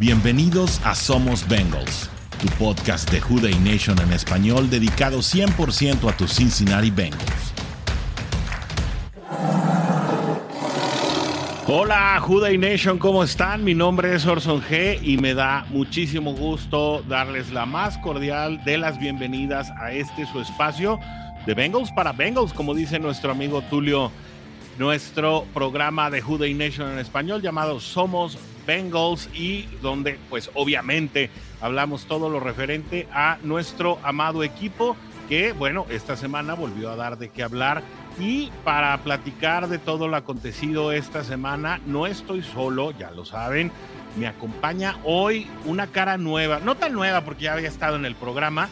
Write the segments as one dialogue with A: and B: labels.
A: Bienvenidos a Somos Bengals, tu podcast de Juday Nation en español dedicado 100% a tus Cincinnati Bengals. Hola Juday Nation, ¿cómo están? Mi nombre es Orson G y me da muchísimo gusto darles la más cordial de las bienvenidas a este su espacio de Bengals para Bengals, como dice nuestro amigo Tulio, nuestro programa de Juday Nation en español llamado Somos Bengals y donde pues obviamente hablamos todo lo referente a nuestro amado equipo que bueno, esta semana volvió a dar de qué hablar y para platicar de todo lo acontecido esta semana, no estoy solo, ya lo saben, me acompaña hoy una cara nueva, no tan nueva porque ya había estado en el programa,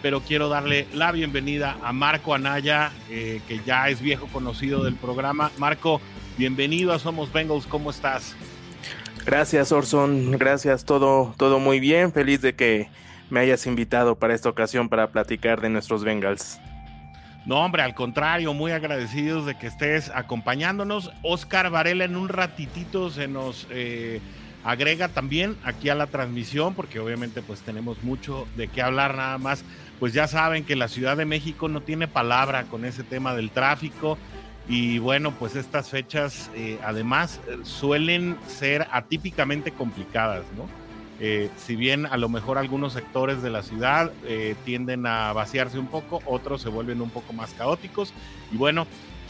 A: pero quiero darle la bienvenida a Marco Anaya, eh, que ya es viejo conocido del programa. Marco, bienvenido a Somos Bengals, ¿cómo estás?
B: Gracias Orson, gracias, todo, todo muy bien, feliz de que me hayas invitado para esta ocasión para platicar de nuestros Bengals.
A: No, hombre, al contrario, muy agradecidos de que estés acompañándonos. Oscar Varela en un ratitito se nos eh, agrega también aquí a la transmisión, porque obviamente pues tenemos mucho de qué hablar nada más. Pues ya saben que la Ciudad de México no tiene palabra con ese tema del tráfico. Y bueno, pues estas fechas eh, además suelen ser atípicamente complicadas, ¿no? Eh, si bien a lo mejor algunos sectores de la ciudad eh, tienden a vaciarse un poco, otros se vuelven un poco más caóticos. Y bueno,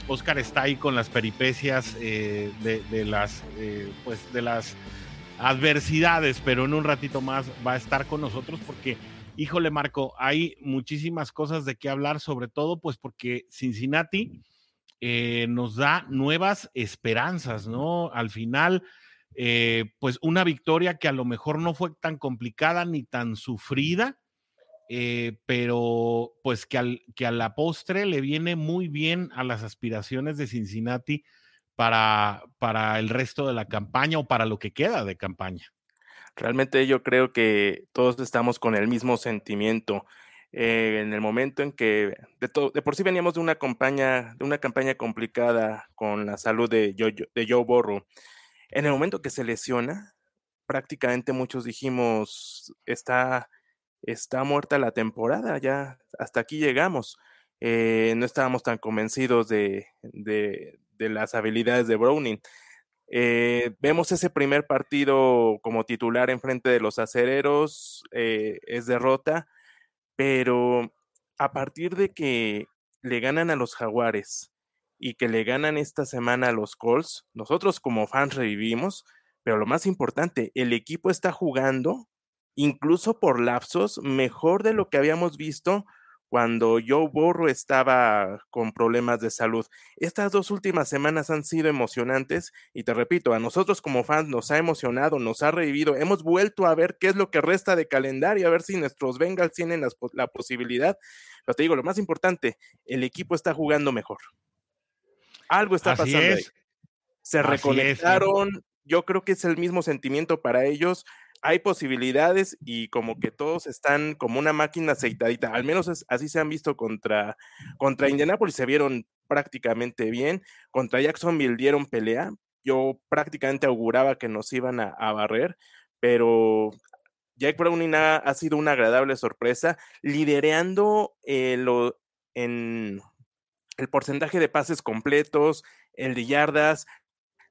A: Oscar está ahí con las peripecias eh, de, las, pues de las adversidades, pero en un ratito más va a estar con nosotros porque, híjole Marco, hay muchísimas cosas de qué hablar, sobre todo pues porque Cincinnati nos da nuevas esperanzas, ¿no? Al final eh, pues una victoria que a lo mejor no fue tan complicada ni tan sufrida, eh, pero pues que, que a la postre le viene muy bien a las aspiraciones de Cincinnati para, para el resto de la campaña o para lo que queda de campaña.
B: Realmente yo creo que todos estamos con el mismo sentimiento. Eh, en el momento en que de, por sí veníamos de una campaña, de una campaña complicada con la salud de Joe, de Joe Borro, en el momento que se lesiona, prácticamente muchos dijimos, está, está muerta la temporada, ya hasta aquí llegamos. Eh, no estábamos tan convencidos de, de, las habilidades de Browning. Eh, vemos ese primer partido como titular en frente de los acereros, es derrota, pero a partir de que le ganan a los jaguares, y que le ganan esta semana a los Colts, nosotros como fans revivimos, pero lo más importante, el equipo está jugando, incluso por lapsos, mejor de lo que habíamos visto cuando Joe Borro estaba con problemas de salud. Estas dos últimas semanas han sido emocionantes y te repito, a nosotros como fans nos ha emocionado, nos ha revivido, hemos vuelto a ver qué es lo que resta de calendario, a ver si nuestros Bengals tienen la, posibilidad. Pero te digo, lo más importante, el equipo está jugando mejor. Algo está pasando ahí. Se reconectaron. Yo creo que es el mismo sentimiento para ellos. Hay posibilidades y como que todos están como una máquina aceitadita. Al menos así se han visto contra, contra Indianapolis. Se vieron prácticamente bien. Contra Jacksonville dieron pelea. Yo prácticamente auguraba que nos iban a, barrer, pero Jack Browning ha, sido una agradable sorpresa, lidereando eh, lo, en, el porcentaje de pases completos, el de yardas.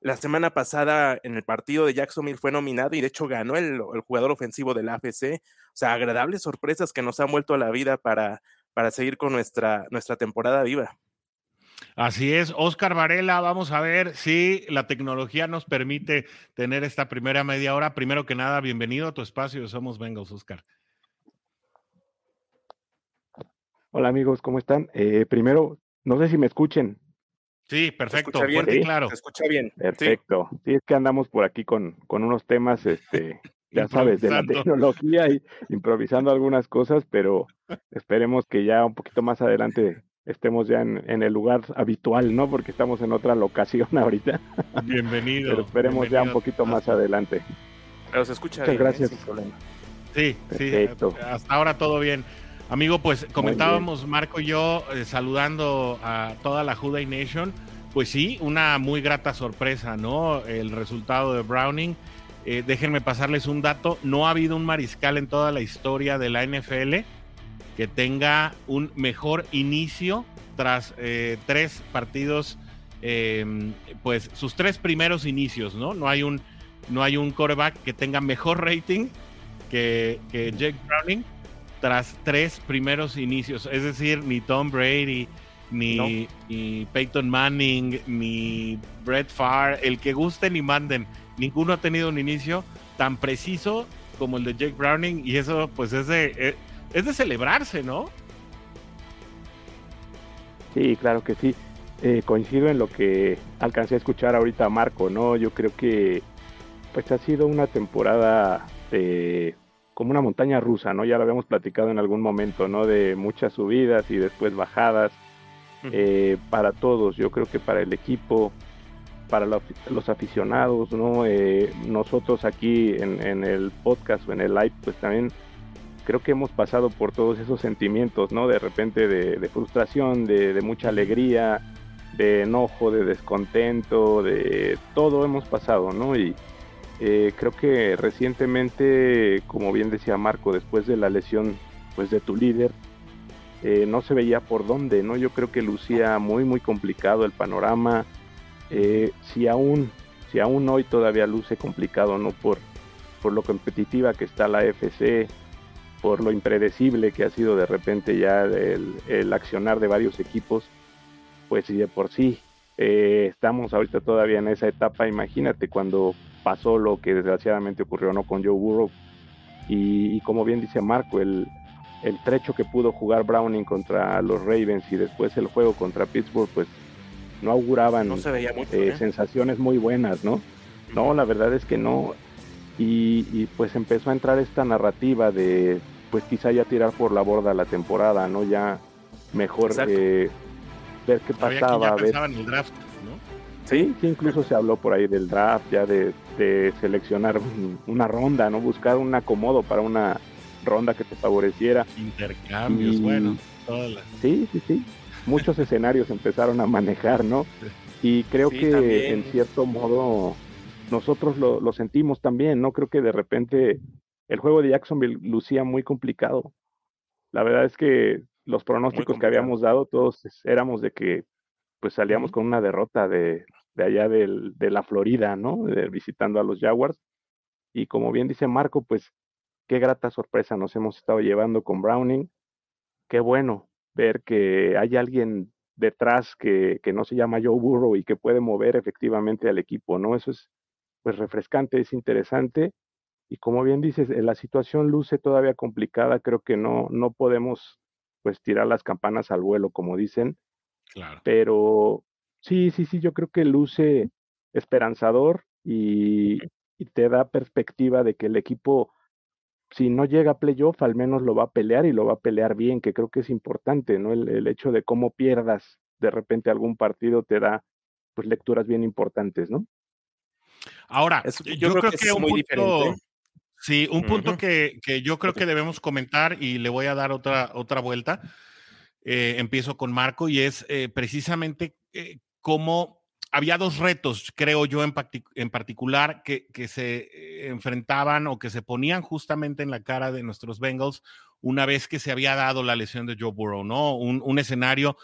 B: La semana pasada en el partido de Jacksonville fue nominado y de hecho ganó el, jugador ofensivo del AFC. O sea, agradables sorpresas que nos han vuelto a la vida para, para seguir con nuestra, nuestra temporada viva.
A: Así es, Oscar Varela, vamos a ver si la tecnología nos permite tener esta primera media hora. Primero que nada, bienvenido a tu espacio, somos Bengals, Oscar.
C: Hola amigos, ¿cómo están? Eh, primero, no sé si me escuchen.
A: Sí, perfecto, fuerte y claro.
B: Se escucha bien.
C: Perfecto. Sí. es que andamos por aquí con, con unos temas, este, ya sabes, de la tecnología y improvisando algunas cosas, pero esperemos que ya un poquito más adelante estemos ya en, el lugar habitual, ¿no? Porque estamos en otra locación ahorita.
A: Bienvenido.
C: pero esperemos ya un poquito más adelante.
B: Pero se escucha
C: Muchas gracias.
A: Sí, sí, hasta ahora todo bien. Amigo, pues comentábamos Marco y yo eh, saludando a toda la Juday Nation. Pues sí, una muy grata sorpresa, ¿no? El resultado de Browning. eh, déjenme pasarles un dato, no ha habido un mariscal en toda la historia de la NFL que tenga un mejor inicio tras eh, tres partidos, em, pues sus tres primeros inicios, ¿no? No hay un, no hay un quarterback que tenga mejor rating que, que Jake Browning tras tres primeros inicios. Es decir, ni Tom Brady, ni, Peyton Manning, ni Brett Farr, el que gusten y manden. Ninguno ha tenido un inicio tan preciso como el de Jake Browning y eso pues es de, eh, es de celebrarse, ¿no?
D: Sí, claro que sí. Eh, coincido en lo que alcancé a escuchar ahorita a Marco, ¿no? Yo creo que pues ha sido una temporada de como una montaña rusa, ¿no? Ya lo habíamos platicado en algún momento, ¿no? De muchas subidas y después bajadas eh, para todos. Yo creo que para el equipo, para los, aficionados, ¿no? Eh, nosotros aquí en, el podcast o en el live, pues también creo que hemos pasado por todos esos sentimientos, ¿no? De repente de, frustración, de, de, mucha alegría, de enojo, de descontento, de todo hemos pasado, ¿no? Y, eh, creo que recientemente, como bien decía Marco, después de la lesión pues de tu líder, eh, no se veía por dónde, ¿no? Yo creo que lucía muy, muy complicado el panorama. Eh, si aún, si aún hoy todavía luce complicado, ¿no? Por, por lo competitiva que está la FC, por lo impredecible que ha sido de repente ya el, el accionar de varios equipos, pues si de por sí estamos ahorita todavía en esa etapa, imagínate cuando pasó lo que desgraciadamente ocurrió no con Joe Burrow. Y, como bien dice Marco el, trecho que pudo jugar Browning contra los Ravens y después el juego contra Pittsburgh pues no auguraban eh, ¿eh? sensaciones muy buenas no no la verdad es que no. Y, pues empezó a entrar esta narrativa de pues quizá ya tirar por la borda la temporada no ya mejor eh, ver qué pasaba ver
A: en el draft
D: Sí, sí, incluso se habló por ahí del draft, ya de, seleccionar una ronda, ¿no? Buscar un acomodo para una ronda que te favoreciera.
A: Intercambios, bueno, todas las...
D: Sí, sí, sí. Muchos escenarios empezaron a manejar, ¿no? Y creo que en cierto modo nosotros lo, lo, sentimos también, ¿no? Creo que de repente el juego de Jacksonville lucía muy complicado. La verdad es que los pronósticos que habíamos dado todos éramos de que pues salíamos con una derrota de, de allá de la Florida, ¿no? visitando a los Jaguars. Y como bien dice Marco, pues qué grata sorpresa nos hemos estado llevando con Browning. Qué bueno ver que hay alguien detrás que, que no se llama Joe Burrow y que puede mover efectivamente al equipo, ¿no? Eso es pues refrescante, es interesante. Y como bien dices, la situación luce todavía complicada, creo que no, no podemos pues tirar las campanas al vuelo, como dicen. Claro. Pero Sí, sí, sí, yo creo que luce esperanzador y, te da perspectiva de que el equipo, si no llega a playoff, al menos lo va a pelear y lo va a pelear bien, que creo que es importante, ¿no? El, hecho de cómo pierdas de repente algún partido te da pues lecturas bien importantes, ¿no?
A: Ahora, yo, creo, que, un muy punto, sí, un punto que, que, yo creo que debemos comentar y le voy a dar otra, otra vuelta. Eh, empiezo con Marco y es eh, precisamente eh, cómo había dos retos, creo yo en, particular, que, se eh, enfrentaban o que se ponían justamente en la cara de nuestros Bengals una vez que se había dado la lesión de Joe Burrow, ¿no? Un, escenario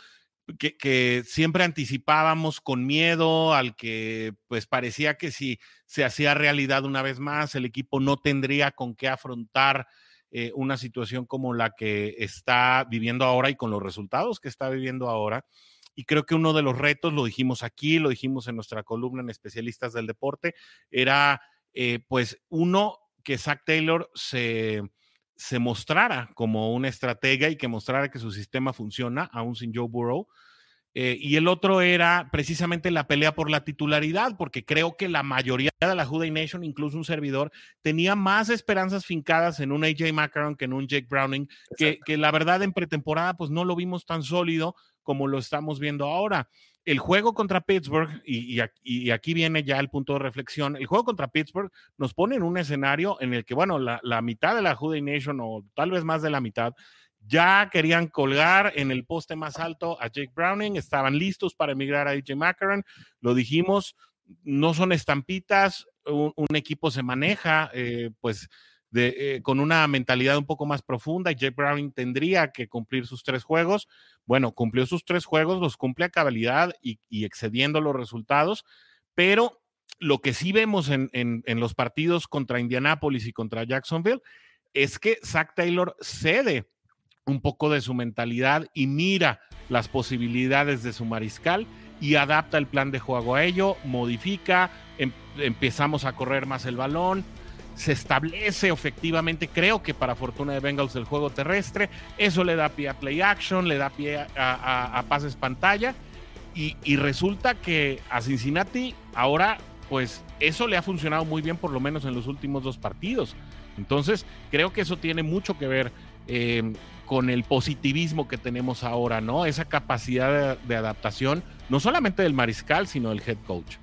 A: que, siempre anticipábamos con miedo, al que pues parecía que si se hacía realidad una vez más, el equipo no tendría con qué afrontar eh, una situación como la que está viviendo ahora y con los resultados que está viviendo ahora. Y creo que uno de los retos, lo dijimos aquí, lo dijimos en nuestra columna en especialistas del deporte, era eh, pues uno, que Zach Taylor se, se mostrara como una estratega y que mostrara que su sistema funciona, aún sin Joe Burrow. Eh, y el otro era precisamente la pelea por la titularidad, porque creo que la mayoría de la Juday Nation, incluso un servidor, tenía más esperanzas fincadas en un AJ Macaron que en un Jake Browning, que, que, la verdad en pretemporada pues no lo vimos tan sólido como lo estamos viendo ahora. El juego contra Pittsburgh, y, y, aquí viene ya el punto de reflexión, el juego contra Pittsburgh nos pone en un escenario en el que, bueno, la, la mitad de la Juday Nation, o tal vez más de la mitad, ya querían colgar en el poste más alto a Jake Browning, estaban listos para emigrar a AJ Macaron, lo dijimos, no son estampitas, un, equipo se maneja, eh, pues eh, con una mentalidad un poco más profunda. Jay Browning tendría que cumplir sus tres juegos. Bueno, cumplió sus tres juegos, los cumple a cabalidad y, excediendo los resultados, pero lo que sí vemos en, los partidos contra Indianapolis y contra Jacksonville es que Zach Taylor cede un poco de su mentalidad y mira las posibilidades de su mariscal y adapta el plan de juego a ello, modifica, em, empezamos a correr más el balón, se establece efectivamente, creo que para fortuna de Bengals el juego terrestre, eso le da pie a play action, le da pie a, pases pantalla y, resulta que a Cincinnati ahora pues eso le ha funcionado muy bien por lo menos en los últimos dos partidos. Entonces creo que eso tiene mucho que ver eh, con el positivismo que tenemos ahora, ¿no? Esa capacidad de adaptación, no solamente del mariscal, sino del head coach.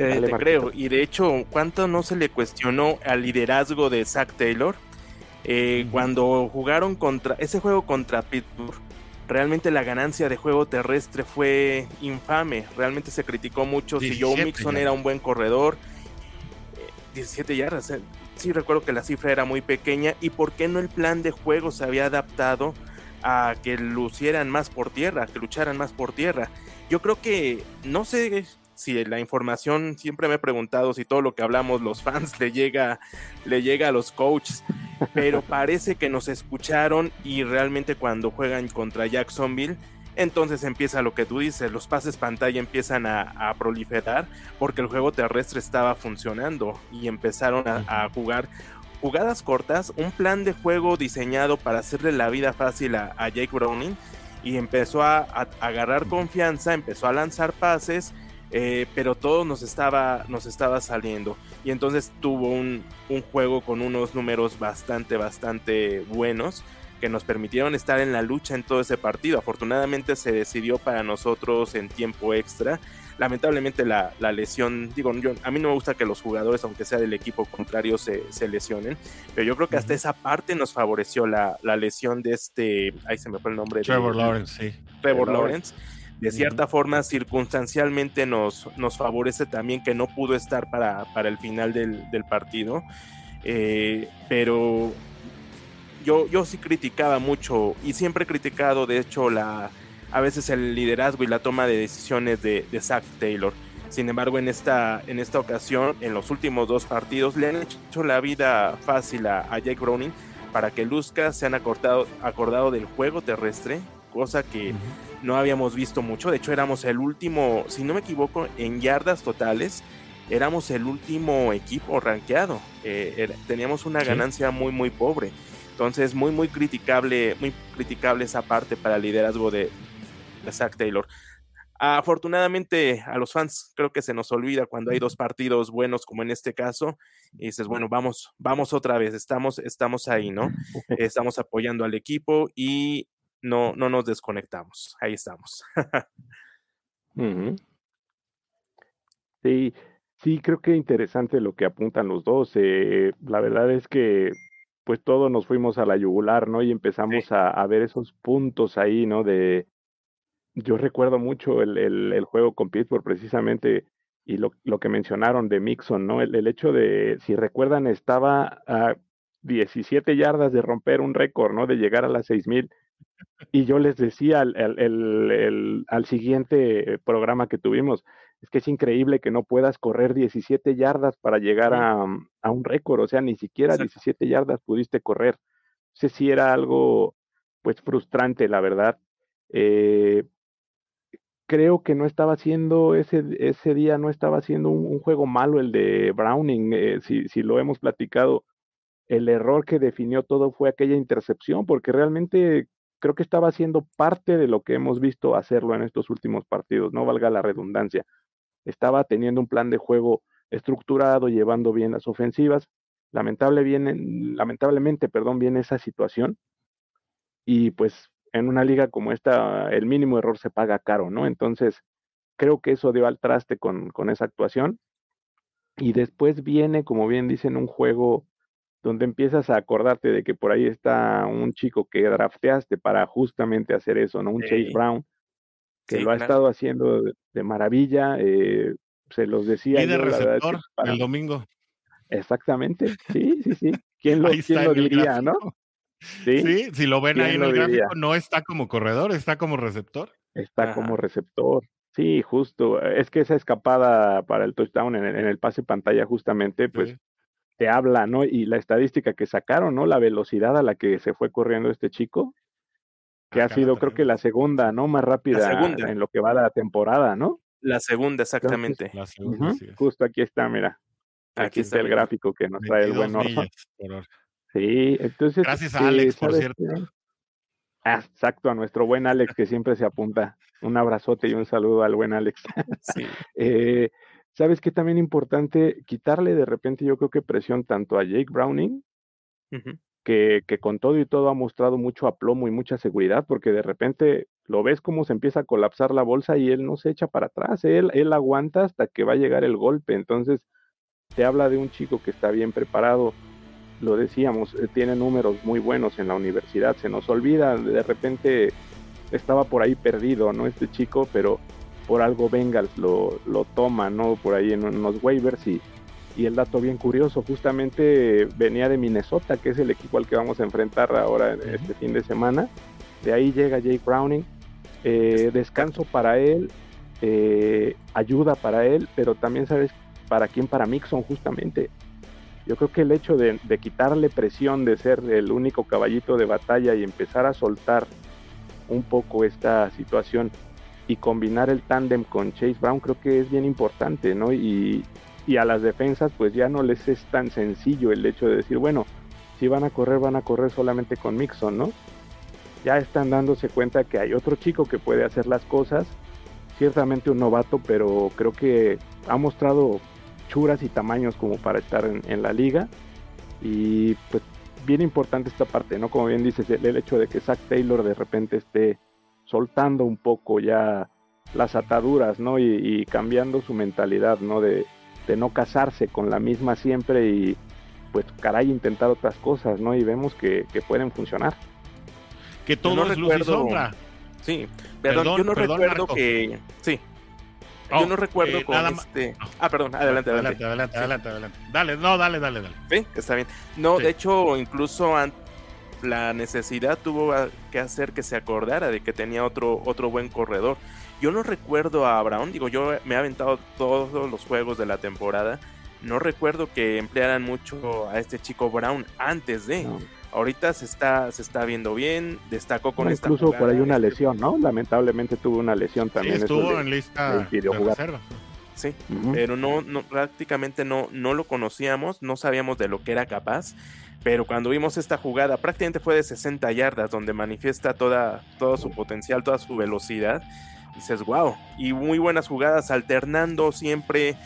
B: Eh, te creo, y de hecho, ¿cuánto no se le cuestionó al liderazgo de Zach Taylor? Eh, cuando jugaron contra ese juego contra Pittsburgh, realmente la ganancia de juego terrestre fue infame. Realmente se criticó mucho si Joe Mixon era un buen corredor. 17 eh, yardas, sí recuerdo que la cifra era muy pequeña. ¿Y por qué no el plan de juego se había adaptado a que lucieran más por tierra, que lucharan más por tierra? Yo creo que, no sé si la información, siempre me he preguntado si todo lo que hablamos los fans le llega, le llega a los coaches, pero parece que nos escucharon y realmente cuando juegan contra Jacksonville, entonces empieza lo que tú dices, los pases pantalla empiezan a, proliferar porque el juego terrestre estaba funcionando y empezaron a, jugar jugadas cortas, un plan de juego diseñado para hacerle la vida fácil a, Jake Browning y empezó a, agarrar confianza, empezó a lanzar pases eh, pero todo nos estaba, nos estaba saliendo. Y entonces tuvo un, juego con unos números bastante, bastante buenos que nos permitieron estar en la lucha en todo ese partido. Afortunadamente se decidió para nosotros en tiempo extra. Lamentablemente la, lesión, digo, a mí no me gusta que los jugadores, aunque sea del equipo contrario, se, lesionen, pero yo creo que hasta esa parte nos favoreció la, lesión de este, ahí se me fue el nombre.
A: Trevor Lawrence, sí.
B: Trevor Lawrence de cierta forma circunstancialmente nos, nos favorece también que no pudo estar para, el final del, partido. Eh, pero yo, yo sí criticaba mucho y siempre he criticado de hecho la, a veces el liderazgo y la toma de decisiones de, de Zach Taylor. Sin embargo, en esta, en esta ocasión, en los últimos dos partidos, le han hecho la vida fácil a, Jake Browning para que luzca se han acordado, acordado del juego terrestre, cosa que no habíamos visto mucho. De hecho, éramos el último, si no me equivoco, en yardas totales, éramos el último equipo rankeado. Eh, teníamos una ganancia muy, muy pobre. Entonces, muy, muy criticable, muy criticable esa parte para el liderazgo de, Zach Taylor. Afortunadamente a los fans creo que se nos olvida cuando hay dos partidos buenos como en este caso y dices, bueno, vamos, vamos otra vez, estamos, estamos ahí, ¿no? Estamos apoyando al equipo y no, no nos desconectamos. Ahí estamos.
D: Sí, sí, creo que interesante lo que apuntan los dos. Eh, la verdad es que pues todos nos fuimos a la yugular, ¿no? Y empezamos a, ver esos puntos ahí, ¿no? De, yo recuerdo mucho el, el, juego con Pittsburgh precisamente y lo, lo, que mencionaron de Mixon, ¿no? El, el hecho de, si recuerdan, estaba a 17 yardas de romper un récord, ¿no? De llegar a las 6000 y yo les decía al, al, siguiente programa que tuvimos, es que es increíble que no puedas correr 17 yardas para llegar a, un récord, o sea, ni siquiera 17 yardas pudiste correr. No sé si era algo, pues, frustrante, la verdad. Eh, creo que no estaba haciendo, ese, ese día no estaba haciendo un, juego malo el de Browning, eh, si, si lo hemos platicado. El error que definió todo fue aquella intercepción, porque realmente creo que estaba haciendo parte de lo que hemos visto hacerlo en estos últimos partidos, no valga la redundancia. Estaba teniendo un plan de juego estructurado, llevando bien las ofensivas. Lamentablemente, perdón, viene esa situación. Y pues en una liga como esta, el mínimo error se paga caro, ¿no? Entonces, creo que eso dio al traste con, con esa actuación. Y después viene, como bien dicen, un juego donde empiezas a acordarte de que por ahí está un chico que drafteaste para justamente hacer eso, ¿no? Un Chase Brown, que lo ha estado haciendo de, maravilla. Eh, se los decía.
A: Y de receptor el domingo.
D: Exactamente, sí, sí, sí. ¿Quién lo, diría, no?
A: ¿Sí? si lo ven ahí en el gráfico, no está como corredor, está como receptor.
D: Está como receptor. Sí, justo. Es que esa escapada para el touchdown en el, pase pantalla, justamente, pues te habla, ¿no? Y la estadística que sacaron, ¿no? La velocidad a la que se fue corriendo este chico, que ah, ha sido, creo que la segunda, ¿no? Más rápida en lo que va la temporada, ¿no?
B: La segunda, exactamente. la
D: segunda, Justo aquí está, mira. Aquí, está el gráfico que nos trae el buen Sí, entonces.
A: Gracias a Alex, por cierto.
D: Ah, exacto, a nuestro buen Alex que siempre se apunta. Un abrazote y un saludo al buen Alex. Sí. eh, ¿Sabes qué también importante? Quitarle de repente, yo creo que presión tanto a Jake Browning, que, que, con todo y todo ha mostrado mucho aplomo y mucha seguridad, porque de repente lo ves como se empieza a colapsar la bolsa y él no se echa para atrás, él, él aguanta hasta que va a llegar el golpe. Entonces, te habla de un chico que está bien preparado. Lo decíamos, eh, tiene números muy buenos en la universidad. Se nos olvida, de repente estaba por ahí perdido, ¿no? Este chico, pero por algo Bengals lo, lo toma, ¿no? Por ahí en unos waivers y, y el dato bien curioso, justamente venía de Minnesota, que es el equipo al que vamos a enfrentar ahora este fin de semana. De ahí llega Jake Browning. Eh, descanso para él, eh, ayuda para él, pero también sabes para quién, para Mixon justamente. Yo creo que el hecho de, quitarle presión de ser el único caballito de batalla y empezar a soltar un poco esta situación y combinar el tándem con Chase Brown creo que es bien importante, ¿no? Y, y a las defensas pues ya no les es tan sencillo el hecho de decir, bueno, si van a correr, van a correr solamente con Mixon, ¿no? Ya están dándose cuenta que hay otro chico que puede hacer las cosas, ciertamente un novato, pero creo que ha mostrado y tamaños como para estar en, la liga. Y pues bien importante esta parte, ¿no? Como bien dices, el, hecho de que Zach Taylor de repente esté soltando un poco ya las ataduras, ¿no? Y, cambiando su mentalidad, ¿no? De, no casarse con la misma siempre y pues caray intentar otras cosas, ¿no? Y vemos que, pueden funcionar.
A: Que todo es luz y sombra.
B: Sí, perdón, yo no recuerdo que... Sí, yo no recuerdo eh, con este. Ah, perdón, adelante, adelante.
A: Adelante, adelante, adelante, Dale, no, dale, dale, dale.
B: Sí, está bien. No, de hecho, incluso la necesidad tuvo que hacer que se acordara de que tenía otro, otro buen corredor. Yo no recuerdo a Brown, digo, yo me he aventado todos los juegos de la temporada. No recuerdo que emplearan mucho a este chico Brown antes de. Ahorita se está, se está viendo bien, destacó con esta
D: Incluso por ahí una lesión, ¿no? Lamentablemente tuvo una lesión también.
A: Sí, estuvo en lista de, reserva.
B: Sí, pero no, no, prácticamente no, no lo conocíamos, no sabíamos de lo que era capaz, pero cuando vimos esta jugada, prácticamente fue de 60 yardas, donde manifiesta toda, todo su potencial, toda su velocidad, dices, wow, y muy buenas jugadas, alternando siempre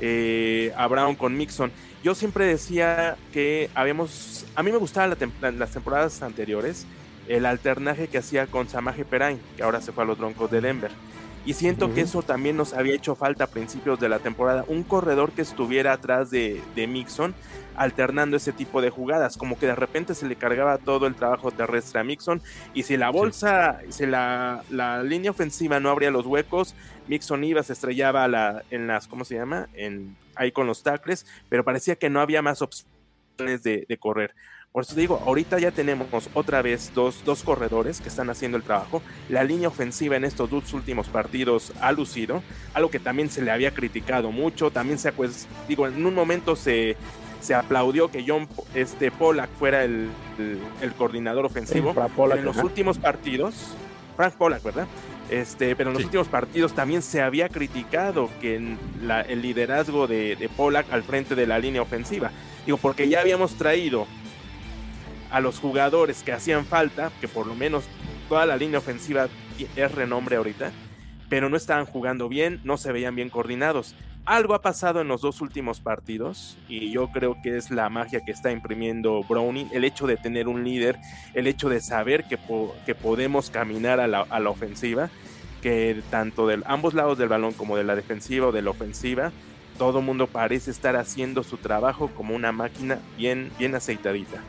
B: eh, a Brown con Mixon. Yo siempre decía que habíamos. A mí me gustaban las temporadas anteriores el alternaje que hacía con Samaje Perain, que ahora se fue a los Broncos de Denver. Y siento que eso también nos había hecho falta a principios de la temporada. Un corredor que estuviera atrás de, de, Mixon, alternando ese tipo de jugadas. Como que de repente se le cargaba todo el trabajo terrestre a Mixon. Y si la bolsa, si la, la, línea ofensiva no abría los huecos, Mixon iba, se estrellaba la, en las, ¿cómo se llama? En, ahí con los tackles, pero parecía que no había más opciones de, correr. Por eso digo, ahorita ya tenemos otra vez dos, dos, corredores que están haciendo el trabajo. La línea ofensiva en estos dos últimos partidos ha lucido, algo que también se le había criticado mucho. También se, pues, digo, en un momento se, se aplaudió que John este, Pollack fuera el, el, coordinador ofensivo. en los últimos partidos, Frank Pollack, ¿verdad? Este, pero en los últimos partidos también se había criticado que el liderazgo de, de Pollack al frente de la línea ofensiva. Digo, porque ya habíamos traído a los jugadores que hacían falta, que por lo menos toda la línea ofensiva es renombre ahorita, pero no estaban jugando bien, no se veían bien coordinados. Algo ha pasado en los dos últimos partidos y yo creo que es la magia que está imprimiendo Browning, el hecho de tener un líder, el hecho de saber que, que podemos caminar a la, a la, ofensiva, que tanto de ambos lados del balón como de la defensiva o de la ofensiva, todo mundo parece estar haciendo su trabajo como una máquina bien, bien aceitadita.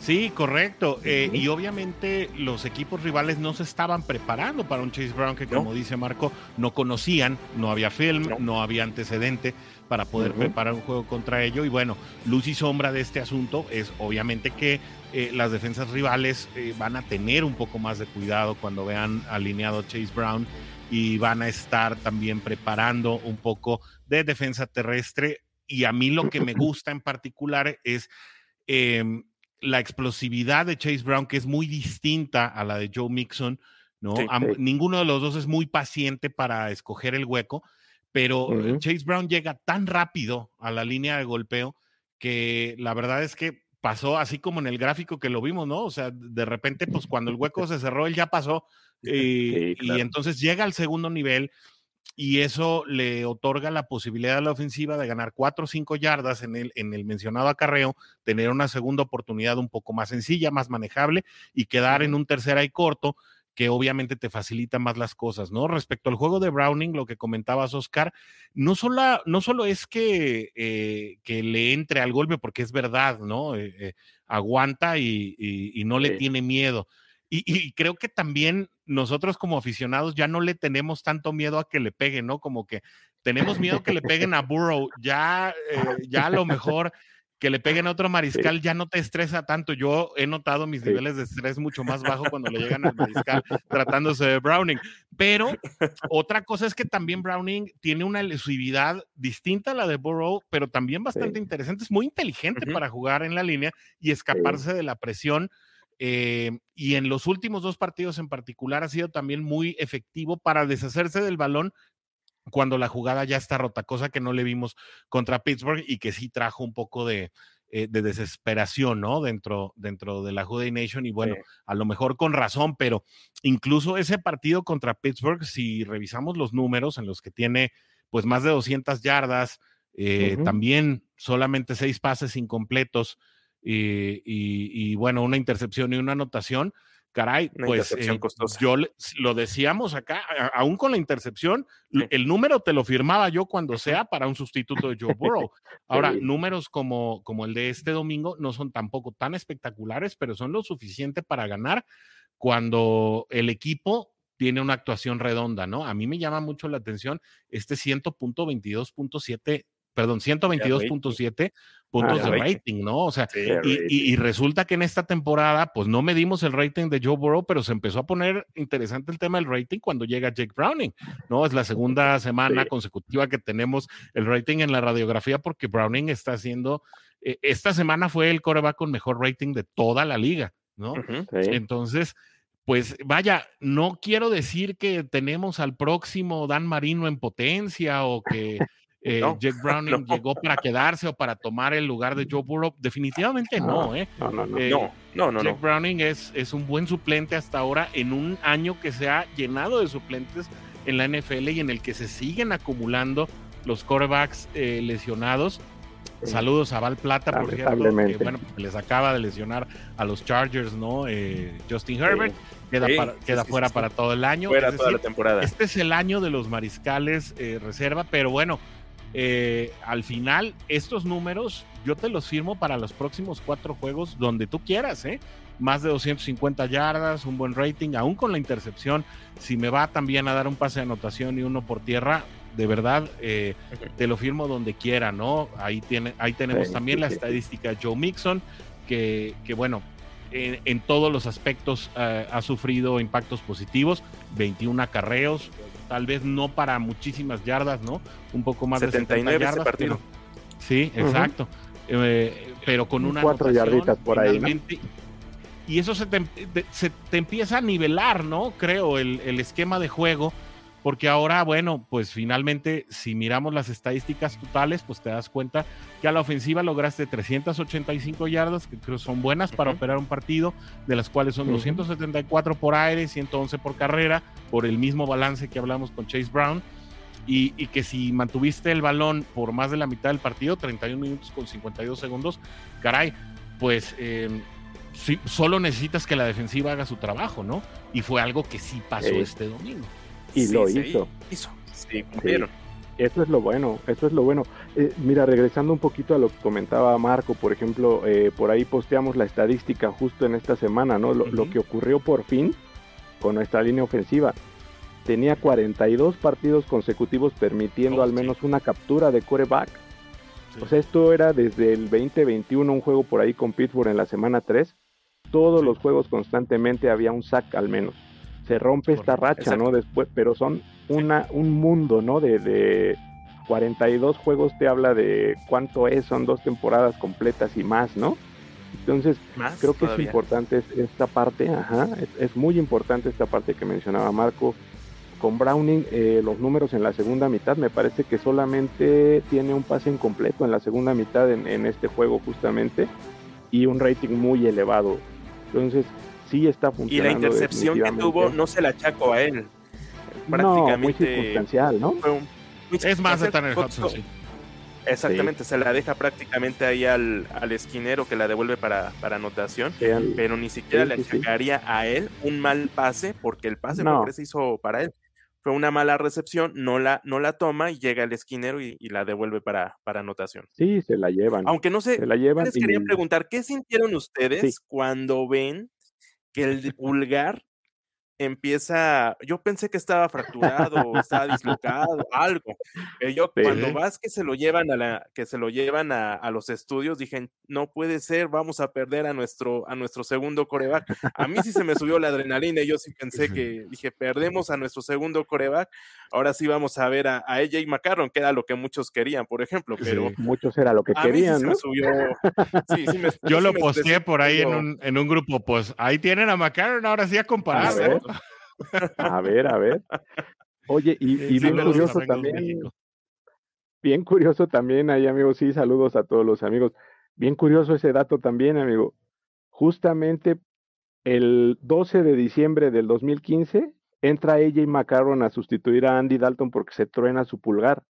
A: Sí, correcto. Eh, y obviamente los equipos rivales no se estaban preparando para un Chase Brown que, como dice Marco, no conocían, no había film, no, había antecedente para poder preparar un juego contra ello. Y bueno, luz y sombra de este asunto es obviamente que eh, las defensas rivales eh, van a tener un poco más de cuidado cuando vean alineado Chase Brown y van a estar también preparando un poco de defensa terrestre. Y a mí lo que me gusta en particular es em, la explosividad de Chase Brown, que es muy distinta a la de Joe Mixon, ¿no? Ninguno de los dos es muy paciente para escoger el hueco, pero Chase Brown llega tan rápido a la línea de golpeo que la verdad es que pasó así como en el gráfico que lo vimos, ¿no? O sea, de repente, pues cuando el hueco se cerró, él ya pasó y entonces llega al segundo nivel y eso le otorga la posibilidad a la ofensiva de ganar cuatro o cinco yardas en el, en el mencionado acarreo, tener una segunda oportunidad un poco más sencilla, más manejable y quedar en un tercera y corto que obviamente te facilita más las cosas, ¿no? Respecto al juego de Browning, lo que comentabas, Oscar, no solo, no solo es que, eh, que le entre al golpe, porque es verdad, ¿no? Eh, eh, aguanta y, no le tiene miedo, y, creo que también nosotros como aficionados ya no le tenemos tanto miedo a que le peguen, ¿no? Como que tenemos miedo que le peguen a Burrow, ya, eh, ya a lo mejor que le peguen a otro mariscal ya no te estresa tanto. Yo he notado mis niveles de estrés mucho más bajo cuando le llegan al mariscal tratándose de Browning. Pero otra cosa es que también Browning tiene una elusividad distinta a la de Burrow, pero también bastante interesante. Es muy inteligente para jugar en la línea y escaparse de la presión eh, y en los últimos dos partidos en particular ha sido también muy efectivo para deshacerse del balón cuando la jugada ya está rota, cosa que no le vimos contra Pittsburgh y que sí trajo un poco de, eh, desesperación, ¿no? Dentro, dentro de la Juday Nation y bueno, a lo mejor con razón, pero incluso ese partido contra Pittsburgh, si revisamos los números en los que tiene pues más de 200 yardas, eh, también solamente seis pases incompletos, y, bueno, una intercepción y una anotación. Caray, pues eh, yo lo decíamos acá, aún con la intercepción, el número te lo firmaba yo cuando sea para un sustituto de Joe Burrow. Ahora, números como, como el de este domingo no son tampoco tan espectaculares, pero son lo suficiente para ganar cuando el equipo tiene una actuación redonda, ¿no? A mí me llama mucho la atención este 100.22.7 perdón, 122.7 puntos de rating, ¿no? O sea, y, resulta que en esta temporada, pues no medimos el rating de Joe Burrow, pero se empezó a poner interesante el tema del rating cuando llega Jake Browning, ¿no? Es la segunda semana consecutiva que tenemos el rating en la radiografía porque Browning está haciendo, eh, esta semana fue el coreback con mejor rating de toda la liga, ¿no? Entonces, pues vaya, no quiero decir que tenemos al próximo Dan Marino en potencia o que eh, Jack Browning llegó para quedarse o para tomar el lugar de Joe Burrow. Definitivamente no, ¿eh? No, no, no. Eh, Jack Browning es, es un buen suplente hasta ahora en un año que se ha llenado de suplentes en la NFL y en el que se siguen acumulando los quarterbacks eh, lesionados. Saludos a Val Plata, por cierto, que bueno, les acaba de lesionar a los Chargers, ¿no? Justin Herbert queda, queda fuera para todo el año.
B: Fuera toda la temporada.
A: Este es el año de los mariscales reserva, pero bueno, eh, al final, estos números yo te los firmo para los próximos cuatro juegos donde tú quieras, ¿eh? Más de 250 yardas, un buen rating, aún con la intercepción. Si me va también a dar un pase de anotación y uno por tierra, de verdad, eh, te lo firmo donde quiera, ¿no? Ahí, tiene, ahí tenemos también la estadística Joe Mixon, que, que bueno, en, todos los aspectos eh, ha sufrido impactos positivos, 21 acarreos, tal vez no para muchísimas yardas, ¿no? Un poco más de 70 yardas. partido. sí, exacto. Eh, pero con una
C: cuatro yarditas por ahí.
A: Y eso se te, se te, empieza a nivelar, ¿no? Creo, el, el esquema de juego porque ahora, bueno, pues finalmente, si miramos las estadísticas totales, pues te das cuenta que a la ofensiva lograste 385 yardas, que creo son buenas para operar un partido, de las cuales son 274 por aire, 111 por carrera, por el mismo balance que hablamos con Chase Brown. Y, que si mantuviste el balón por más de la mitad del partido, 31 minutos con 52 segundos, caray, pues em, solo necesitas que la defensiva haga su trabajo, ¿no? Y fue algo que sí pasó este domingo.
C: Y lo hizo.
B: Hizo, sí, cumplieron.
D: eso es lo bueno, eso es lo bueno. Eh, mira, regresando un poquito a lo que comentaba Marco, por ejemplo, eh, por ahí posteamos la estadística justo en esta semana, ¿no? Lo, que ocurrió por fin con nuestra línea ofensiva. Tenía 42 partidos consecutivos permitiendo oh, al menos una captura de coreback. O sea, esto era desde el 2021, un juego por ahí con Pittsburgh en la semana 3. Todos los juegos constantemente había un sack al menos se rompe esta racha, ¿no? Después, pero son una, un mundo, ¿no? De, de 42 juegos te habla de cuánto es, son dos temporadas completas y más, ¿no? Entonces, creo que es importante esta parte, ajá, es, muy importante esta parte que mencionaba Marco. Con Browning, eh, los números en la segunda mitad, me parece que solamente tiene un pase incompleto en la segunda mitad en, en este juego justamente y un rating muy elevado. Entonces, sí está funcionando.
B: Y la intercepción que tuvo no se la achaco a él.
D: Prácticamente. No, muy circunstancial, ¿no?
A: es más, está en el Hudson, sí.
B: Exactamente, se la deja prácticamente ahí al, al esquinero que la devuelve para, para anotación, pero ni siquiera le achacaría a él un mal pase, porque el pase no. se hizo para él. Fue una mala recepción, no la, no la toma y llega el esquinero y, la devuelve para, para anotación.
D: Sí, se la llevan.
B: Aunque no sé, se la llevan les quería preguntar, ¿qué sintieron ustedes cuando ven que el pulgar empieza, yo pensé que estaba fracturado, estaba dislocado, algo. yo cuando vas que se lo llevan a la, que se lo llevan a, los estudios, dije, no puede ser, vamos a perder a nuestro, a nuestro segundo coreback. A mí sí se me subió la adrenalina y yo sí pensé que, dije, perdemos a nuestro segundo coreback, ahora sí vamos a ver a, a AJ McCarron, que era lo que muchos querían, por ejemplo, pero
D: muchos era lo que querían.
A: yo lo posteé por ahí en un, en un grupo, pues ahí tienen a McCarron, ahora sí a comparar.
D: A ver, a ver. Oye, y, bien curioso también. Bien curioso también ahí, amigos. Sí, saludos a todos los amigos. Bien curioso ese dato también, amigo. Justamente el 12 de diciembre del 2015 entra AJ McCarron a sustituir a Andy Dalton porque se truena su pulgar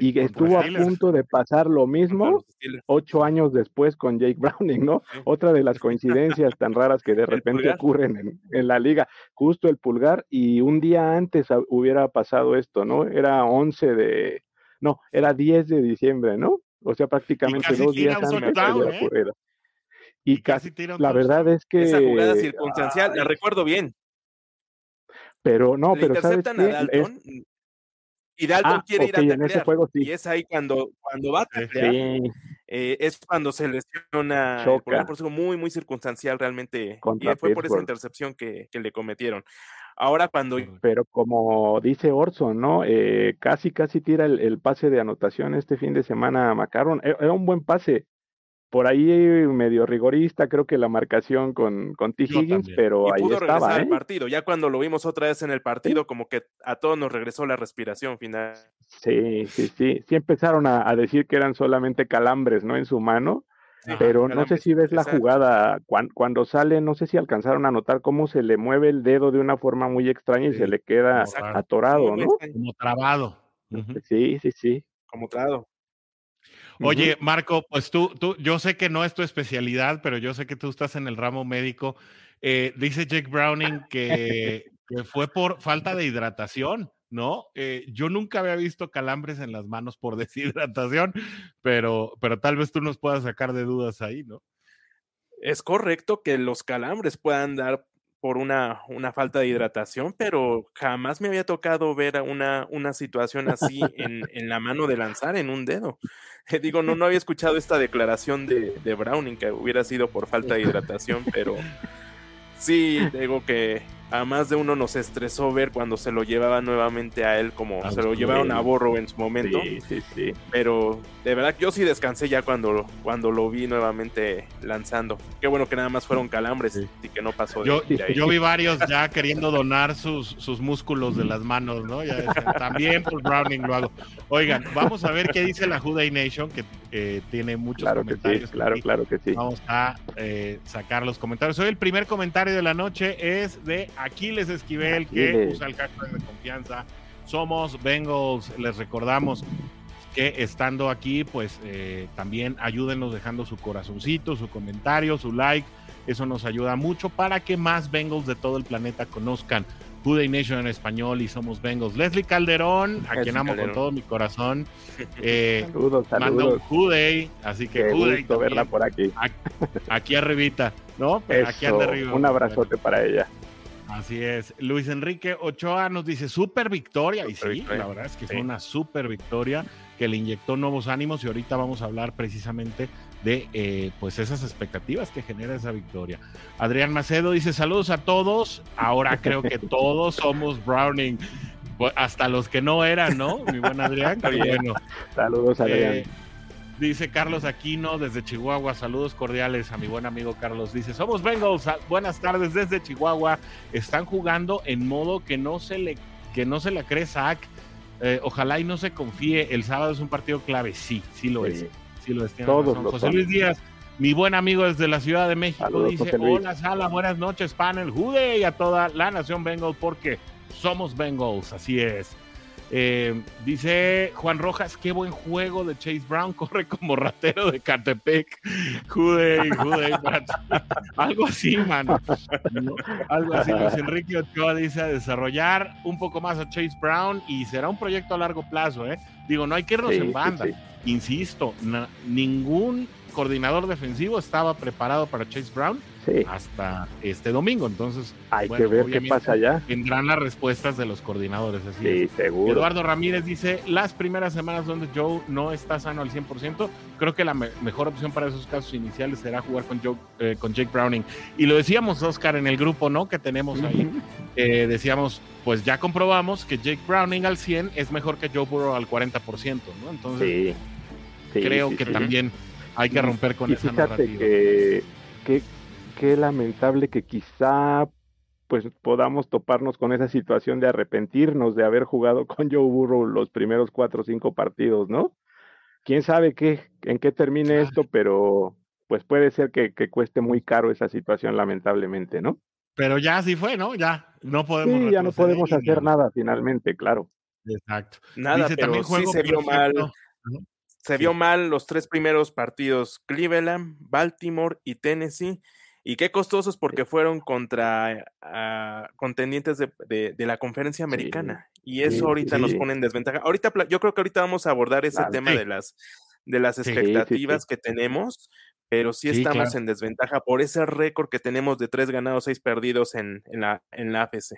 D: y estuvo a punto de pasar lo mismo ocho años después con Jake Browning, ¿no? Otra de las coincidencias tan raras que de repente ocurren en, la liga, justo el pulgar, y un día antes hubiera pasado esto, ¿no? Era 11 de, no, era 10 de diciembre, ¿no? O sea, prácticamente dos días antes de ¿eh? Y, casi, la verdad es que...
B: Esa jugada circunstancial, la recuerdo bien.
D: Pero no, pero ¿sabes qué?
B: Y Dalton ah, quiere ir a taclear. Juego, sí. Y es ahí cuando, cuando va a taclear. Eh, es cuando se lesiona por, por muy, muy circunstancial realmente. y fue por esa intercepción que, que, le cometieron. Ahora cuando...
D: Pero como dice Orson, ¿no? Eh, casi, casi tira el, el, pase de anotación este fin de semana a Macaron. E, era un buen pase por ahí medio rigorista, creo que la marcación con, con T. Higgins, pero ahí pudo estaba. Regresar
B: ¿eh? partido. Ya cuando lo vimos otra vez en el partido, como que a todos nos regresó la respiración final.
D: Sí, sí, sí. Sí empezaron a, decir que eran solamente calambres, ¿no? En su mano. pero no sé si ves la jugada cuando, sale, no sé si alcanzaron a notar cómo se le mueve el dedo de una forma muy extraña y se le queda atorado, ¿no?
A: Como trabado.
D: Sí, sí, sí.
B: Como trabado.
A: Oye, Marco, pues tú, tú, yo sé que no es tu especialidad, pero yo sé que tú estás en el ramo médico. Eh, dice Jake Browning que, fue por falta de hidratación, ¿no? Eh, yo nunca había visto calambres en las manos por deshidratación, pero, pero tal vez tú nos puedas sacar de dudas ahí, ¿no?
B: Es correcto que los calambres puedan dar por una, una, falta de hidratación, pero jamás me había tocado ver una, una situación así en, en, la mano de lanzar en un dedo. Digo, no, no había escuchado esta declaración de, de Browning que hubiera sido por falta de hidratación, pero sí, digo que a más de uno nos estresó ver cuando se lo llevaba nuevamente a él, como se lo llevaron a Borro en su momento. Sí, sí, sí. Pero de verdad, yo sí descansé ya cuando, cuando lo vi nuevamente lanzando. Qué bueno que nada más fueron calambres y que no pasó.
A: De, yo, yo vi varios ya queriendo donar sus, sus músculos de las manos, ¿no? Ya también por Browning lo hago. Oigan, vamos a ver qué dice la Juday Nation, que eh, tiene muchos
D: claro
A: comentarios.
D: Que sí, claro, claro que sí.
A: Vamos a eh, sacar los comentarios. Hoy el primer comentario de la noche es de Aquiles Esquivel, que usa el hashtag de confianza. Somos Bengals, les recordamos que estando aquí, pues eh, también ayúdenos dejando su corazoncito, su comentario, su like. Eso nos ayuda mucho para que más Bengals de todo el planeta conozcan Juday Nation en español y somos Bengals. Leslie Calderón, a quien amo con todo mi corazón.
C: Eh, saludos, saludos. Manda
A: un Juday, así que Juday.
C: verla por aquí.
A: Aquí, arribita, ¿no? aquí arriba.
C: Un abrazote para ella.
A: Así es. Luis Enrique Ochoa nos dice super victoria. y sí, la verdad es que fue una super victoria que le inyectó nuevos ánimos y ahorita vamos a hablar precisamente de eh, pues esas expectativas que genera esa victoria. Adrián Macedo dice saludos a todos. Ahora creo que todos somos Browning. Hasta los que no eran, ¿no? Mi buen Adrián. bueno.
C: Saludos, Adrián. Eh,
A: Dice Carlos Aquino desde Chihuahua. Saludos cordiales a mi buen amigo Carlos. Dice: Somos Bengals. Buenas tardes desde Chihuahua. Están jugando en modo que no se le, que no se le cree Zach. Eh, ojalá y no se confíe. El sábado es un partido clave. Sí, sí lo es. Sí lo es.
C: Todos
A: José Luis Díaz, mi buen amigo desde la Ciudad de México, dice: Hola, Sala, buenas noches, panel. Jude y a toda la nación Bengals porque somos Bengals. Así es. Eh, dice Juan Rojas, qué buen juego de Chase Brown, corre como ratero de Catepec. Jude, jude, algo así, mano. algo así. Luis Enrique Ochoa dice a desarrollar un poco más a Chase Brown y será un proyecto a largo plazo, ¿eh? Digo, no hay que irnos en banda. Insisto, ningún coordinador defensivo estaba preparado para Chase Brown hasta este domingo. Entonces,
C: hay que ver qué pasa allá.
A: Tendrán las respuestas de los coordinadores. Así
C: sí, seguro.
A: Eduardo Ramírez dice: Las primeras semanas donde Joe no está sano al 100%, creo que la mejor opción para esos casos iniciales será jugar con, Joe, eh, con Jake Browning. Y lo decíamos, Oscar, en el grupo ¿no? que tenemos ahí. Eh, decíamos: Pues ya comprobamos que Jake Browning al 100 es mejor que Joe Burrow al 40%. ¿no? Entonces, creo que también hay que romper con esa narrativa.
C: Que, que, qué lamentable que quizá pues podamos toparnos con esa situación de arrepentirnos de haber jugado con Joe Burrow los primeros cuatro o cinco partidos, ¿no? Quién sabe qué, en qué termine esto, pero pues puede ser que, cueste muy caro esa situación, lamentablemente, ¿no?
A: Pero ya así fue, ¿no? Ya no podemos.
C: Sí, ya no podemos hacer nada finalmente, claro.
A: Exacto.
B: Nada, pero sí se vio mal. Se vio mal los tres primeros partidos, Cleveland, Baltimore y Tennessee. Y qué costosos porque fueron contra ah, contendientes de, la conferencia americana. y eso ahorita nos pone en desventaja. Ahorita, yo creo que ahorita vamos a abordar ese tema de las, de las expectativas que tenemos, pero sí estamos en desventaja por ese récord que tenemos de tres ganados, seis perdidos en, la, en la AFC.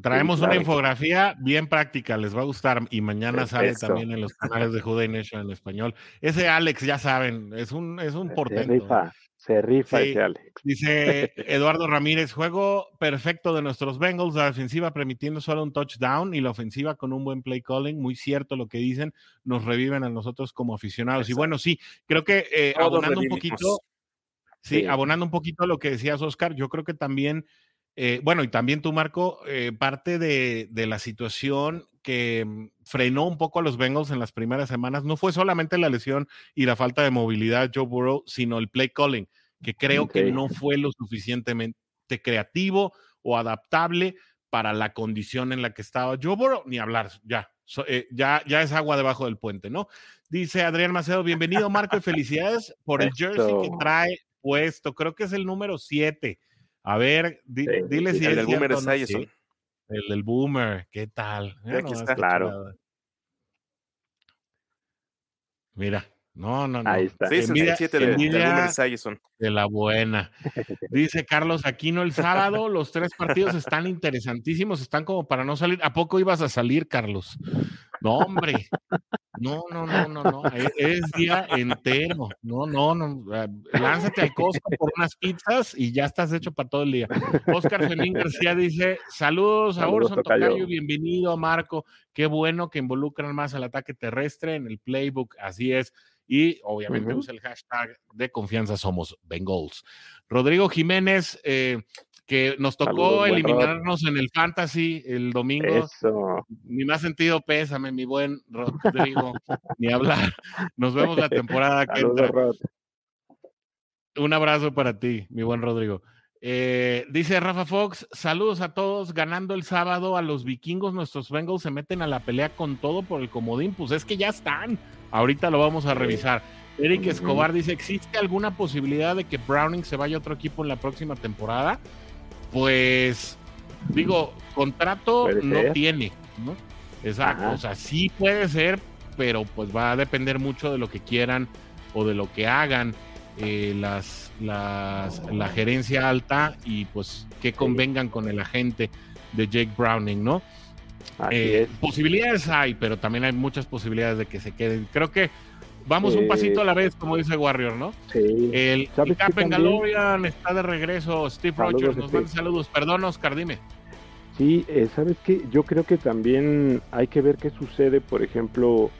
A: Traemos una infografía bien práctica, les va a gustar y mañana sale también en los canales de Juday Nation en español. Ese Alex, ya saben, es un, es un portento.
C: Se rifa, se rifa ese Alex.
A: Dice Eduardo Ramírez, juego perfecto de nuestros Bengals, la defensiva permitiendo solo un touchdown y la ofensiva con un buen play calling, muy cierto lo que dicen, nos reviven a nosotros como aficionados. Y bueno, sí, creo que eh, abonando un poquito, sí, abonando un poquito lo que decías, Oscar, yo creo que también eh, bueno, y también tú, Marco, eh, parte de, la situación que mm, frenó un poco a los Bengals en las primeras semanas no fue solamente la lesión y la falta de movilidad Joe Burrow, sino el play calling, que creo que no fue lo suficientemente creativo o adaptable para la condición en la que estaba Joe Burrow, ni hablar, ya, eh, ya, ya es agua debajo del puente, ¿no? Dice Adrián Macedo, bienvenido Marco y felicidades por el jersey que trae puesto, creo que es el número 7 a ver, dile si
B: el del boomer es
A: El del boomer, ¿qué tal?
B: aquí está, claro.
A: Mira, no, no, no.
C: Ahí está.
B: Sí, envidia, el del, boomer
A: De la buena. Dice Carlos Aquino, el sábado los tres partidos están interesantísimos, están como para no salir. ¿A poco ibas a salir, Carlos? No, hombre. No, no, no, no, no. E, es, día entero. No, no, no. Lánzate al Costco por unas pizzas y ya estás hecho para todo el día. Oscar Femín García dice: Saludos a Orson Tocayo, bienvenido a Marco. Qué bueno que involucran más al ataque terrestre en el playbook. Así es. Y obviamente usa el hashtag de confianza somos Bengals. Rodrigo Jiménez, eh, que nos tocó eliminarnos en el Fantasy el domingo. Ni más sentido pésame, mi buen Rodrigo, ni hablar. Nos vemos la temporada que entra. Un abrazo para ti, mi buen Rodrigo. Eh, dice Rafa Fox, saludos a todos, ganando el sábado a los vikingos, nuestros Bengals se meten a la pelea con todo por el comodín, pues es que ya están, ahorita lo vamos a revisar. Eric Escobar dice, ¿existe alguna posibilidad de que Browning se vaya a otro equipo en la próxima temporada? Pues Digo, contrato no tiene, ¿no? Exacto, o sea, sí puede ser, pero pues va a depender mucho de lo que quieran o de lo que hagan eh, las, las, la gerencia alta y pues que convengan con el agente de Jake Browning, ¿no? Eh, posibilidades hay, pero también hay muchas posibilidades de que se queden. Creo que vamos un pasito a la vez, como dice Warrior, ¿no?
C: Sí.
A: El Cap en Galorian está de regreso. Steve Rogers nos manda saludos. Perdón, Oscar, dime.
C: Sí, eh, ¿sabes qué? Yo creo que también hay que ver qué sucede, por ejemplo,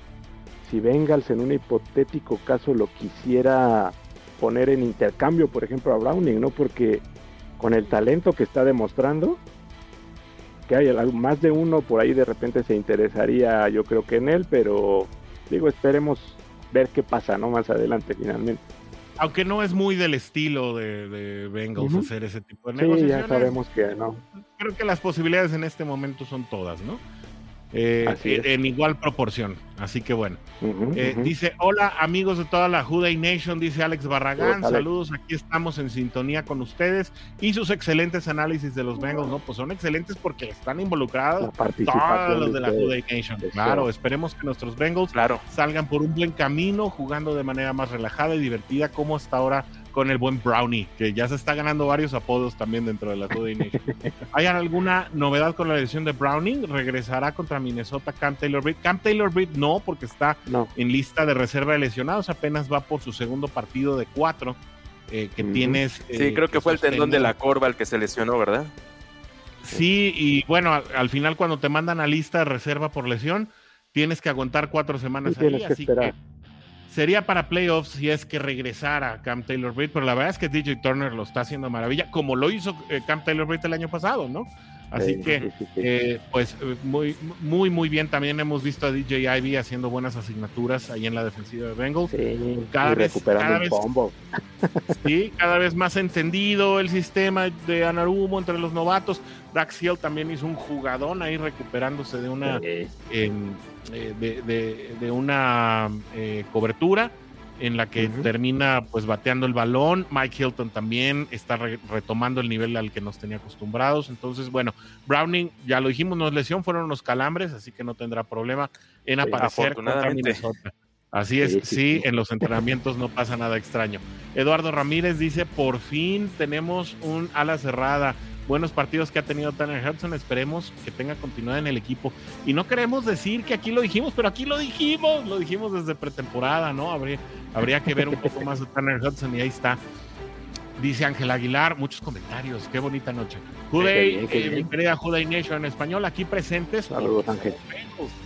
C: si Bengals en un hipotético caso lo quisiera poner en intercambio, por ejemplo, a Browning, ¿no? Porque con el talento que está demostrando, que hay más de uno por ahí de repente se interesaría, yo creo que en él, pero digo, esperemos ver qué pasa, ¿no? Más adelante, finalmente.
A: Aunque no es muy del estilo de, de Bengals hacer ese tipo de
C: sí, negociaciones. ya sabemos que no.
A: Creo que las posibilidades en este momento son todas, ¿no? Eh, en igual proporción. Así que bueno. Eh, dice, hola amigos de toda la Juday Nation, dice Alex Barragán. Saludos, aquí estamos en sintonía con ustedes y sus excelentes análisis de los Bengals, ¿no? Pues son excelentes porque están involucrados todos los de la Juday Nation. Claro, esperemos que nuestros Bengals salgan por un buen camino, jugando de manera más relajada y divertida como hasta ahora con el buen Brownie, que ya se está ganando varios apodos también dentro de la Today Nation. ¿Hay alguna novedad con la elección de Browning? ¿Regresará contra Minnesota Camp Taylor Britt? Camp Taylor Britt no, porque está en lista de reserva de lesionados, apenas va por su segundo partido de cuatro eh, que tienes.
B: sí, eh, creo que, fue el tendón de la corva el que se lesionó, ¿verdad?
A: Sí, y bueno, al, final cuando te mandan a lista de reserva por lesión, tienes que aguantar cuatro semanas ahí, así que sería para playoffs si es que regresara Cam Taylor Britt, pero la verdad es que DJ Turner lo está haciendo maravilla, como lo hizo eh, Cam Taylor Britt el año pasado, ¿no? Así que, eh, pues, eh, muy, muy, muy bien. También hemos visto a DJ Ivy haciendo buenas asignaturas ahí en la defensiva de Bengals.
C: cada vez, cada vez,
A: Sí, cada vez más entendido el sistema de Anarumo entre los novatos. Dax Hill también hizo un jugadón ahí recuperándose de una, eh, de, una cobertura en la que termina pues bateando el balón. Mike Hilton también está retomando el nivel al que nos tenía acostumbrados. Entonces, bueno, Browning, ya lo dijimos, no es lesión, fueron unos calambres, así que no tendrá problema en aparecer contra Minnesota. Así es, sí, en los entrenamientos no pasa nada extraño. Eduardo Ramírez dice, por fin tenemos un ala cerrada buenos partidos que ha tenido Tanner Hudson. Esperemos que tenga continuidad en el equipo. Y no queremos decir que aquí lo dijimos, pero aquí lo dijimos, lo dijimos desde pretemporada, ¿no? Habría, habría que ver un poco más de Tanner Hudson y ahí está. Dice Ángel Aguilar, muchos comentarios, qué bonita noche. Juday, eh, mi querida Juday Nation en español, aquí presentes.
C: Saludos, Ángel.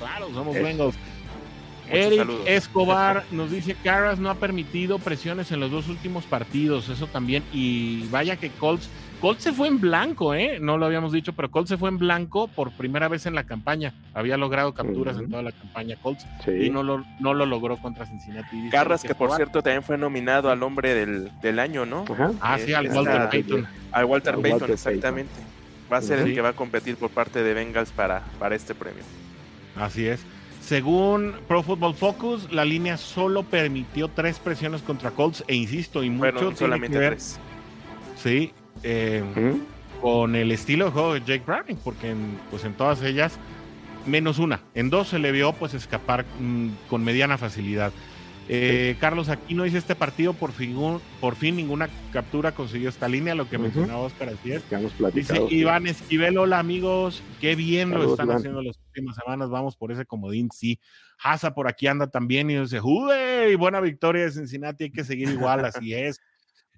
A: claro, somos Bengals. Eric Escobar nos dice Caras no ha permitido presiones en los dos últimos partidos, eso también. Y vaya que Colts Colt se fue en blanco, ¿eh? No lo habíamos dicho, pero Colt se fue en blanco por primera vez en la campaña. Había logrado capturas en toda la campaña Colts y no lo, no lo logró contra Cincinnati.
B: Carras, que por cierto también fue nominado al hombre del, año, ¿no?
A: Ah, sí, al Walter Payton.
B: Al Walter, Payton, exactamente. Va a ser el que va a competir por parte de Bengals para, para este premio.
A: Así es. Según Pro Football Focus, la línea solo permitió tres presiones contra Colts, e insisto, y mucho
B: solamente tres.
A: Sí, eh, con el estilo de juego de Jake Browning, porque en, pues en todas ellas, menos una, en dos se le vio pues escapar mm, con mediana facilidad. Eh, Carlos Aquino dice este partido por fin, por fin ninguna captura consiguió esta línea, lo que mencionaba Oscar así Dice Iván Esquivel, hola amigos, qué bien lo están haciendo las últimas semanas, vamos por ese comodín, sí. Haza por aquí anda también y dice, ¡Jude! Buena victoria de Cincinnati, hay que seguir igual, así es.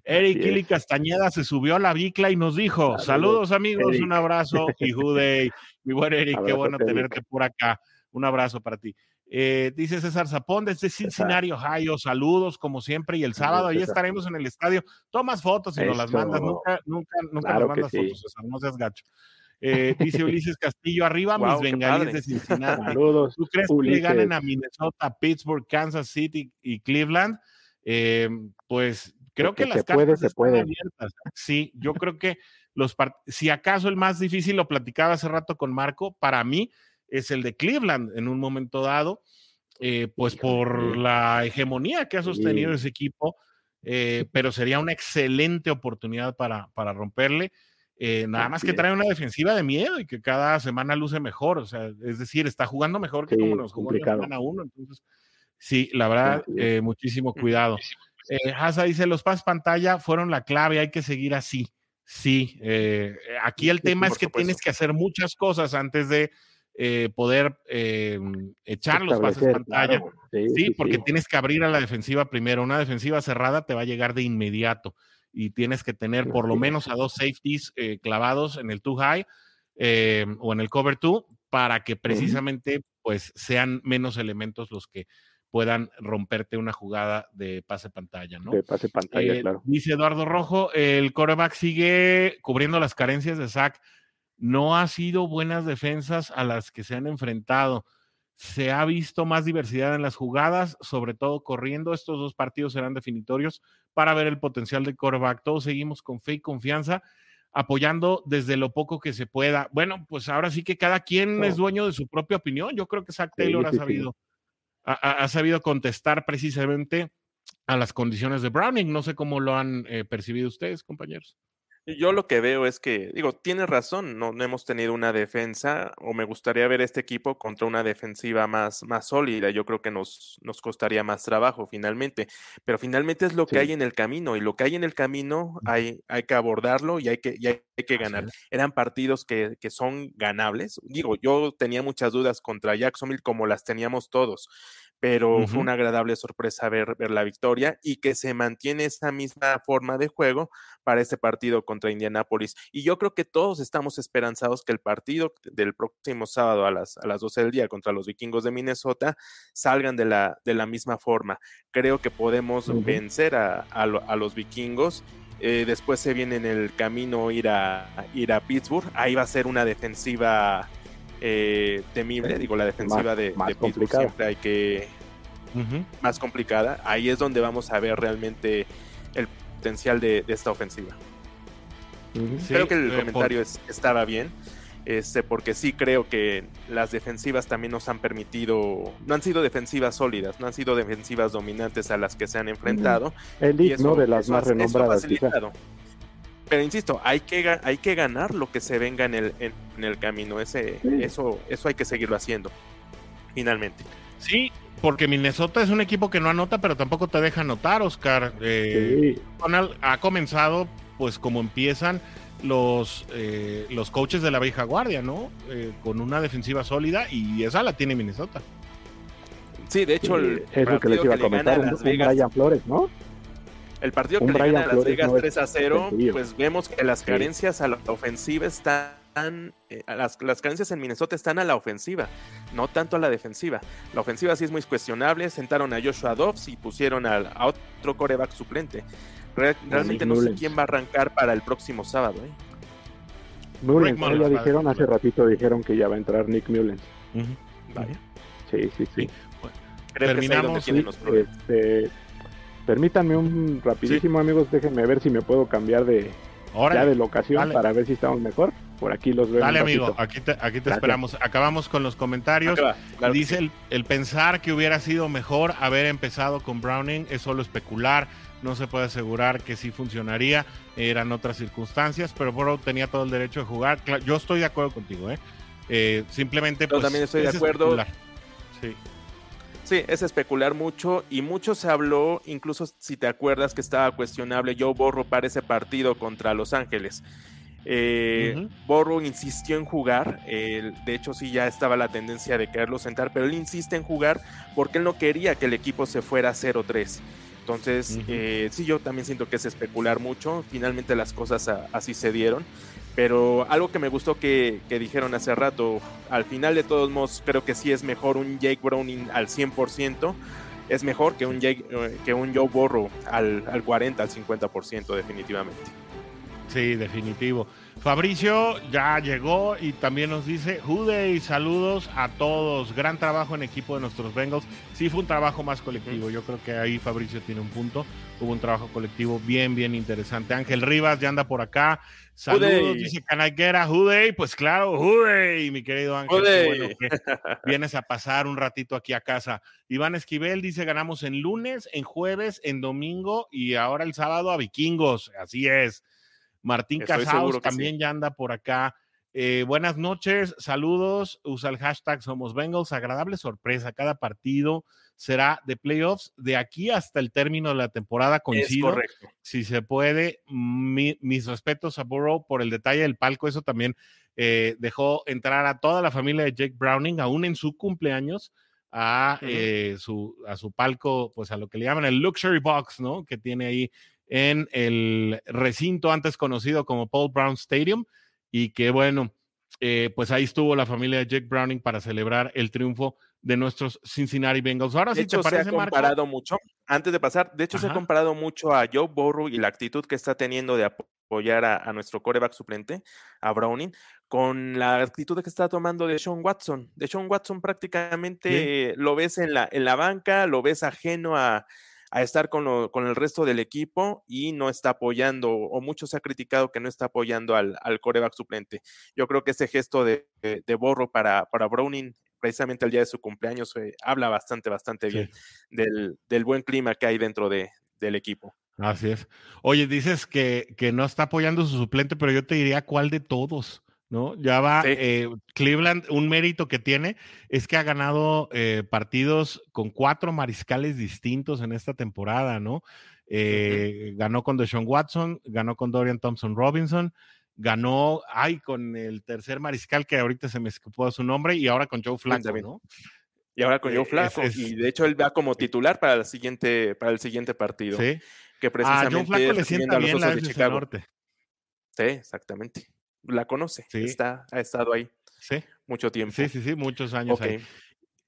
A: Eric Kili Castañeda se subió a la bicla y nos dijo: Saludos, amigos, un abrazo. Y Jude, mi buen Eric, qué bueno tenerte por acá. Un abrazo para ti. Eh, dice César Zapón desde Cincinnati, Ohio. Saludos, como siempre. Y el sábado ahí estaremos en el estadio. Tomas fotos y nos las mandas. Nunca, nunca, nunca nos mandas fotos, César. No seas gacho. Eh, dice Ulises Castillo, arriba mis bengalíes de Cincinnati.
C: Saludos.
A: ¿Tú crees que le ganen a Minnesota, Pittsburgh, Kansas City y Cleveland? Eh, pues Creo que, las cartas están abiertas. Sí, yo creo que los si acaso el más difícil lo platicaba hace rato con Marco, para mí es el de Cleveland en un momento dado, eh, pues por la hegemonía que ha sostenido ese equipo, eh, pero sería una excelente oportunidad para, para romperle. Eh, nada más que trae una defensiva de miedo y que cada semana luce mejor. O sea, es decir, está jugando mejor que como nos jugó en semana uno. Entonces, sí, la verdad, eh, muchísimo cuidado. Eh, Hasa dice: los pas pantalla fueron la clave, hay que seguir así. Sí, eh, aquí el tema es que tienes que hacer muchas cosas antes de poder echar los pases pantalla. Sí, porque tienes que abrir a la defensiva primero. Una defensiva cerrada te va a llegar de inmediato y tienes que tener por lo menos a dos safeties eh, clavados en el two high eh, o en el cover two para que precisamente pues sean menos elementos los que puedan romperte una jugada de pase pantalla, ¿no?
C: De pase pantalla,
A: eh,
C: claro.
A: Dice Eduardo Rojo, el coreback sigue cubriendo las carencias de Zach. No ha sido buenas defensas a las que se han enfrentado. Se ha visto más diversidad en las jugadas, sobre todo corriendo. Estos dos partidos serán definitorios para ver el potencial del coreback. Todos seguimos con fe y confianza, apoyando desde lo poco que se pueda. Bueno, pues ahora sí que cada quien es dueño de su propia opinión. Yo creo que Zach Taylor ha sabido, ha, sabido contestar precisamente a las condiciones de Browning. No sé cómo lo han eh, percibido ustedes, compañeros.
B: Yo lo que veo es que, digo, tienes razón, no, hemos tenido una defensa, o me gustaría ver este equipo contra una defensiva más, más sólida. Yo creo que nos, nos costaría más trabajo finalmente, pero finalmente es lo que hay en el camino, y lo que hay en el camino hay, hay que abordarlo y hay que, y hay, que ganar. Eran partidos que, que son ganables. Digo, yo tenía muchas dudas contra Jacksonville, como las teníamos todos pero fue una agradable sorpresa ver, ver la victoria y que se mantiene esa misma forma de juego para este partido contra Indianápolis. Y yo creo que todos estamos esperanzados que el partido del próximo sábado a las, a las 12 del día contra los vikingos de Minnesota salgan de la, de la misma forma. Creo que podemos vencer a, a, los vikingos. Eh, después se viene en el camino ir a, ir a Pittsburgh. Ahí va a ser una defensiva eh, temible, digo, la defensiva de, Pittsburgh siempre hay que... Más complicada. Ahí es donde vamos a ver realmente el potencial de, esta ofensiva. creo que el eh, comentario estaba bien. Este, porque sí creo que las defensivas también nos han permitido, no han sido defensivas sólidas, no han sido defensivas dominantes a las que se han enfrentado.
C: El y ¿no? De las más renombradas.
B: Pero insisto, hay que, hay que ganar lo que se venga en el, en, el camino. Ese, eso, eso hay que seguirlo haciendo, finalmente.
A: Sí, porque Minnesota es un equipo que no anota, pero tampoco te deja anotar, Oscar. Eh, ha comenzado, pues como empiezan los, eh, los coaches de la vieja guardia, ¿no? Eh, con una defensiva sólida y esa la tiene Minnesota.
B: Sí, de hecho, el
C: eso que les iba a comentar, un, Vegas, Flores, ¿no?
B: El partido que le gana a Las Vegas 3 a 0, pues vemos que las carencias a la ofensiva están, eh, las, carencias en Minnesota están a la ofensiva, no tanto a la defensiva. La ofensiva sí es muy cuestionable, sentaron a Joshua Dobbs y pusieron a, otro coreback suplente. realmente no sé quién va a arrancar para el próximo sábado. ¿eh?
C: Mullens, ya dijeron hace ratito, dijeron que ya va a entrar Nick Mullens. Sí, sí, sí.
A: Terminamos.
C: este, Permítanme un rapidísimo, amigos, déjenme ver si me puedo cambiar de, ya de locación para ver si estamos mejor. Por aquí los veo.
A: Dale, amigo, aquí te, aquí te esperamos. Acabamos con los comentarios. Dice el, pensar que hubiera sido mejor haber empezado con Browning es solo especular. No se puede asegurar que sí funcionaría. Eran otras circunstancias, pero Burrow tenía todo el derecho de jugar. Yo estoy de acuerdo contigo, ¿eh? eh simplemente.
B: Yo pues, también estoy de acuerdo. Sí. Sí, es especular mucho y mucho se habló, incluso si te acuerdas que estaba cuestionable Joe Borro para ese partido contra Los Ángeles. Eh, Borro insistió en jugar, de hecho sí ya estaba la tendencia de quererlo sentar, pero él insiste en jugar porque él no quería que el equipo se fuera 0-3. Entonces, eh, sí, yo también siento que es especular mucho, finalmente las cosas así se dieron. Pero algo que me gustó que, dijeron hace rato, al final de todos modos creo que sí es mejor un Jake Browning al 100%, es mejor que un, Jake, eh, que un Joe Borro al, al 40, al 50% definitivamente.
A: Sí, definitivo. Fabricio ya llegó y también nos dice, Jude y saludos a todos. Gran trabajo en equipo de nuestros Bengals. Sí fue un trabajo más colectivo. Yo creo que ahí Fabricio tiene un punto. Hubo un trabajo colectivo bien, bien interesante. Ángel Rivas ya anda por acá. Saludos, dice Canaguera, Jude. Pues claro, Jude, mi querido Ángel. vienes a pasar un ratito aquí a casa. Iván Esquivel dice, ganamos en lunes, en jueves, en domingo y ahora el sábado a vikingos. Así es. Martín Casaus también ya anda por acá. Eh, buenas noches, saludos. Usa el hashtag Somos Bengals. Agradable sorpresa. Cada partido será de playoffs de aquí hasta el término de la temporada. Coincido. Si se puede, mis respetos a Burrow por el detalle del palco. Eso también eh, dejó entrar a toda la familia de Jake Browning, aún en su cumpleaños, a, eh, su, a su palco, pues a lo que le llaman el Luxury Box, ¿no? Que tiene ahí en el recinto antes conocido como Paul Brown Stadium y que bueno, eh, pues ahí estuvo la familia de Jake Browning para celebrar el triunfo de nuestros Cincinnati Bengals. Ahora sí te parece,
B: se ha comparado mucho, antes de pasar, de hecho se ha comparado mucho a Joe Burrow y la actitud que está teniendo de apoyar a, nuestro coreback suplente, a Browning, con la actitud que está tomando de Sean Watson. De Sean Watson prácticamente lo ves en la, en la banca, lo ves ajeno a, a estar con, con, el resto del equipo y no está apoyando, o mucho se ha criticado que no está apoyando al, al coreback suplente. Yo creo que ese gesto de, de, borro para, para Browning, precisamente el día de su cumpleaños, eh, habla bastante, bastante bien del, del, buen clima que hay dentro de, del equipo.
A: Así es. Oye, dices que, que no está apoyando a su suplente, pero yo te diría cuál de todos. ¿no? Ya va eh, Cleveland, un mérito que tiene es que ha ganado eh, partidos con cuatro mariscales distintos en esta temporada, ¿no? Eh, ganó con Deshaun Watson, ganó con Dorian Thompson Robinson, ganó, ay, con el tercer mariscal que ahorita se me escapó su nombre y ahora con Joe Flacco, ¿no?
B: Y ahora con Joe Flacco, y de hecho él va como titular para el siguiente, para el siguiente partido. Sí.
A: Que precisamente ah, Joe Flacco le sienta bien la de Norte.
B: Sí, exactamente la conoce, está, ha estado ahí
A: sí.
B: mucho tiempo.
A: Sí, sí, sí, muchos años ahí.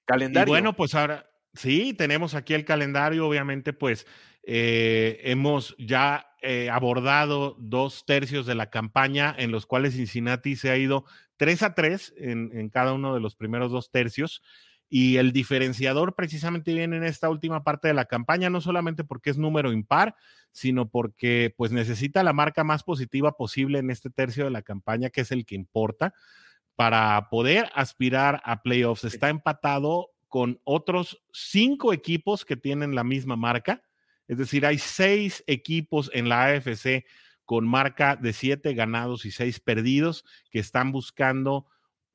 B: Calendario.
A: Y bueno, pues ahora, sí, tenemos aquí el calendario, obviamente, pues eh, hemos ya eh, abordado dos tercios de la campaña en los cuales Cincinnati se ha ido 3 a 3 en, en cada uno de los primeros dos tercios. Y el diferenciador precisamente viene en esta última parte de la campaña, no solamente porque es número impar, sino porque pues necesita la marca más positiva posible en este tercio de la campaña, que es el que importa, para poder aspirar a playoffs. Está empatado con otros cinco equipos que tienen la misma marca, es decir, hay seis equipos en la AFC con marca de siete ganados y seis perdidos que están buscando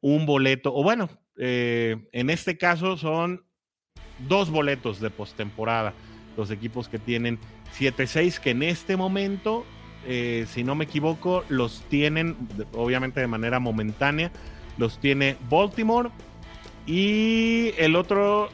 A: un boleto, o bueno, eh, en este caso son dos boletos de postemporada, los equipos que tienen 7-6, que en este momento, eh, si no me equivoco, los tienen, obviamente de manera momentánea, los tiene Baltimore, y el otro,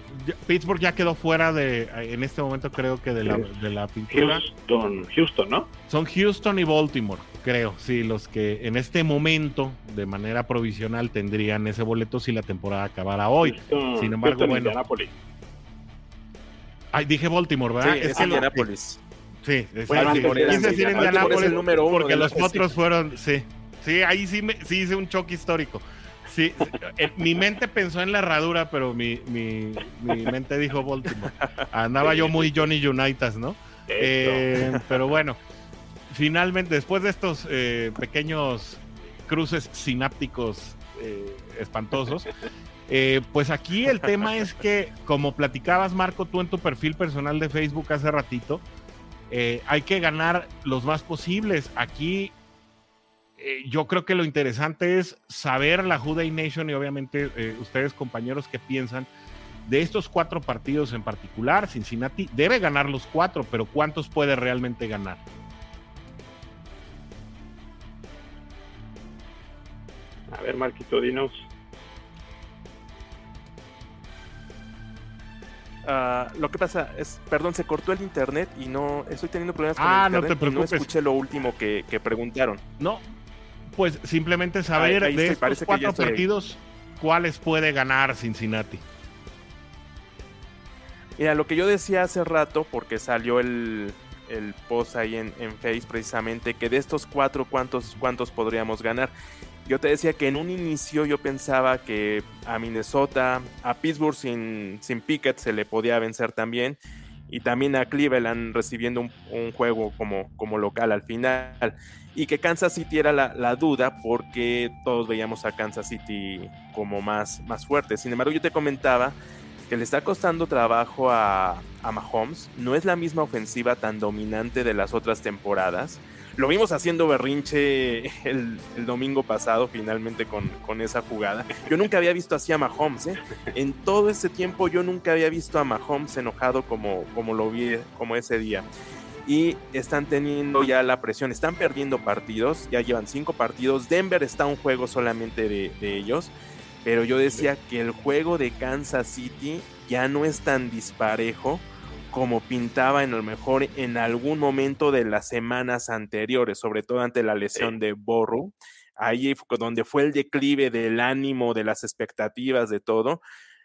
A: Pittsburgh ya quedó fuera de, en este momento creo que de la, de la pintura.
C: Houston, Houston, ¿no?
A: Son Houston y Baltimore, creo, sí, los que en este momento, de manera provisional, tendrían ese boleto si la temporada acabara hoy. Sin embargo, bueno. Ay, dije Baltimore, ¿verdad?
B: Sí, es, Indianapolis.
A: Sí, es, bueno, quise decir Indianapolis el número uno porque los otros fueron, sí. Sí, ahí sí, me, sí hice un choque histórico. Sí, eh, mi mente pensó en la herradura, pero mi, mi, mi mente dijo Baltimore. Andaba yo muy Johnny Unitas, ¿no? Eh, pero bueno, finalmente, después de estos eh, pequeños cruces sinápticos espantosos, pues aquí el tema es que, como platicabas, Marco, tú en tu perfil personal de Facebook hace ratito, hay que ganar los más posibles. Aquí eh, yo creo que lo interesante es saber la Juday Nation y obviamente eh, ustedes compañeros que piensan de estos cuatro partidos en particular. Cincinnati debe ganar los cuatro, pero ¿cuántos puede realmente ganar?
C: A ver, Marquito, dinos.
B: Ah, lo que pasa es, perdón, se cortó el internet y no estoy teniendo problemas con ah, el internet no te preocupes. no escuché lo último que, que preguntaron.
A: No, pues simplemente saber de estos cuatro partidos cuáles puede ganar Cincinnati.
B: Mira, lo que yo decía hace rato, porque salió el, el post ahí en, en, Face precisamente, que de estos cuatro, ¿cuántos, ¿cuántos podríamos ganar? Yo te decía que en un inicio yo pensaba que a Minnesota, a Pittsburgh sin, sin Pickett se le podía vencer también, y también a Cleveland recibiendo un, un juego como, como local al final y que Kansas City era la, duda porque todos veíamos a Kansas City como más, más fuerte. Sin embargo, yo te comentaba que le está costando trabajo a, Mahomes. No es la misma ofensiva tan dominante de las otras temporadas. Lo vimos haciendo berrinche el, domingo pasado, finalmente, con, con, esa jugada. Yo nunca había visto así a Mahomes, ¿eh? En todo ese tiempo yo nunca había visto a Mahomes enojado como, como lo vi como ese día. Y están teniendo ya la presión, están perdiendo partidos, ya llevan cinco partidos. Denver está un juego solamente de, de ellos. Pero yo decía que el juego de Kansas City ya no es tan disparejo como pintaba en lo mejor en algún momento de las semanas anteriores, sobre todo ante la lesión de Borro. Ahí fue donde fue el declive del ánimo, de las expectativas, de todo.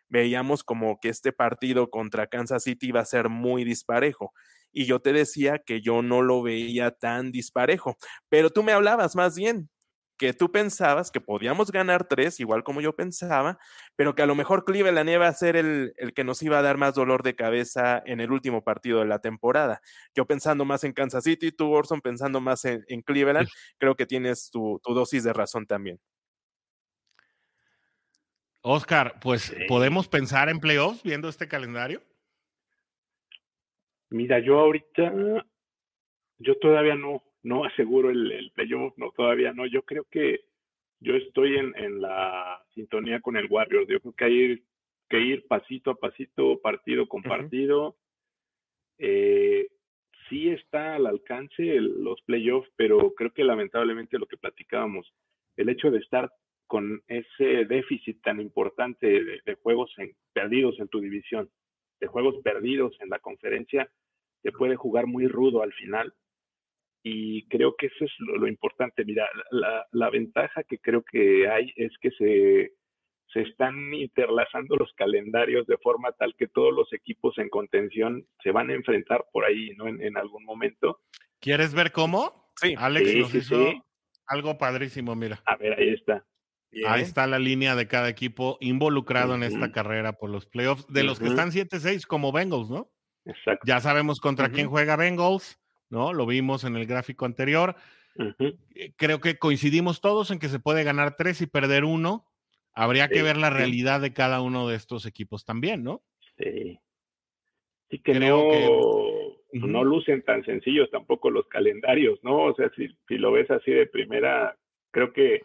B: Veíamos como que este partido contra Kansas City iba a ser muy disparejo. Y yo te decía que yo no lo veía tan disparejo. Pero tú me hablabas más bien que tú pensabas que podíamos ganar tres, igual como yo pensaba, pero que a lo mejor Cleveland iba a ser el, que nos iba a dar más dolor de cabeza en el último partido de la temporada. Yo pensando más en Kansas City, tú, Orson, pensando más en, Cleveland, creo que tienes tu, dosis de razón también.
A: Oscar, pues podemos pensar en playoffs viendo este calendario.
D: Mira, yo ahorita, yo todavía no, no aseguro el, el playoff, no, todavía no. Yo creo que yo estoy en, en la sintonía con el Warriors. Yo creo que hay que ir pasito a pasito, partido con partido. Eh, sí está al alcance los playoffs, pero creo que lamentablemente lo que platicábamos, el hecho de estar con ese déficit tan importante de, juegos perdidos en tu división, de juegos perdidos en la conferencia, te puede jugar muy rudo al final y creo que eso es lo, importante. Mira, la, ventaja que creo que hay es que se, se están interlazando los calendarios de forma tal que todos los equipos en contención se van a enfrentar por ahí, ¿no? En, algún momento.
A: ¿Quieres ver cómo?
B: Sí.
A: Alex nos hizo algo padrísimo, mira.
D: A ver, ahí está.
A: Ahí está la línea de cada equipo involucrado en esta carrera por los playoffs, de los que están 7-6 como Bengals, ¿no?
D: Exacto.
A: Ya sabemos contra quién juega Bengals ¿no? Lo vimos en el gráfico anterior. Eh, creo que coincidimos todos en que se puede ganar tres y perder uno. Habría que ver la realidad de cada uno de estos equipos también, ¿no?
D: Sí. Sí que Creo que no lucen tan sencillos tampoco los calendarios, ¿no? O sea, si, si lo ves así de primera, creo que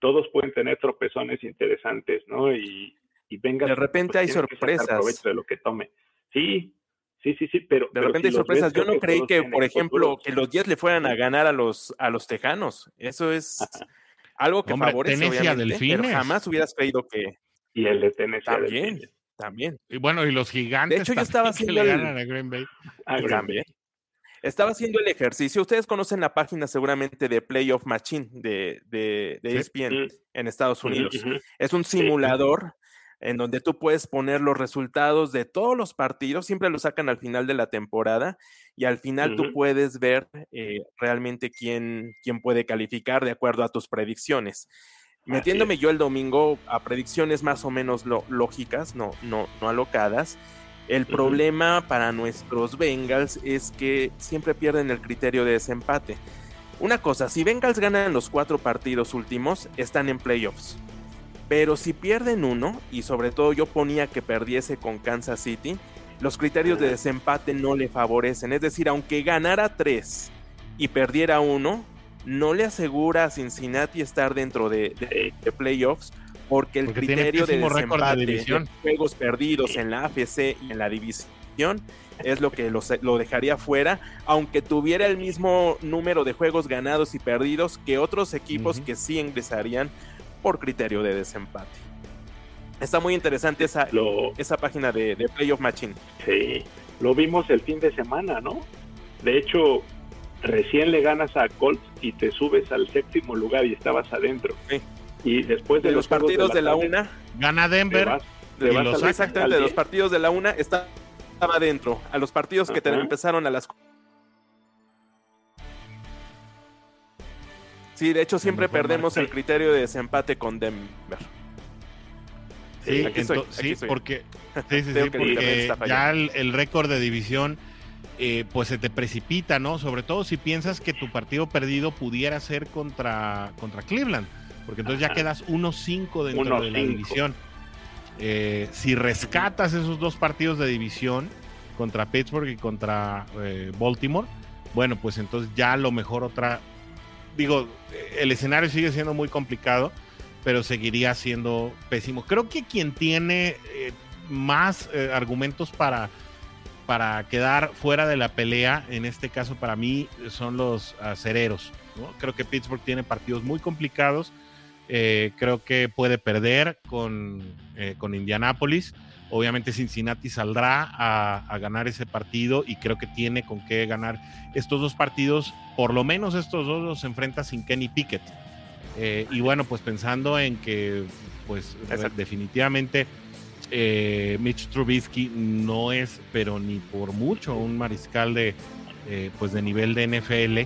D: todos pueden tener tropezones interesantes, ¿no? Y, y venga.
B: De repente pues, hay sorpresas.
D: de lo que tome. Sí, Sí, sí, sí, pero.
B: De repente hay sorpresas. Yo no creí que, por ejemplo, que los Jets le fueran a ganar a los, a los Tejanos. Eso es algo que favorece, obviamente, pero jamás hubieras creído que.
D: Y el de Tennessee.
B: También, también.
A: Y bueno, y los gigantes.
B: De hecho, yo estaba haciendo. El... a Green Bay. también. Estaba haciendo el ejercicio. Ustedes conocen la página seguramente de Playoff Machine de, de, de ESPN mm. en Estados Unidos. Es un simulador en donde tú puedes poner los resultados de todos los partidos, siempre lo sacan al final de la temporada y al final tú puedes ver eh, realmente quién, quién puede calificar de acuerdo a tus predicciones. Metiéndome yo el domingo a predicciones más o menos lógicas, no, no, no alocadas. El problema para nuestros Bengals es que siempre pierden el criterio de desempate. Una cosa, si Bengals ganan los cuatro partidos últimos, están en playoffs. Pero si pierden uno, y sobre todo yo ponía que perdiese con Kansas City, los criterios de desempate no le favorecen. Es decir, aunque ganara tres y perdiera uno, no le asegura a Cincinnati estar dentro de, playoffs porque el criterio de desempate de, juegos perdidos en la AFC y en la división es lo que lo, dejaría fuera, aunque tuviera el mismo número de juegos ganados y perdidos que otros equipos que sí ingresarían por criterio de desempate. Está muy interesante esa, esa página de, de Playoff Machine.
D: Sí, lo vimos el fin de semana, ¿no? De hecho, recién le ganas a Colts y te subes al séptimo lugar y estabas adentro. Sí. Y después de,
B: los, partidos de la, una,
A: gana Denver.
B: exactamente, de los partidos de la una estaba adentro. A los partidos que te empezaron a las Sí, de hecho siempre perdemos el criterio de desempate con Denver.
A: Sí, sí, porque, ya el, récord de división eh, pues se te precipita, ¿no? Sobre todo si piensas que tu partido perdido pudiera ser contra, contra Cleveland, porque entonces ya quedas 1-5 dentro de la división. Eh, si rescatas esos dos partidos de división contra Pittsburgh y contra eh, Baltimore, bueno, pues entonces ya a lo mejor otra, digo, el escenario sigue siendo muy complicado, pero seguiría siendo pésimo. Creo que quien tiene eh, más argumentos para, para quedar fuera de la pelea, en este caso para mí, son los acereros. Creo que Pittsburgh tiene partidos muy complicados. Eh, creo que puede perder con, con Indianapolis. Obviamente Cincinnati saldrá a, ganar ese partido y creo que tiene con qué ganar estos dos partidos. Por lo menos estos dos los enfrenta sin Kenny Pickett. Eh, y bueno, pues pensando en que, pues definitivamente eh, Mitch Trubisky no es, pero ni por mucho, un mariscal de, eh, pues de nivel de NFL.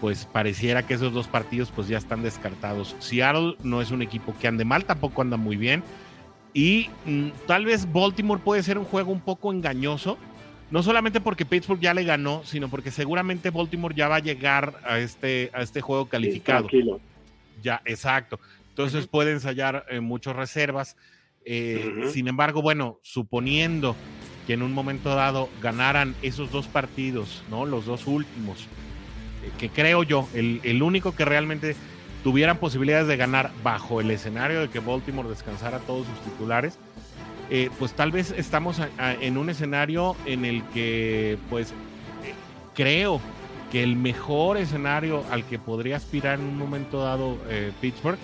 A: Pues pareciera que esos dos partidos pues ya están descartados. Seattle no es un equipo que ande mal, tampoco anda muy bien. Y mm, tal vez Baltimore puede ser un juego un poco engañoso, no solamente porque Pittsburgh ya le ganó, sino porque seguramente Baltimore ya va a llegar a este, a este juego calificado. ya, exacto. Entonces puede ensayar eh, muchas reservas. Eh, sin embargo, bueno, suponiendo que en un momento dado ganaran esos dos partidos, ¿no? Los dos últimos, eh, que creo yo, el, el único que realmente tuvieran posibilidades de ganar bajo el escenario de que Baltimore descansara todos sus titulares, eh, pues tal vez estamos en un escenario en el que, pues, eh, creo que el mejor escenario al que podría aspirar en un momento dado eh, Pittsburgh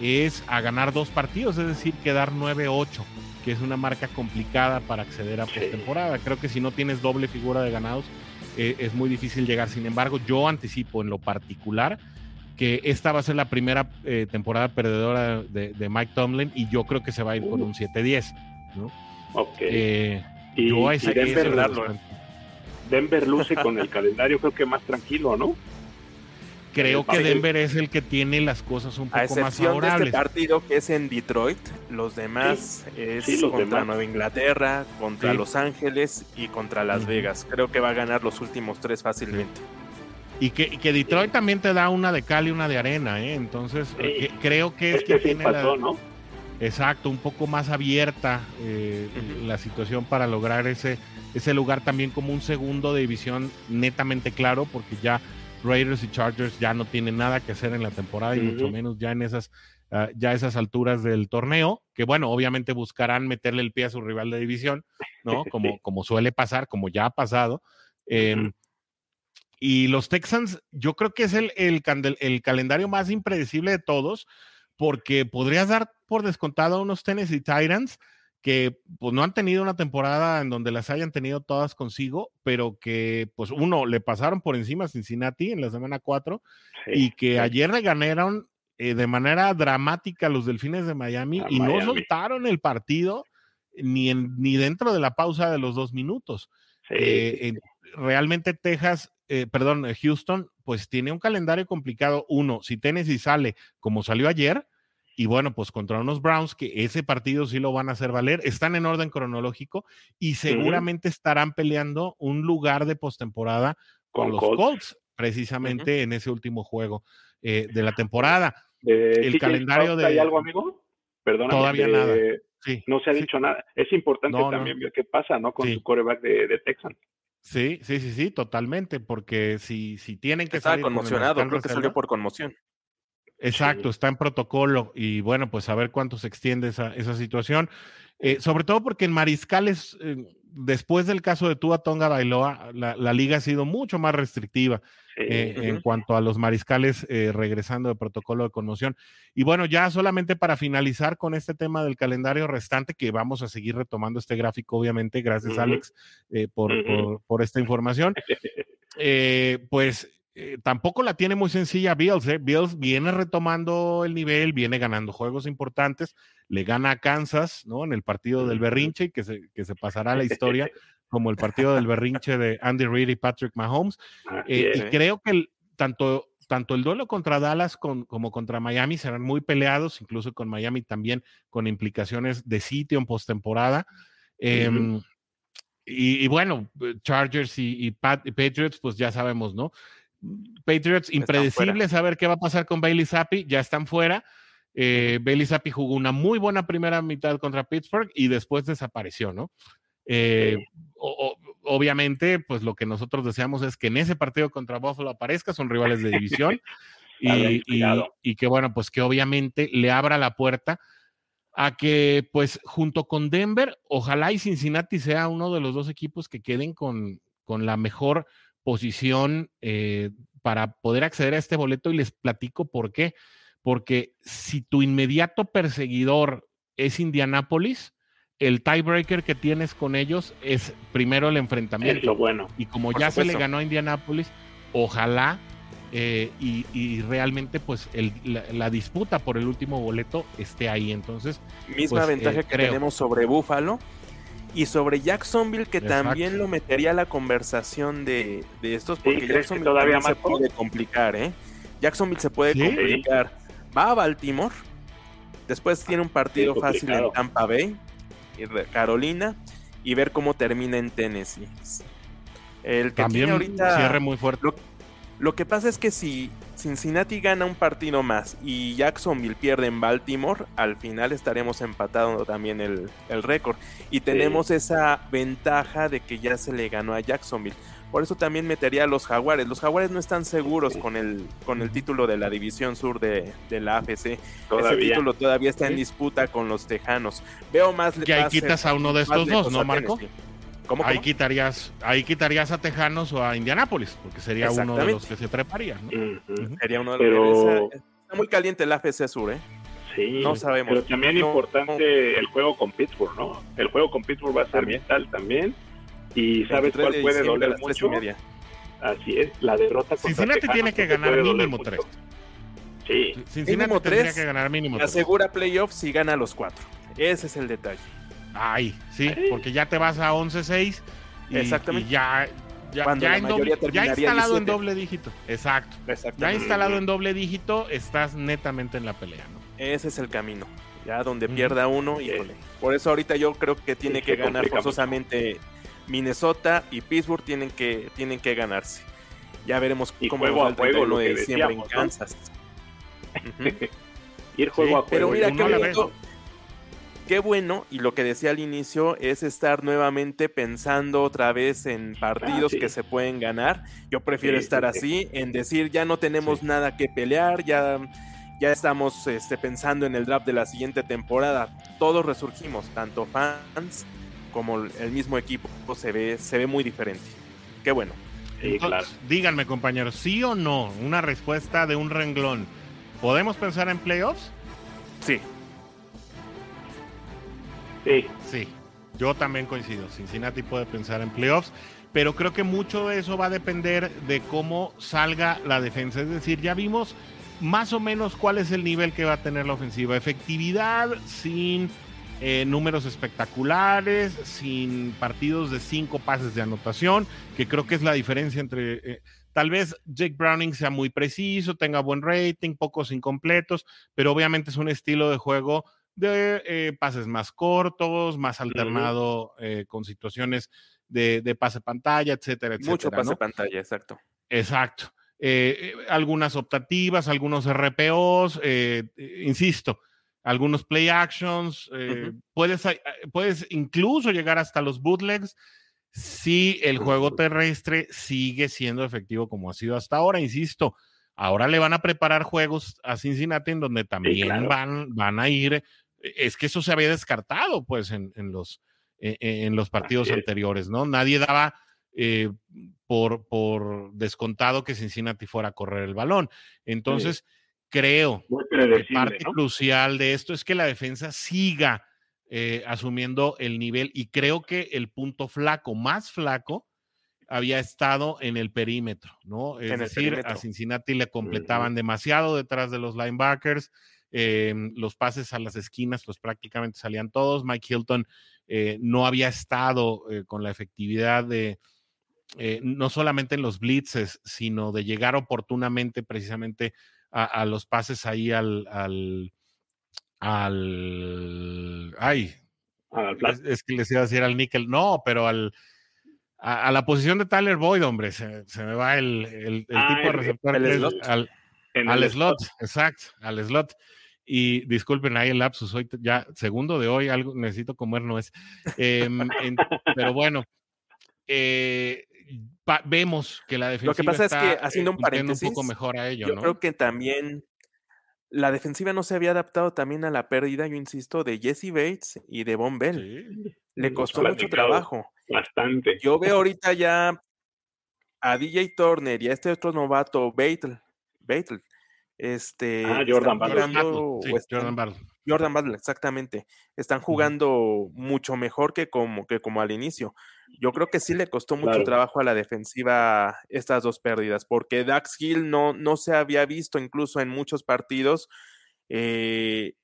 A: es a ganar dos partidos, es decir, quedar 9-8, que es una marca complicada para acceder a postemporada. Creo que si no tienes doble figura de ganados, es muy difícil llegar. Sin embargo, yo anticipo en lo particular que esta va a ser la primera eh, temporada perdedora de, Mike Tomlin y yo creo que se va a ir con un 7-10. ¿no?
D: Ok. Eh, y, Denver, luce con el calendario creo que más tranquilo, ¿no?
A: Creo que Denver es el que tiene las cosas un poco más favorables.
B: De este partido que es en Detroit, los demás es contra Nueva Inglaterra, contra Los Ángeles y contra Las Vegas. Creo que va a ganar los últimos tres fácilmente.
A: Y que, que, Detroit también te da una de cal y una de arena, ¿eh? Entonces, creo que es que tiene
D: ¿no?
A: Exacto, un poco más abierta eh, la situación para lograr ese, ese lugar también como un segundo de división netamente claro, porque ya Raiders y Chargers ya no tienen nada que hacer en la temporada y mucho menos ya en esas, uh, ya esas alturas del torneo, que bueno, obviamente buscarán meterle el pie a su rival de división, ¿no? Como, como suele pasar, como ya ha pasado. Eh, y los Texans, yo creo que es el, el, el, calendario más impredecible de todos, porque podrías dar por descontado a unos Tennessee Titans que pues no han tenido una temporada en donde las hayan tenido todas consigo, pero que pues uno le pasaron por encima a Cincinnati en la semana 4 y que ayer le ganaron eh, de manera dramática los Delfines de Miami y no soltaron el partido ni, en, ni dentro de la pausa de los dos minutos. Eh, realmente Texas eh, perdón, Houston, pues tiene un calendario complicado. Uno, si Tennessee sale como salió ayer, y bueno, pues contra unos Browns que ese partido sí lo van a hacer valer, están en orden cronológico y seguramente estarán peleando un lugar de postemporada con, los Colts, precisamente en ese último juego eh, de la temporada.
D: el calendario de... ¿Hay algo, amigo? Perdona.
A: Todavía nada.
D: no se ha dicho nada. Es importante también ver qué pasa, ¿no? Con su coreback de, de Texans.
A: Sí, sí, sí, sí, totalmente, porque si, si tienen que
B: Estaba conmocionado, creo que salió por conmoción.
A: Exacto, está en protocolo y bueno, pues a ver cuánto se extiende esa, esa situación. Eh, sobre todo porque en Mariscales, eh, después del caso de Tua Tonga Bailoa, la, la, liga ha sido mucho más restrictiva eh, en cuanto a los mariscales regresando de protocolo de conmoción. Y bueno, ya solamente para finalizar con este tema del calendario restante, que vamos a seguir retomando este gráfico, obviamente, gracias Alex por, por, por, esta información. pues eh, tampoco la tiene muy sencilla Bills. ¿eh? Bills viene retomando el nivel, viene ganando juegos importantes, le gana a Kansas, ¿no? En el partido del berrinche, que se, que se pasará a la historia como el partido del berrinche de Andy Reid y Patrick Mahomes. Eh, y creo que tanto, tanto el duelo contra Dallas como contra Miami serán muy peleados, incluso con Miami también con implicaciones de sitio en postemporada. Em, y, bueno, Chargers y, y Patriots, pues ya sabemos, ¿no? Patriots, impredecible saber qué va a pasar con Bailey Zappi, ya están fuera. Eh, Bailey Zappi jugó una muy buena primera mitad contra Pittsburgh y después desapareció, ¿no? Eh, obviamente, pues lo que nosotros deseamos es que en ese partido contra Buffalo aparezca, son rivales de división, y, y, que bueno, pues que obviamente le abra la puerta a que pues junto con Denver, ojalá y Cincinnati sea uno de los dos equipos que queden con, con la mejor posición eh, para poder acceder a este boleto y les platico por qué. Porque si tu inmediato perseguidor es Indianápolis, el tiebreaker que tienes con ellos es primero el enfrentamiento.
D: bueno.
A: Y como ya se le ganó a Indianápolis, ojalá eh, y, realmente pues la, disputa por el último boleto esté ahí. Entonces,
B: misma pues, ventaja eh, que tenemos sobre Buffalo y sobre Jacksonville que también lo metería a la conversación de, estos porque Jacksonville todavía se puede complicar, ¿eh? Jacksonville se puede complicar. Va a Baltimore, después tiene un partido fácil en Tampa Bay y Carolina y ver cómo termina en Tennessee.
A: El que también ahorita cierre muy fuerte.
B: Lo que pasa es que si Cincinnati gana un partido más y Jacksonville pierde en Baltimore, al final estaremos empatando también el, récord. Y tenemos esa ventaja de que ya se le ganó a Jacksonville. Por eso también metería a los Jaguares. Los Jaguares no están seguros con el, con el título de la División Sur de, la AFC. Ese título todavía está en disputa con los Tejanos. Veo más...
A: Que ahí quitas a uno de estos dos, ¿no, Marco? Ahí quitarías, ahí quitarías a Tejanos o a Indianápolis, porque sería uno de los que se treparían.
B: Sería uno de los que está muy caliente el AFC Sur, ¿eh?
D: Sí, no sabemos. Pero también importante el juego con Pittsburgh, ¿no? El juego con Pittsburgh va a ser vital también. Y sabes cuál puede doler mucho. Media. Así es, la derrota
A: contra Cincinnati tiene que ganar mínimo tres.
D: Sí.
A: Cincinnati tendría que ganar mínimo
B: tres. Asegura playoffs si gana los cuatro. Ese es el detalle.
A: Ay, sí, porque ya te vas a 11-6 y, Exactamente. ya, ya, ya, instalado en doble dígito. Exacto. Ya instalado en doble dígito, estás netamente en la pelea, ¿no?
B: Ese es el camino. Ya donde pierda uno, y Por eso ahorita yo creo que tiene que ganar forzosamente Minnesota y Pittsburgh tienen que, tienen que ganarse. Ya veremos cómo va el 31 de diciembre en Kansas.
D: Ir juego a juego.
B: Pero mira, qué qué bueno, y lo que decía al inicio es estar nuevamente pensando otra vez en partidos ah, que se pueden ganar. Yo prefiero estar así, en decir ya no tenemos nada que pelear, ya, ya estamos este, pensando en el draft de la siguiente temporada. Todos resurgimos, tanto fans como el mismo equipo se ve, se ve muy diferente. Qué bueno.
A: Díganme, compañeros, ¿sí o no? Una respuesta de un renglón. ¿Podemos pensar en playoffs?
B: Sí.
A: Sí. Sí, yo también coincido. Cincinnati puede pensar en playoffs, pero creo que mucho de eso va a depender de cómo salga la defensa. Es decir, ya vimos más o menos cuál es el nivel que va a tener la ofensiva. Efectividad sin eh, números espectaculares, sin partidos de cinco pases de anotación, que creo que es la diferencia entre... Eh, tal vez Jake Browning sea muy preciso, tenga buen rating, pocos incompletos, pero obviamente es un estilo de juego de eh, pases más cortos, más alternado eh, con situaciones de, pase pantalla, etcétera, etcétera.
B: Mucho pase pantalla, exacto.
A: Exacto. Eh, algunas optativas, algunos RPOs, insisto, algunos play actions, puedes, puedes incluso llegar hasta los bootlegs si el juego terrestre sigue siendo efectivo como ha sido hasta ahora, insisto. Ahora le van a preparar juegos a Cincinnati en donde también van, van a ir es que eso se había descartado, pues, en, los, e, e, en los partidos anteriores, ¿no? Nadie daba eh, por, por descontado que Cincinnati fuera a correr el balón. Entonces, creo que parte crucial de esto es que la defensa siga eh, asumiendo el nivel y creo que el punto flaco, más flaco, había estado en el perímetro, ¿no? Es decir, a Cincinnati le completaban demasiado detrás de los linebackers, Em, los pases a las esquinas, pues prácticamente salían todos. Mike Hilton eh, no había estado eh, con la efectividad de, eh, no solamente en los blitzes, sino de llegar oportunamente precisamente a, los pases ahí al, al, al ay, es, que les iba a decir al níquel, no, pero al, a, la posición de Tyler Boyd, hombre, se, me va el, el,
D: ah,
A: tipo de receptor.
D: al,
A: al slot, exacto, al slot. Y disculpen ahí el lapsus, hoy ya segundo de hoy, algo necesito comer no es. Em, pero bueno, eh, vemos que la defensiva
B: Lo que pasa es que, haciendo un paréntesis,
A: un poco mejor a ello,
B: yo creo que también la defensiva no se había adaptado también a la pérdida, yo insisto, de Jesse Bates y de Von Bell. Le costó mucho trabajo.
D: Bastante.
B: Yo veo ahorita ya a DJ Turner y a este otro novato, Battle, Battle, este,
D: ah, Jordan
A: Jordan
B: Jordan Butler, exactamente. Están jugando mucho mejor que como, que como al inicio. Yo creo que sí le costó mucho trabajo a la defensiva estas dos pérdidas, porque Dax Hill no, no se había visto incluso en muchos partidos eh,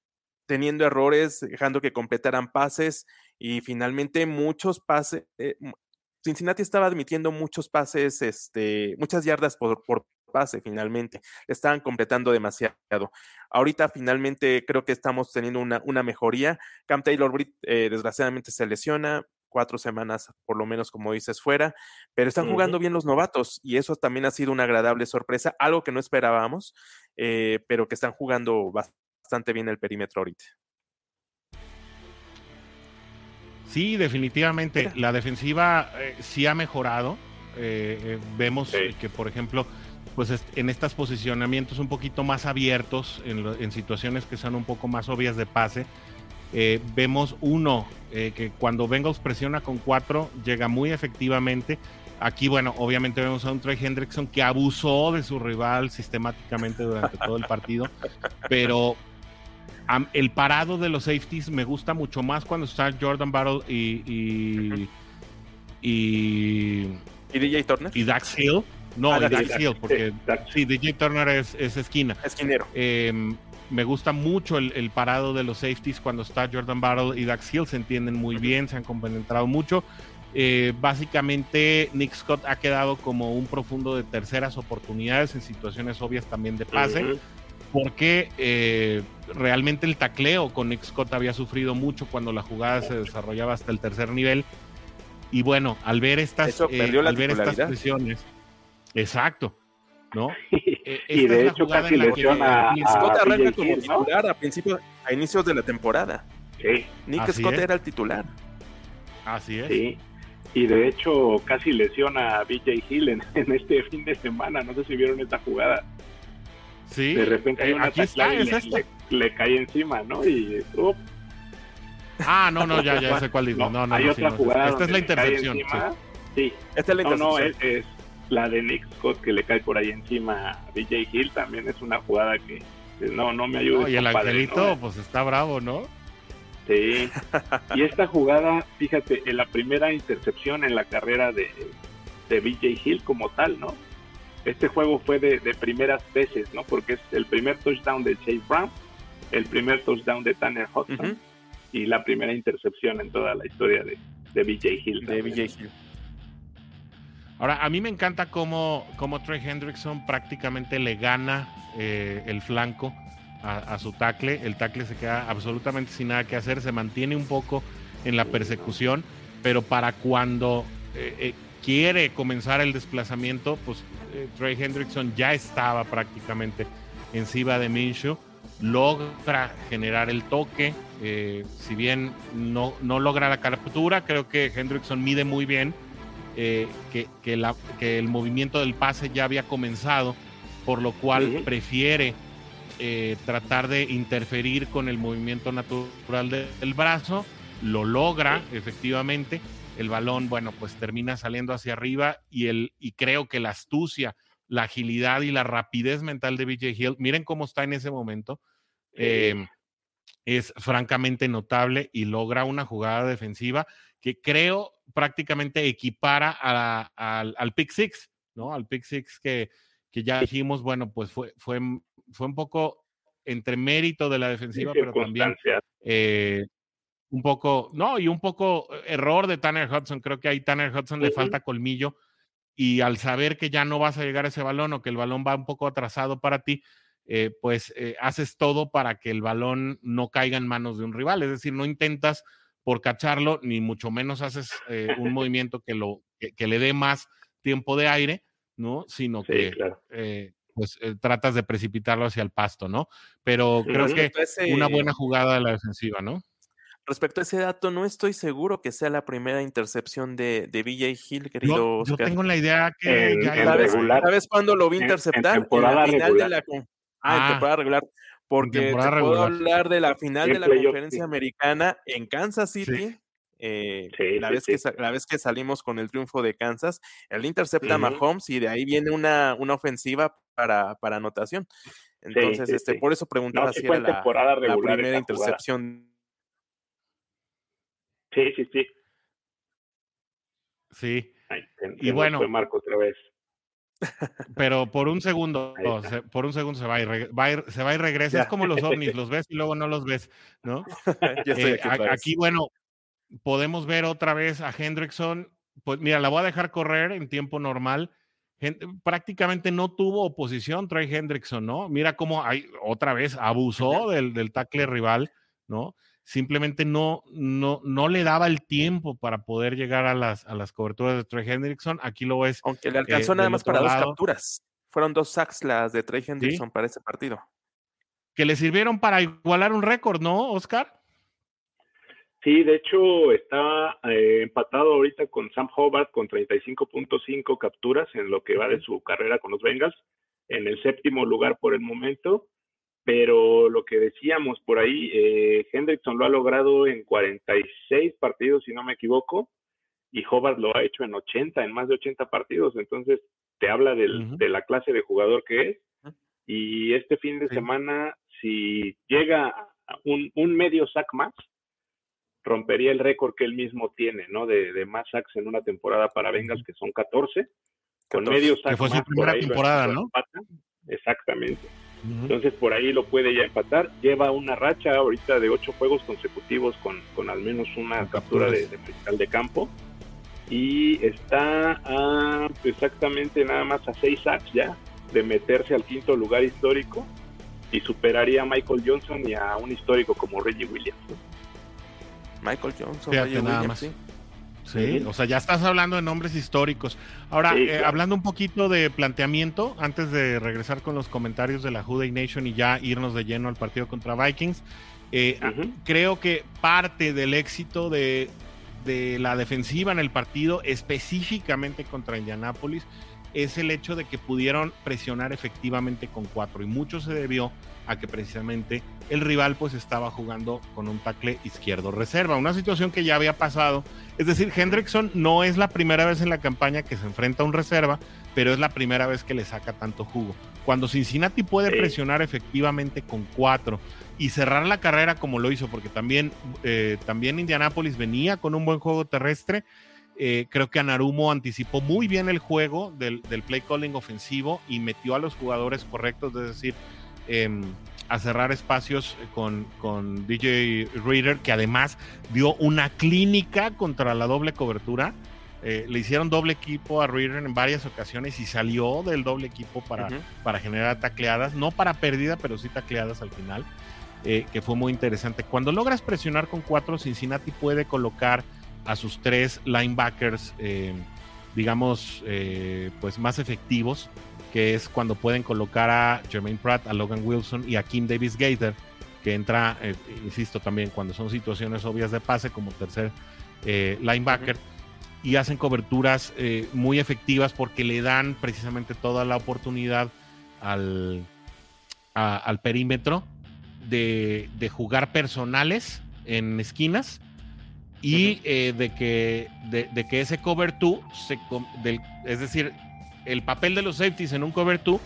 B: teniendo errores, dejando que completaran pases y finalmente muchos pases. Eh, Cincinnati estaba admitiendo muchos pases, este, muchas yardas por, por pase finalmente. Estaban completando demasiado. Ahorita finalmente creo que estamos teniendo una, una mejoría. Cam Taylor Britt eh, desgraciadamente se lesiona, cuatro semanas por lo menos como dices fuera, pero están jugando bien los novatos y eso también ha sido una agradable sorpresa, algo que no esperábamos, eh, pero que están jugando bastante bien el perímetro ahorita.
A: Sí, definitivamente. La defensiva eh, sí ha mejorado. vemos que, por ejemplo, pues en estos posicionamientos un poquito más abiertos, en, situaciones que son un poco más obvias de pase, eh, vemos uno eh, que cuando Bengals presiona con cuatro llega muy efectivamente. Aquí, bueno, obviamente vemos a un Trey Hendrickson que abusó de su rival sistemáticamente durante todo el partido, pero el parado de los safeties me gusta mucho más cuando está Jordan Battle y, y,
B: y, ¿Y DJ Turner
A: y Dax Hill no, ah, Hill, porque sí, DJ Turner es, esquina.
B: Esquinero.
A: Em, me gusta mucho el, parado de los safeties cuando está Jordan Battle y Dax Hill, se entienden muy bien, se han compenetrado mucho. Eh, básicamente, Nick Scott ha quedado como un profundo de terceras oportunidades en situaciones obvias también de pase, porque eh, realmente el tacleo con Nick Scott había sufrido mucho cuando la jugada se desarrollaba hasta el tercer nivel. Y bueno, al ver estas, eh, al ver estas presiones Exacto. ¿No?
D: E, y de hecho casi lesiona a,
B: Scott arranca como titular a principios, a inicios de la temporada.
D: Sí.
B: Nick Scott era el titular.
A: Así es.
D: Sí. Y de hecho casi lesiona a BJ Hill en, este fin de semana. No sé si vieron esta jugada.
A: Sí.
D: De repente hay
A: eh, una
D: y le, cae encima, ¿no? Y
A: Ah, no, no, ya, ya sé cuál digo. No, no,
D: hay otra jugada.
A: Esta es la intercepción.
D: Sí.
B: Esta es la intercepción.
D: No, no, es, la de Nick Scott que le cae por ahí encima a BJ Hill también es una jugada que no, no me ayuda.
A: y el angelito, pues está bravo, ¿no?
D: Sí. y esta jugada, fíjate, en la primera intercepción en la carrera de, de BJ Hill como tal, ¿no? Este juego fue de, primeras veces, ¿no? Porque es el primer touchdown de Chase Brown, el primer touchdown de Tanner Hudson y la primera intercepción en toda la historia de, de BJ Hill.
B: De BJ Hill.
A: Ahora, a mí me encanta cómo, cómo Trey Hendrickson prácticamente le gana eh, el flanco a, su tackle. El tackle se queda absolutamente sin nada que hacer, se mantiene un poco en la persecución, pero para cuando eh, eh, quiere comenzar el desplazamiento, pues Trey Hendrickson ya estaba prácticamente encima de Minshew, logra generar el toque, si bien no, no logra la captura, creo que Hendrickson mide muy bien eh, que, la, que, el movimiento del pase ya había comenzado, por lo cual prefiere eh, tratar de interferir con el movimiento natural del brazo, lo logra efectivamente, el balón, bueno, pues termina saliendo hacia arriba y, el, y creo que la astucia, la agilidad y la rapidez mental de BJ Hill, miren cómo está en ese momento, em, es francamente notable y logra una jugada defensiva que creo prácticamente equipara al, Pick Six, ¿no? Al Pick Six que, que ya dijimos, bueno, pues fue, fue, fue un poco entre mérito de la defensiva, pero también eh, un poco, no, y un poco error de Tanner Hudson. Creo que ahí Tanner Hudson le falta colmillo y al saber que ya no vas a llegar a ese balón o que el balón va un poco atrasado para ti, eh, pues eh, haces todo para que el balón no caiga en manos de un rival. Es decir, no intentas por cacharlo, ni mucho menos haces eh, un movimiento que, lo, que, le dé más tiempo de aire, ¿no? Sino que eh, pues eh, tratas de precipitarlo hacia el pasto, ¿no? Pero creo que una buena jugada de la defensiva, ¿no?
B: respecto a ese dato, no estoy seguro que sea la primera intercepción de, de BJ Hill, querido
A: yo, yo tengo la idea que
D: En-
A: ya
D: en
A: ¿sabes?
D: regular.
B: ¿Sabes cuándo lo vi
D: En- en
B: interceptar? En, la final
D: regular.
B: de la Ah,
A: Ah,
B: temporada regular. Porque te puedo
A: regular.
B: hablar de la final
D: Sí,
B: de la conferencia
D: sí.
B: americana en Kansas
A: Sí.
B: City. eh,
D: Sí,
B: la,
D: sí,
B: vez
D: sí.
B: Que, la vez que salimos con el triunfo de Kansas, él intercepta a. Mahomes y de ahí viene una, una ofensiva para, para anotación. Entonces,
D: sí,
B: este,
D: sí.
B: por eso preguntaba
D: No,
B: si era la, primera intercepción.
D: Sí, sí, sí.
A: Sí,
D: Ay,
A: Y bueno.
D: Marco otra vez.
A: Pero por un segundo, se- por un segundo se va y, va se va y regresa.
B: Ya.
A: Es como los ovnis, los ves y luego no los ves, ¿no?
B: Estoy
A: Eh,
B: aquí
A: a- bueno, podemos ver otra vez a Hendrickson. Pues mira, la voy a dejar correr en tiempo normal. Prácticamente no tuvo oposición Trey Hendrickson, ¿no? Mira cómo hay, otra vez abusó del, del tackle rival, ¿no? Simplemente no, no, no le daba el tiempo para poder llegar a las, a las coberturas de Trey Hendrickson. Aquí lo ves
B: Aunque le alcanzó
A: eh,
B: nada
A: del
B: más para dos capturas. Fueron dos sacks las de Trey Hendrickson para ese partido.
A: que le sirvieron para igualar un récord, ¿no, Oscar?
D: Sí, de hecho está eh, empatado ahorita con Sam Hobart con 35.5 capturas en lo que va de su carrera con los Bengals, en el séptimo lugar por el momento. Pero lo que decíamos por ahí, eh, Hendrickson lo ha logrado en 46 partidos, si no me equivoco, y Hobart lo ha hecho en 80, en más de 80 partidos. Entonces, te habla del- de la clase de jugador que es. Y este fin de
B: Sí.
D: semana, si llega a un, un medio sack más, rompería el récord que él mismo tiene, ¿no? De, de más sacks en una temporada para Bengals, que son 14. Con
B: 14,
D: medio
A: que
D: sack
A: fue su
D: más por
A: primera temporada, ¿no?
D: Exactamente. Entonces por ahí lo puede ya empatar. Lleva una racha ahorita de ocho juegos consecutivos con, con al menos una captura de, de mariscal de campo. Y está a exactamente nada más a seis sacks ya de meterse al quinto lugar histórico y superaría a Michael Johnson y a un histórico como Reggie Williams. ¿no?
B: Michael Johnson,
A: Fíjate
B: Reggie
A: nada
B: Williams,
A: más.
B: sí.
A: Sí, o sea, ya estás hablando de nombres históricos. Ahora,
D: Sí,
A: eh, hablando un poquito de planteamiento, antes de regresar con los comentarios de la Juday Nation y ya irnos de lleno al partido contra Vikings, eh, creo que parte del éxito de, de la defensiva en el partido, específicamente contra Indianápolis, es el hecho de que pudieron presionar efectivamente con cuatro y mucho se debió a que precisamente el rival pues estaba jugando con un tackle izquierdo reserva, una situación que ya había pasado, es decir, Hendrickson no es la primera vez en la campaña que se enfrenta a un reserva, pero es la primera vez que le saca tanto jugo. Cuando Cincinnati puede presionar efectivamente con cuatro y cerrar la carrera como lo hizo, porque también, eh, también Indianapolis venía con un buen juego terrestre. eh, creo que Anarumo anticipó muy bien el juego del, del play calling ofensivo y metió a los jugadores correctos, es decir, a cerrar espacios con, con DJ Reader, que además dio una clínica contra la doble cobertura. Eh, le hicieron doble equipo a Reader en varias ocasiones y salió del doble equipo para, para generar tacleadas, no para pérdida, pero sí tacleadas al final, eh, que fue muy interesante. Cuando logras presionar con cuatro, Cincinnati puede colocar a sus tres linebackers, eh, digamos, pues más efectivos, que es cuando pueden colocar a Jermaine Pratt, a Logan Wilson y a Kim Davis Gaither, que entra, eh, insisto, también cuando son situaciones obvias de pase como tercer eh, linebacker. Y hacen coberturas eh, muy efectivas porque le dan precisamente toda la oportunidad al, a- al perímetro de, de jugar personales en esquinas y de, que, de, de que ese cover 2, se, del- es decir, el papel de los safeties en un cover 2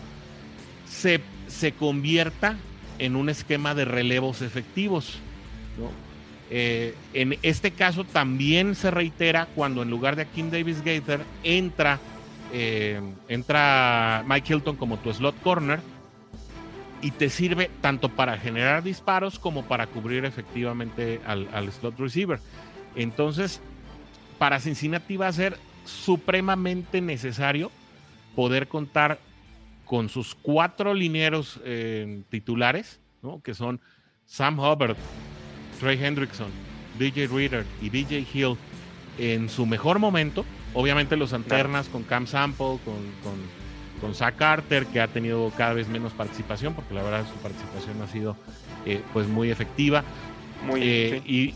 A: se, se convierta en un esquema de relevos efectivos. Eh, en este caso también se reitera cuando en lugar de Kim Davis Gaither entra, eh, entra Mike Hilton como tu slot corner y te sirve tanto para generar disparos como para cubrir efectivamente al, al slot receiver. Entonces, para Cincinnati va a ser supremamente necesario poder contar con sus cuatro linieros eh, titulares, ¿no? que son Sam Hubbard, Trey Hendrickson, DJ Reader y DJ Hill en su mejor momento. Obviamente los alternas con Cam Sample, con, con, con Zach Carter, que ha tenido cada vez menos participación, porque la verdad su participación ha sido eh, pues muy efectiva.
B: Muy
A: Eh,
B: sí.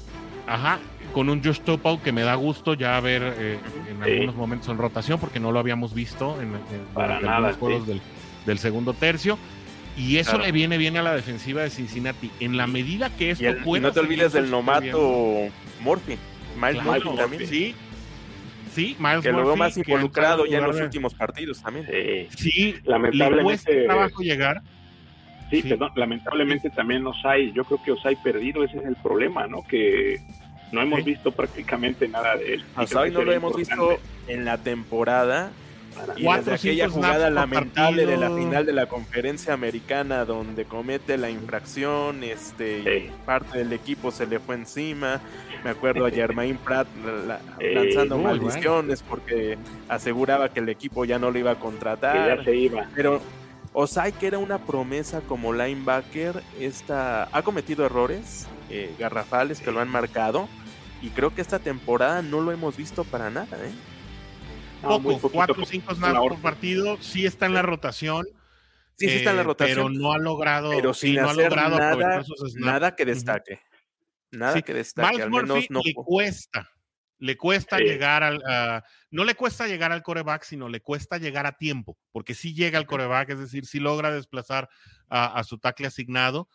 A: Ajá, con un Josh Topal que me da gusto ya ver eh, en algunos momentos en rotación porque no lo habíamos visto en,
D: Para
A: juegos del, segundo tercio. Y eso le viene bien a la defensiva de Cincinnati. En la medida que esto
B: puede. no te olvides del nomato Murphy. Miles
A: Murphy también. Sí, Sí, Miles
B: que lo veo más involucrado ya en los últimos partidos también.
A: Sí, lamentablemente. Le trabajo llegar.
D: Sí, perdón, lamentablemente también Osai, yo creo que Osai perdido, ese es el problema, ¿no? Que no hemos visto prácticamente nada de él.
B: Osai no lo hemos visto en la temporada. Y desde aquella jugada lamentable de la final de la conferencia americana donde comete la infracción, este, parte del equipo se le fue encima. Me acuerdo a Germain Pratt lanzando maldiciones porque aseguraba que el equipo ya no lo iba a contratar.
D: ya se iba.
B: Pero Osai, que era una promesa como linebacker, esta, ha cometido errores eh, garrafales que lo han marcado. Y creo que esta temporada no lo hemos visto para nada. ¿eh?
A: Poco, cuatro o cinco snaps por partido, sí está en la rotación.
B: Sí, sí está en la eh, rotación.
A: Pero no ha logrado,
B: pero sin
A: no
B: ha logrado nada, nada que destaque. Nada que destaque.
A: al menos no... le cuesta. Le cuesta llegar al. no le cuesta llegar al coreback, sino le cuesta llegar a tiempo, porque sí llega al coreback, es decir, sí logra desplazar a, su tackle asignado,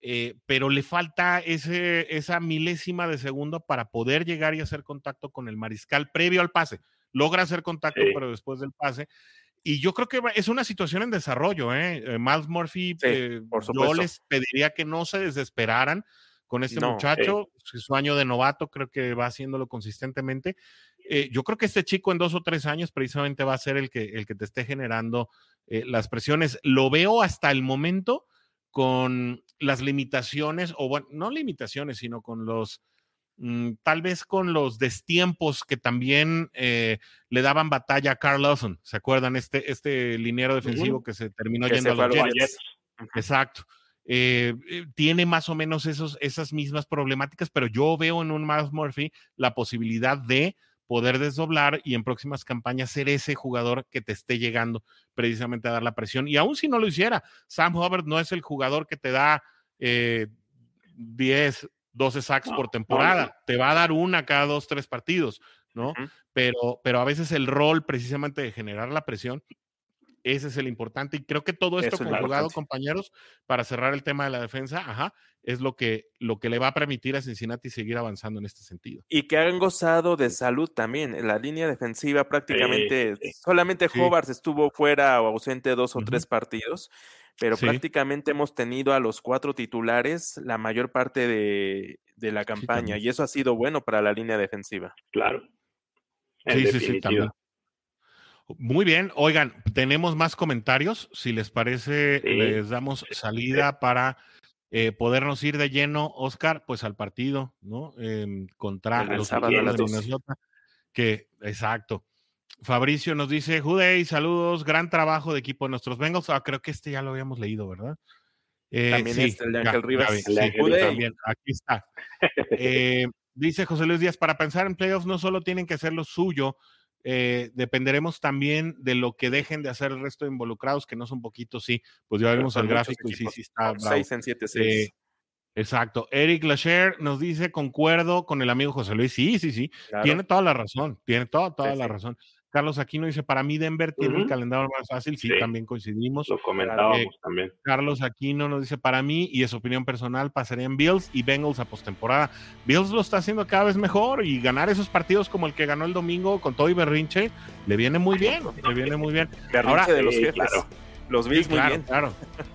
A: eh, pero le falta ese, esa milésima de segundo para poder llegar y hacer contacto con el mariscal previo al pase. Logra hacer contacto, pero después del pase. Y yo creo que es una situación en desarrollo, ¿eh? eh Miles Murphy, eh, yo les pediría que no se desesperaran con este muchacho, su año de novato, creo que va haciéndolo consistentemente. Eh, yo creo que este chico en dos o tres años precisamente va a ser el que, el que te esté generando eh, las presiones. Lo veo hasta el momento con las limitaciones, o bueno, no limitaciones, sino con los, mm, tal vez con los destiempos que también eh, le daban batalla a Carl Lawson. ¿Se acuerdan? Este, este liniero defensivo que se terminó yendo a los Jets. Exacto. Eh, eh, tiene más o menos esos, esas mismas problemáticas, pero yo veo en un Miles Murphy la posibilidad de poder desdoblar y en próximas campañas ser ese jugador que te esté llegando precisamente a dar la presión. Y aún si no lo hiciera, Sam Hubbard no es el jugador que te da 10, 12 sacks por temporada, te va a dar una cada dos, tres partidos, ¿no? pero, pero a veces el rol precisamente de generar la presión ese es el importante. Y creo que todo esto conjugado, compañeros, para cerrar el tema de la defensa, ajá, es lo que, lo que le va a permitir a Cincinnati seguir avanzando en este sentido.
B: Y que han gozado de salud también. En la línea defensiva prácticamente solamente Hobart estuvo fuera o ausente dos o tres partidos, pero prácticamente hemos tenido a los cuatro titulares la mayor parte de, la campaña y eso ha sido bueno para la línea defensiva.
D: Claro.
A: sí, sí, sí, también. Muy bien, oigan, tenemos más comentarios. Si les parece, les damos salida para eh, podernos ir de lleno, Oscar, pues al partido, ¿no? contra los sábados de Minnesota. Que, exacto. Fabricio nos dice, Judey, saludos, gran trabajo de equipo de nuestros Bengals. Ah, creo que este ya lo habíamos leído, ¿verdad?
B: Eh, también sí, este, el de Ángel Rivas.
A: también, aquí está. Eh, dice José Luis Díaz, para pensar en playoffs no solo tienen que hacer lo suyo, eh, dependeremos también de lo que dejen de hacer el resto de involucrados, que no son poquitos, sí, pues ya vemos el gráfico y sí, sí está.
B: 6 en 7, 6. Eh,
A: exacto. Eric Lacher nos dice, concuerdo con el amigo José Luis. Sí, sí, sí. Tiene toda la razón. Tiene toda, toda la razón. Carlos Aquino dice, para mí Denver tiene un calendario más fácil, sí, también coincidimos.
D: Lo comentábamos eh, también.
A: Carlos Aquino nos dice, para mí, y es opinión personal, pasarían Bills y Bengals a postemporada. Bills lo está haciendo cada vez mejor y ganar esos partidos como el que ganó el domingo con todo y Berrinche, le viene muy bien, le viene muy bien.
B: Ahora, de los jefes. Claro. Los Bills muy bien.
A: Claro,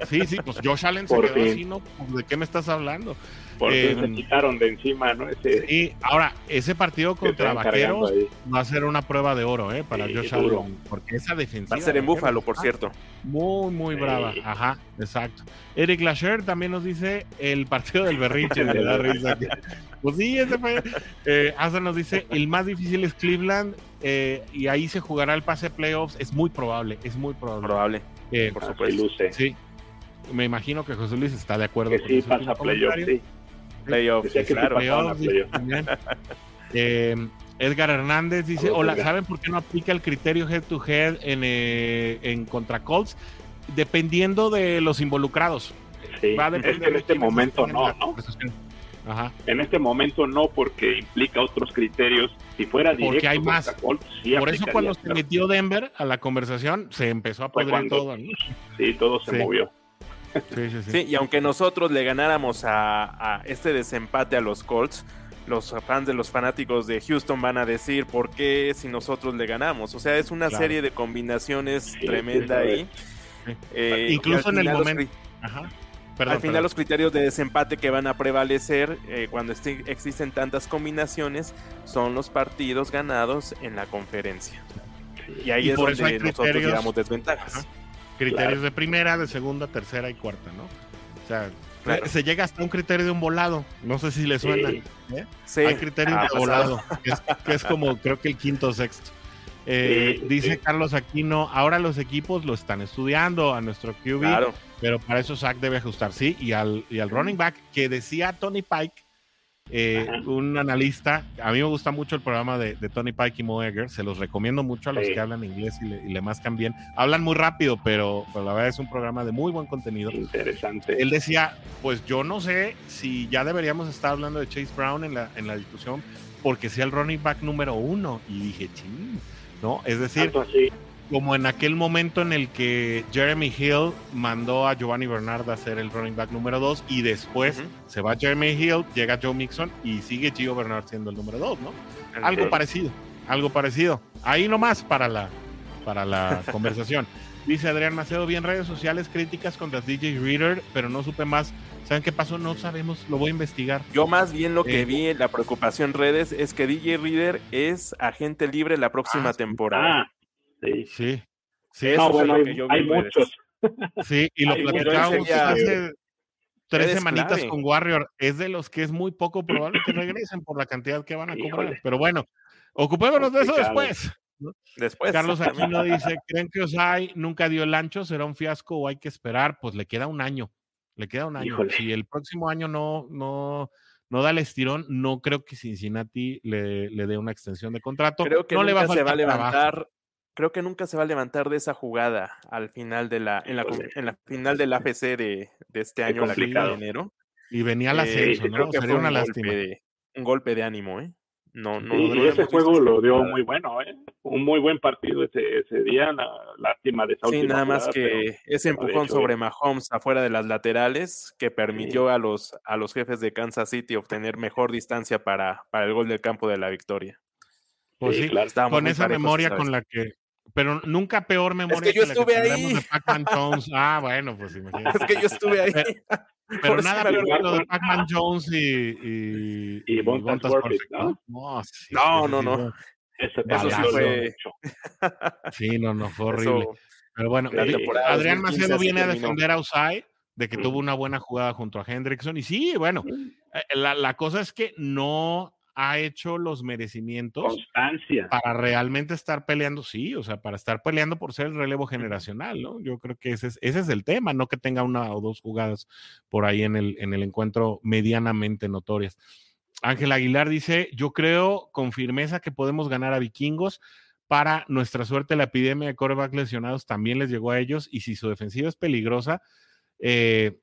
A: sí, sí, pues Josh Allen se quedó así, ¿no? ¿De qué me estás haando?
D: Porque eh, se quitaron de encima, ¿no? Ese,
A: y ahora, ese partido contra Vaqueros va a ser una prueba de oro, ¿eh? Para Josh Allen, porque esa defensiva.
B: Va a ser en Búfalo, por cierto.
A: Muy, muy brava. Ajá, exacto. Eric Lasher también nos dice el partido del berrinche, de la risa. Pues sí, ese fue. Eh, Asa nos dice: el más difícil es Cleveland eh, y ahí se jugará el pase playoffs. Es muy probable, es muy probable.
B: Probable,
A: eh, por supuesto. Sí. Me imagino que José Luis está de acuerdo
D: que con sí, pasa playoffs, sí.
B: Playoffs, claro.
A: Eh, Edgar Hernández dice, hola, ¿saben por qué no aplica el criterio head to head en, eh, en contra Colts? Dependiendo de los involucrados.
D: Va a depender en este momento no, ¿no?
A: Ajá.
D: En este momento no, porque implica otros criterios. Si fuera directo,
A: porque hay más.
D: Colts, sí
A: Por eso cuando se metió Denver a la conversación, se empezó a
D: cuando-
A: todo.
D: Sí, todo se
A: Sí.
D: movió.
A: Sí, sí, sí.
B: Sí, y aunque nosotros le ganáramos a, a este desempate a los Colts, los fans de los fanáticos de Houston van a decir por qué si nosotros le ganamos. O sea, es una
A: Claro.
B: serie de combinaciones
D: Sí,
B: tremenda
D: sí,
B: ahí.
A: Sí.
B: Eh,
A: Incluso en el momento. Ajá. Perdón,
B: al final
A: perdón.
B: los criterios de desempate que van a prevalecer eh, cuando existen tantas combinaciones son los partidos ganados en la conferencia. Y ahí
A: Y
B: es
A: por
B: donde nosotros
A: criterios-
B: llevamos desventajas.
A: Ajá. Criterios
D: Claro.
A: de primera, de segunda, tercera y cuarta, ¿no? O sea,
B: Claro.
A: se llega hasta un criterio de un volado. No sé si le suena.
D: Sí.
A: ¿eh?
B: Sí,
A: Hay criterios
B: ha
A: de
B: pasado.
A: volado, que es, que es como creo que el quinto o sexto. Eh,
D: Sí,
A: dice. Carlos Aquino, ahora los equipos lo están estudiando a nuestro QB,
B: Claro.
A: pero para eso Zach debe ajustar, sí, y al, y al running back que decía Tony Pike, eh, un analista, a mí me gusta mucho el programa de, de Tony Pike y Mo Egger, se los recomiendo mucho a los
D: Sí.
A: que hablan inglés y le, y le mascan bien. Hablan muy rápido, pero, pero la verdad es un programa de muy buen contenido.
D: Interesante.
A: Él decía, pues yo no sé si ya deberíamos estar hablando de Chase Brown en la, en la discusión, porque sea el running back número uno. Y dije, ching, ¿no? Es decir. Como en aquel momento en el que Jeremy Hill mandó a Giovanni Bernard a ser el running back número dos y después se va Jeremy Hill, llega Joe Mixon y sigue Gio Bernard siendo el número dos, ¿no? Algo parecido, algo parecido. Ahí nomás para la, para la conversación. Dice Adrián Macedo, vi en redes sociales críticas contra DJ Reader, pero no supe más. ¿Saben qué pasó? No sabemos, lo voy a investigar.
B: Yo más bien lo que
A: Eh,
B: vi, la preocupación en redes, es que DJ Reader es agente libre la próxima
A: Ah,
B: temporada.
D: Ah, sí.
A: Sí, sí,
B: Eso
D: No,
B: fue
D: bueno,
B: lo
D: hay,
B: yo
D: muchos.
A: sí, y lo
B: sería-
A: hace tres semanitas
B: clave.
A: con Warrior. Es de los que es muy poco probable que regresen por la cantidad que van a cobrar.
D: Híjole.
A: Pero bueno, ocupémonos de eso después.
B: Después.
A: Carlos. Aquino dice, ¿creen que Osai nunca dio el ancho? ¿Será un fiasco o hay que esperar? Pues le queda un año. Le queda un año.
D: Híjole.
A: Si el próximo año no, no, no da el estirón, no creo que Cincinnati le, le dé una extensión de contrato.
B: Creo que
A: no le va a
B: se va a levantar. Creo que nunca se va a levantar de esa jugada al final de la, en la, en la final del AFC de, de este año, la
D: complicado.
B: en enero.
A: Y venía al
B: Eh,
A: ascenso,
D: sí,
A: ¿no?
B: creo que
A: Sería una
B: un
A: lástima.
B: golpe, de, un golpe de ánimo, ¿eh? No, no,
D: Sí,
B: no
D: y ese juego lo dio muy bueno, ¿eh? Un muy buen partido ese, ese día. La, lástima de esa
B: Sí, nada más
D: jugada,
B: que ese
D: de
B: empujón
D: hecho,
B: sobre
D: eh.
B: Mahomes afuera de las laterales que permitió a los a los jefes de Kansas City obtener mejor distancia para, para el gol del campo de la victoria.
A: Pues
D: Sí,
A: sí,
D: claro.
A: Con esa
B: parejos
A: memoria con la que. Pero nunca peor memoria
B: yo
A: que la
B: estuve
A: que
B: ahí.
A: de Pac-Man Jones. Ah, bueno, pues imagínate.
B: Es que yo estuve ahí.
A: Pero nada peor que lo de Pac-Man Jones y. Y,
D: Y Burfict, ¿no?
A: No, sí,
B: No,
A: ese
B: no, no.
D: Ese
B: Eso
D: partido
A: sí
D: lo
A: fue-. Sí, no, no, fue horrible.
B: Eso-
A: Pero bueno, Adrián
B: 2015
A: Macedo viene a defender a Usai de que tuvo una buena jugada junto a Hendrickson. Y sí, bueno, eh, la, la cosa es que no ha hecho los merecimientos
D: Constancia.
A: para realmente estar peleando, sí, o sea, para estar peleando por ser el relevo generacional, ¿no? Yo creo que ese es, ese es el tema, no que tenga una o dos jugadas por ahí en el, en el encuentro medianamente notorias. Ángel Aguilar dice, yo creo con firmeza que podemos ganar a vikingos. Para nuestra suerte, la epidemia de corebacks lesionados también les llegó a ellos y si su defensiva es peligrosa, eh,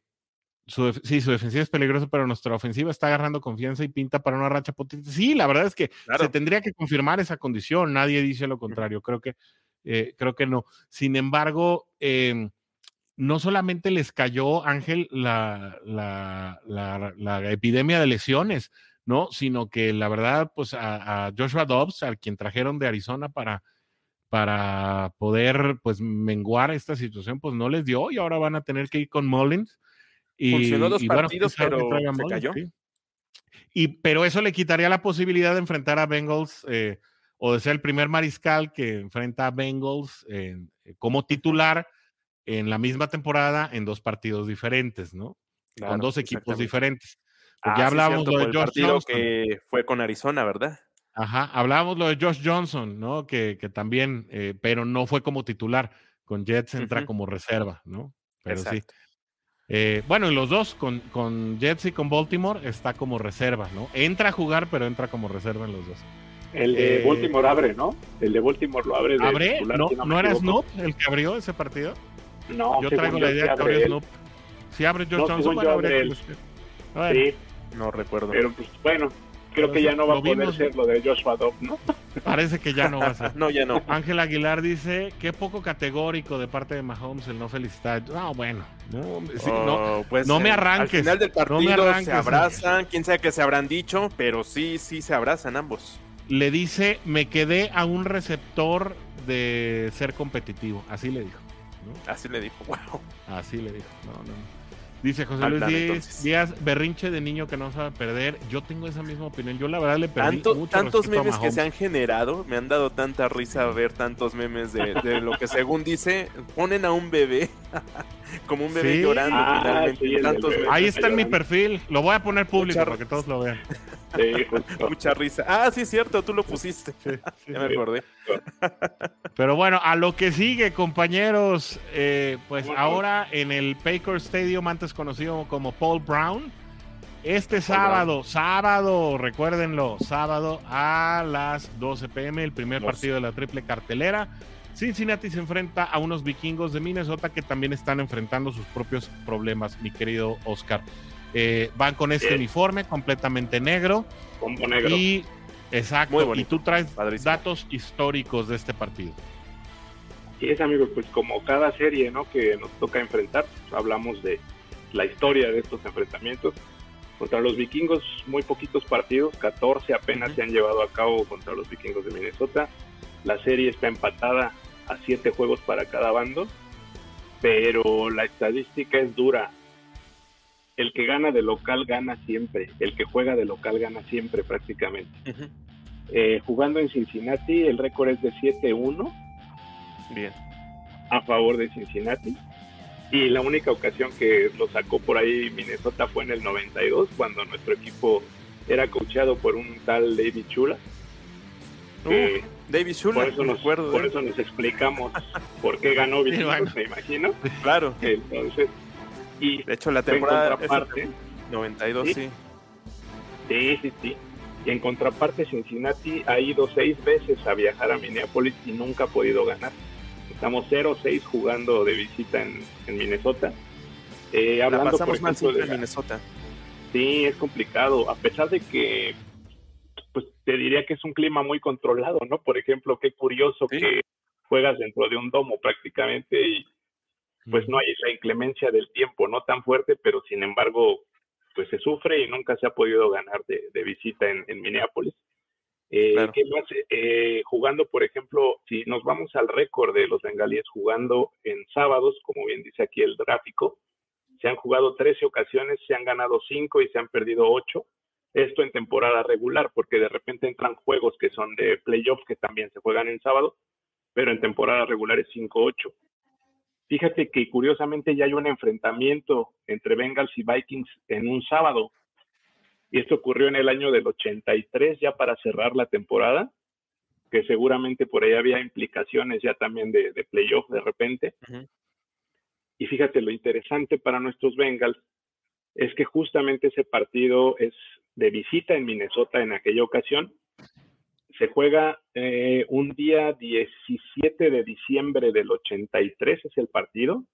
A: su sí, su defensiva es peligrosa, pero nuestra ofensiva está agarrando confianza y pinta para una racha potente. Sí, la verdad es que
B: Claro.
A: se tendría que confirmar esa condición. Nadie dice lo contrario. Creo que, eh, creo que no. Sin embargo, eh, no solamente les cayó, Ángel, la, la, la- la epidemia de lesiones, ¿no? Sino que la verdad, pues a, a Joshua Dobbs, al quien trajeron de Arizona para, para poder, pues, menguar esta situación, pues no les dio y ahora van a tener que ir con Mullins. Y,
B: Funcionó dos
A: y
B: partidos, pero se cayó.
A: sí. Y, pero eso le quitaría la posibilidad de enfrentar a Bengals eh, o de ser el primer mariscal que enfrenta a Bengals eh, como titular en la misma temporada en dos partidos diferentes, ¿no? con dos equipos diferentes.
B: Ah,
A: ya hablábamos
B: cierto,
A: lo de Josh
B: partido
A: Johnson.
B: que fue con Arizona, ¿verdad?
A: Ajá, hablábamos lo de Josh Johnson, ¿no? Que, que también, eh, pero no fue como titular. Con Jets entra como reserva, ¿no? Pero sí. Eh, bueno, y los dos, con, con Jets y con Baltimore, está como reserva, ¿no? Entra a jugar, pero entra como reserva en los dos.
D: El de
A: Eh,
D: Baltimore abre, ¿no? El de Baltimore lo abre. de
A: ¿Abre?
D: titular,
A: ¿No,
D: si
A: ¿no era. Snoop el que abrió ese partido?
D: No,
A: Yo traigo la idea que abrió. Snoop. Si abre Josh
D: No,
A: Johnson, bueno,
D: abre él. Sí,
B: No recuerdo.
D: Pero pues bueno, creo que ya no va a poder ser lo de Joshua Dobbs, ¿no?
A: Parece que ya no va a ser.
B: no, ya no.
A: Ángel Aguilar dice, qué poco categórico de parte de Mahomes el no felicitar. No, bueno, no,
B: oh, pues,
A: no me arranques. Al
B: final del partido se abrazan, quién sabe qué se habrán dicho, pero sí, sí se abrazan ambos.
A: Le dice, me quedé a un receptor de ser competitivo, así le dijo.
B: Así le dijo, wow.
A: Así le dijo, no, no. Dice José Luis Díaz, berrinche de niño que no sabe perder. Yo tengo esa misma opinión. Yo la verdad le perdí mucho
B: Tantos memes que se han generado, me han dado tanta risa ver tantos memes de, lo que según dice, ponen a un bebé como un bebé llorando.
A: Ah, Ahí está en mi perfil. Lo voy a poner público para que todos lo vean.
B: Mucha risa. Ah, sí, es cierto, tú lo pusiste. ya me acordé.
A: Pero bueno, a lo que sigue, compañeros. Eh, pues ahora en el Paycor Stadium, antes conocido como Paul Brown. Este sábado, sábado, recuérdenlo, sábado a las 12 pm, el primer partido de la triple cartelera. Cincinnati se enfrenta a unos vikingos de Minnesota que también están enfrentando sus propios problemas, mi querido Oscar. Eh, van con este uniforme completamente negro.
D: Como negro.
A: Y, exacto, y tú traes datos históricos de este partido.
D: Sí, es, amigo, pues como cada serie ¿no? que nos toca enfrentar, pues, hablamos de la historia de estos enfrentamientos. Contra los vikingos, muy poquitos partidos, 14 apenas se han llevado a cabo contra los vikingos de Minnesota. La serie está empatada a 7 juegos para cada bando, pero la estadística es dura el que gana de local gana siempre, el que juega de local gana siempre prácticamente. Eh, jugando en Cincinnati, el récord es de 7-1.
B: Bien.
D: A favor de Cincinnati. Y la única ocasión que lo sacó por ahí Minnesota fue en el 92, cuando nuestro equipo era coachado por un tal David Chula.
B: David Chula,
D: por eso, nos, por eso nos explicamos por qué ganó Vikingos, me imagino.
B: Claro.
D: Entonces,
B: de hecho, la temporada parte 92, ¿sí?
D: sí. Sí, sí, Y en contraparte, Cincinnati ha ido seis veces a viajar a Minneapolis y nunca ha podido ganar. Estamos 0-6 jugando de visita en, Minnesota.
B: Eh, hablando, por ejemplo, de Minnesota.
D: Sí, es complicado. A pesar de que, pues te diría que es un clima muy controlado, ¿no? Por ejemplo, qué curioso que juegas dentro de un domo prácticamente y pues no hay esa inclemencia del tiempo, no tan fuerte, pero sin embargo, pues se sufre y nunca se ha podido ganar de, visita en, Minneapolis. Eh, ¿qué más? Eh, jugando, por ejemplo, si nos vamos al récord de los bengalíes jugando en sábados, como bien dice aquí el gráfico, se han jugado 13 ocasiones, se han ganado 5 y se han perdido 8. Esto en temporada regular, porque de repente entran juegos que son de playoffs que también se juegan en sábado, pero en temporada regular es 5-8. Fíjate que curiosamente ya hay un enfrentamiento entre Bengals y Vikings en un sábado. Y esto ocurrió en el año del 83, ya para cerrar la temporada, que seguramente por ahí había implicaciones ya también de, playoff de repente. Y fíjate, lo interesante para nuestros Bengals es que justamente ese partido es de visita en Minnesota en aquella ocasión se juega eh, un día 17 de diciembre del 83, es el partido.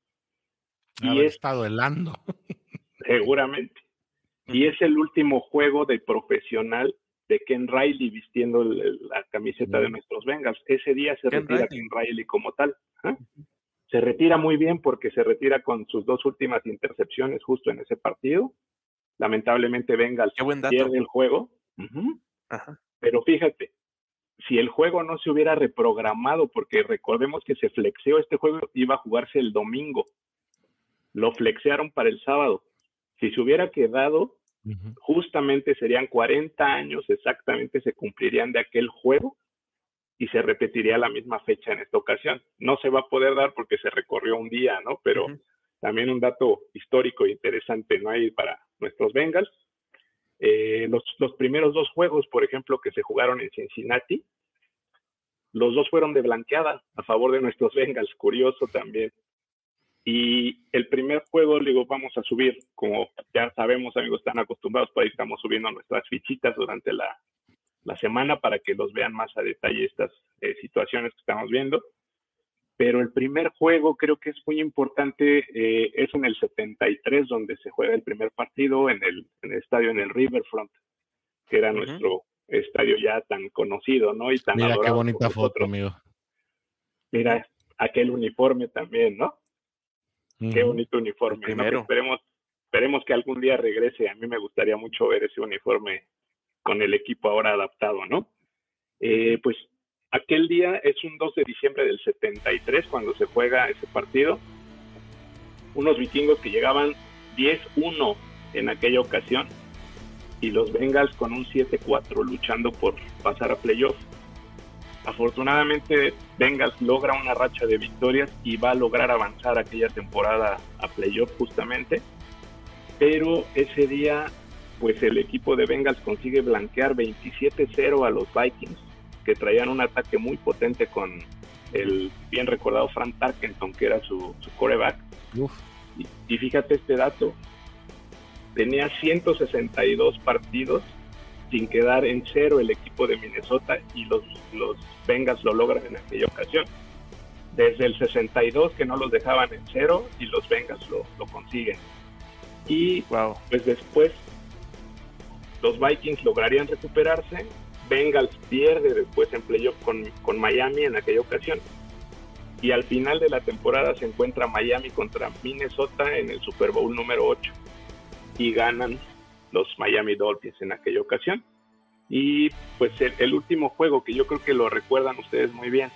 A: y es, estado helando.
D: Seguramente. Y es el último juego de profesional de Ken Riley vistiendo la camiseta de nuestros Bengals. Ese día se retira Ken Riley como tal. ¿ah? Se retira muy bien porque se retira con sus dos últimas intercepciones justo en ese partido. Lamentablemente Bengals pierde el juego. Pero fíjate, si el juego no se hubiera reprogramado, porque recordemos que se flexió este juego, iba a jugarse el domingo. Lo flexearon para el sábado. Si se hubiera quedado, justamente serían 40 años exactamente, se cumplirían de aquel juego y se repetiría la misma fecha en esta ocasión. No se va a poder dar porque se recorrió un día, ¿no? Pero también un dato histórico interesante, ¿no? hay para nuestros Bengals. Eh, los, los, primeros dos juegos, por ejemplo, que se jugaron en Cincinnati, los dos fueron de blanqueada a favor de nuestros Bengals, curioso también. Y el primer juego, digo, vamos a subir, como ya sabemos, amigos, están acostumbrados, pues ahí estamos subiendo nuestras fichitas durante la, la semana para que los vean más a detalle estas eh, situaciones que estamos viendo. pero el primer juego creo que es muy importante, eh, es en el 73 donde se juega el primer partido en el, en el estadio en el Riverfront, que era nuestro estadio ya tan conocido, ¿no? Y tan
A: Mira qué bonita foto, amigo.
D: Mira aquel uniforme también, ¿no? Qué bonito uniforme. ¿no? Esperemos, esperemos que algún día regrese. A mí me gustaría mucho ver ese uniforme con el equipo ahora adaptado, ¿no? Eh, pues aquel día es un 2 de diciembre del 73 cuando se juega ese partido. Unos vikingos que llegaban 10-1 en aquella ocasión y los Bengals con un 7-4 luchando por pasar a playoff. Afortunadamente Bengals logra una racha de victorias y va a lograr avanzar aquella temporada a playoff justamente. Pero ese día pues el equipo de Bengals consigue blanquear 27-0 a los Vikings que traían un ataque muy potente con el bien recordado Frank Tarkenton, que era su, su coreback. Y, fíjate este dato, tenía 162 partidos sin quedar en cero el equipo de Minnesota y los, los Bengals lo logran en aquella ocasión. Desde el 62 que no los dejaban en cero y los Bengals lo, lo consiguen. Y pues después los Vikings lograrían recuperarse Bengals pierde después en playoff con, con Miami en aquella ocasión. Y al final de la temporada se encuentra Miami contra Minnesota en el Super Bowl número 8 y ganan los Miami Dolphins en aquella ocasión. Y pues el, último juego que yo creo que lo recuerdan ustedes muy bien.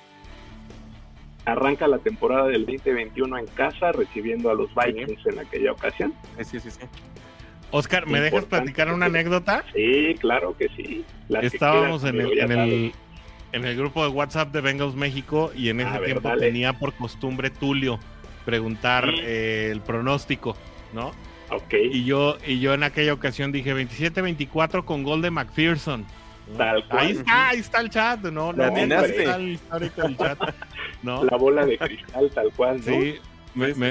D: Arranca la temporada del 2021 en casa recibiendo a los Vikings en aquella ocasión.
B: Sí, sí, sí.
A: Oscar, ¿me dejas platicar una anécdota?
D: Sí, claro que sí.
A: Estábamos en, el, en, el, grupo de WhatsApp de Bengals México y en ese tiempo tenía por costumbre Tulio preguntar eh, el pronóstico, ¿no?
D: Ok.
A: Y yo, y yo en aquella ocasión dije 27-24 con gol de McPherson.
D: Tal cual.
A: Ahí está, ahí está el chat, ¿no?
D: La
A: no, está el histórico del chat. ¿no?
D: La bola de cristal, tal cual, ¿no?
A: Sí,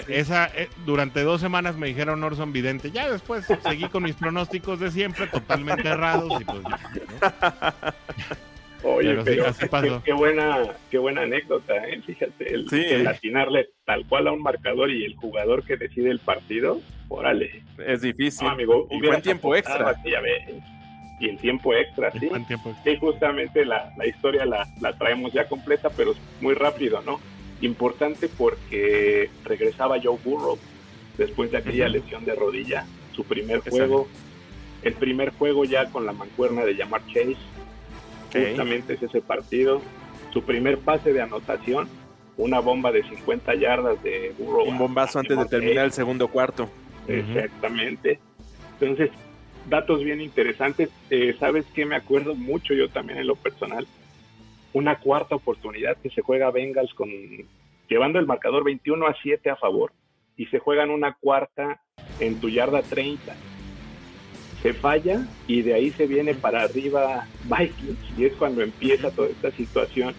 A: esa, eh, durante dos semanas me dijeron Orson Vidente. Ya después seguí con mis pronósticos de siempre, totalmente errados. Y pues,
D: Oye, pero, Qué, buena, qué buena anécdota, ¿eh? Fíjate, el, atinarle tal cual a un marcador y el jugador que decide el partido, órale.
B: Es difícil. amigo, y fue en tiempo extra.
D: y en tiempo extra, sí. Sí, justamente la, la historia la, la traemos ya completa, pero muy rápido, ¿no? Importante porque regresaba Joe Burrow después de aquella lesión de rodilla, su primer juego, el primer juego ya con la mancuerna de llamar Chase, justamente es ese partido, su primer pase de anotación, una bomba de 50 yardas de Burrow.
B: Un bombazo antes de terminar el segundo cuarto.
D: Exactamente. Entonces, datos bien interesantes. Eh, ¿Sabes qué? Me acuerdo mucho yo también en lo personal una cuarta oportunidad que se juega Bengals con llevando el marcador 21 a 7 a favor y se juegan una cuarta en tu yarda 30. Se falla y de ahí se viene para arriba Vikings y es cuando empieza toda esta situación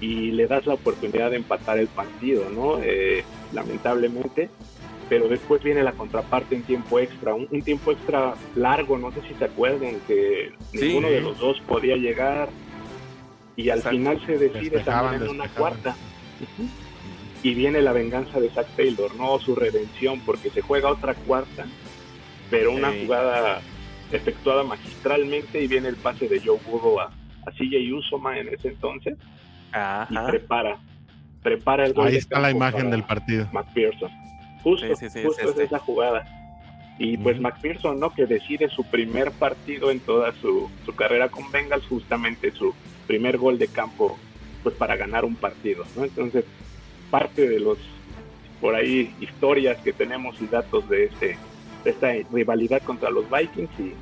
D: y le das la oportunidad de empatar el partido, ¿no? Eh, lamentablemente, pero después viene la contraparte en tiempo extra, un, tiempo extra largo, no sé si se acuerdan que ninguno de los dos podía llegar, y al final se decide también en una cuarta. Y viene la venganza de Zack Taylor, no su redención, porque se juega otra cuarta, pero una jugada efectuada magistralmente y viene el pase de Joe Burrow a, a CJ Usoma en ese entonces y prepara, prepara el
A: gol. Ahí está la imagen del partido.
D: McPherson. Justo, justo es, esa jugada. Y pues McPherson, ¿no? Que decide su primer partido en toda su, su carrera con Bengals, justamente su, primer gol de campo pues para ganar un partido, ¿no? Entonces, parte de los por ahí historias que tenemos y datos de este esta rivalidad contra los Vikings y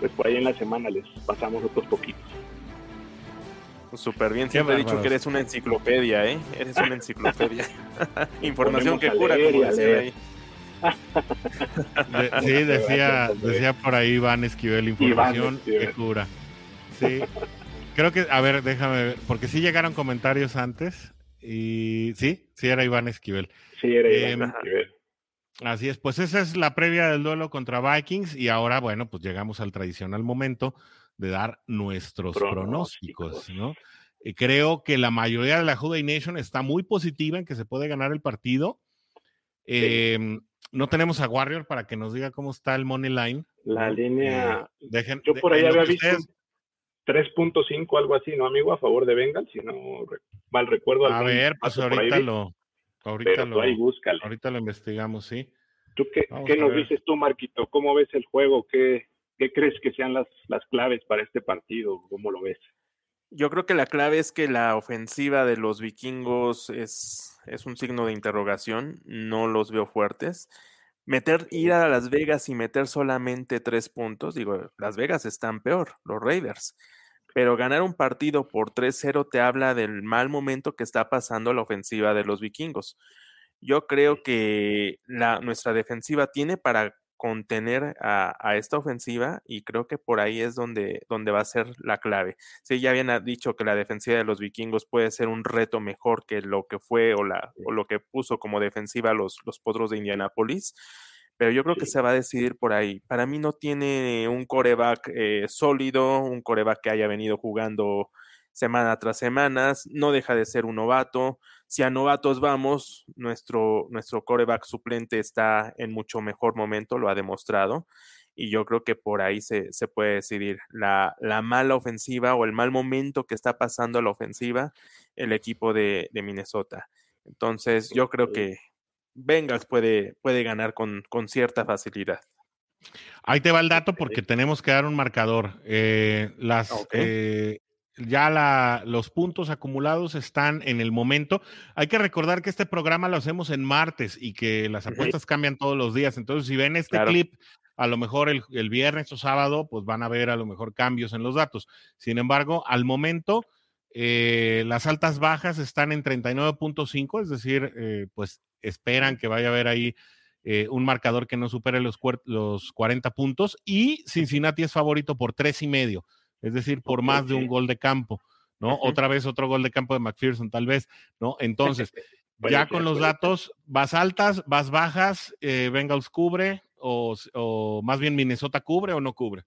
D: pues por ahí en la semana les pasamos otros poquitos.
B: Súper bien, siempre he dicho que eres una enciclopedia, ¿eh? Eres una enciclopedia. Información que cura, como decía ahí.
A: sí, decía, decía por ahí Iván Esquivel, información que cura. Sí, Creo que, a ver, déjame ver, porque sí llegaron comentarios antes y sí, sí era Iván Esquivel.
D: Sí, era Iván em, Esquivel.
A: Así es, pues esa es la previa del duelo contra Vikings y ahora, bueno, pues llegamos al tradicional momento de dar nuestros pronósticos, ¿no? Eh, creo que la mayoría de la Juday Nation está muy positiva en que se puede ganar el partido. Em, no tenemos a Warrior para que nos diga cómo está el money line.
D: La línea. Eh, yo por ahí había visto 3.5, algo así, ¿no, amigo? A favor de Bengals, si no mal recuerdo.
A: A ver, pues ahorita lo. Ahorita lo,
D: ahí búscalo.
A: Ahorita lo investigamos, sí.
D: ¿Tú qué, ¿qué nos dices tú, Marquito? ¿Cómo ves el juego? ¿Qué, ¿Qué crees que sean las, las claves para este partido? ¿Cómo lo ves?
B: Yo creo que la clave es que la ofensiva de los vikingos es, es un signo de interrogación. No los veo fuertes. Meter, ir a Las Vegas y meter solamente tres puntos, digo, Las Vegas están peor, los Raiders. Pero ganar un partido por 3-0 te habla del mal momento que está pasando la ofensiva de los vikingos. Yo creo que la, nuestra defensiva tiene para contener a, esta ofensiva y creo que por ahí es donde, donde va a ser la clave. Sí, ya habían dicho que la defensiva de los vikingos puede ser un reto mejor que lo que fue o, la, o lo que puso como defensiva los, los potros de Indianapolis, pero yo creo que se va a decidir por ahí. Para mí no tiene un coreback eh, sólido, un coreback que haya venido jugando semana tras semana, no deja de ser un novato. Si a novatos vamos, nuestro, nuestro coreback suplente está en mucho mejor momento, lo ha demostrado. Y yo creo que por ahí se, puede decidir la, mala ofensiva o el mal momento que está pasando la ofensiva el equipo de, Minnesota. Entonces, yo creo que Bengals puede, puede ganar con, con cierta facilidad.
A: Ahí te va el dato porque tenemos que dar un marcador. Eh, las, eh, ya los puntos acumulados están en el momento. Hay que recordar que este programa lo hacemos en martes y que las apuestas cambian todos los días. Entonces, si ven este clip, a lo mejor el, viernes o sábado, pues van a ver a lo mejor cambios en los datos. Sin embargo, al momento, eh, las altas bajas están en 39.5, es decir, eh, pues esperan que vaya a haber ahí eh, un marcador que no supere los, los 40 puntos y Cincinnati es favorito por tres y medio es decir, por más de un gol de campo, ¿no? Otra vez otro gol de campo de McPherson, tal vez, ¿no? Entonces, ya con los datos, vas altas, vas bajas, eh, Bengals cubre, o, más bien Minnesota cubre o no cubre.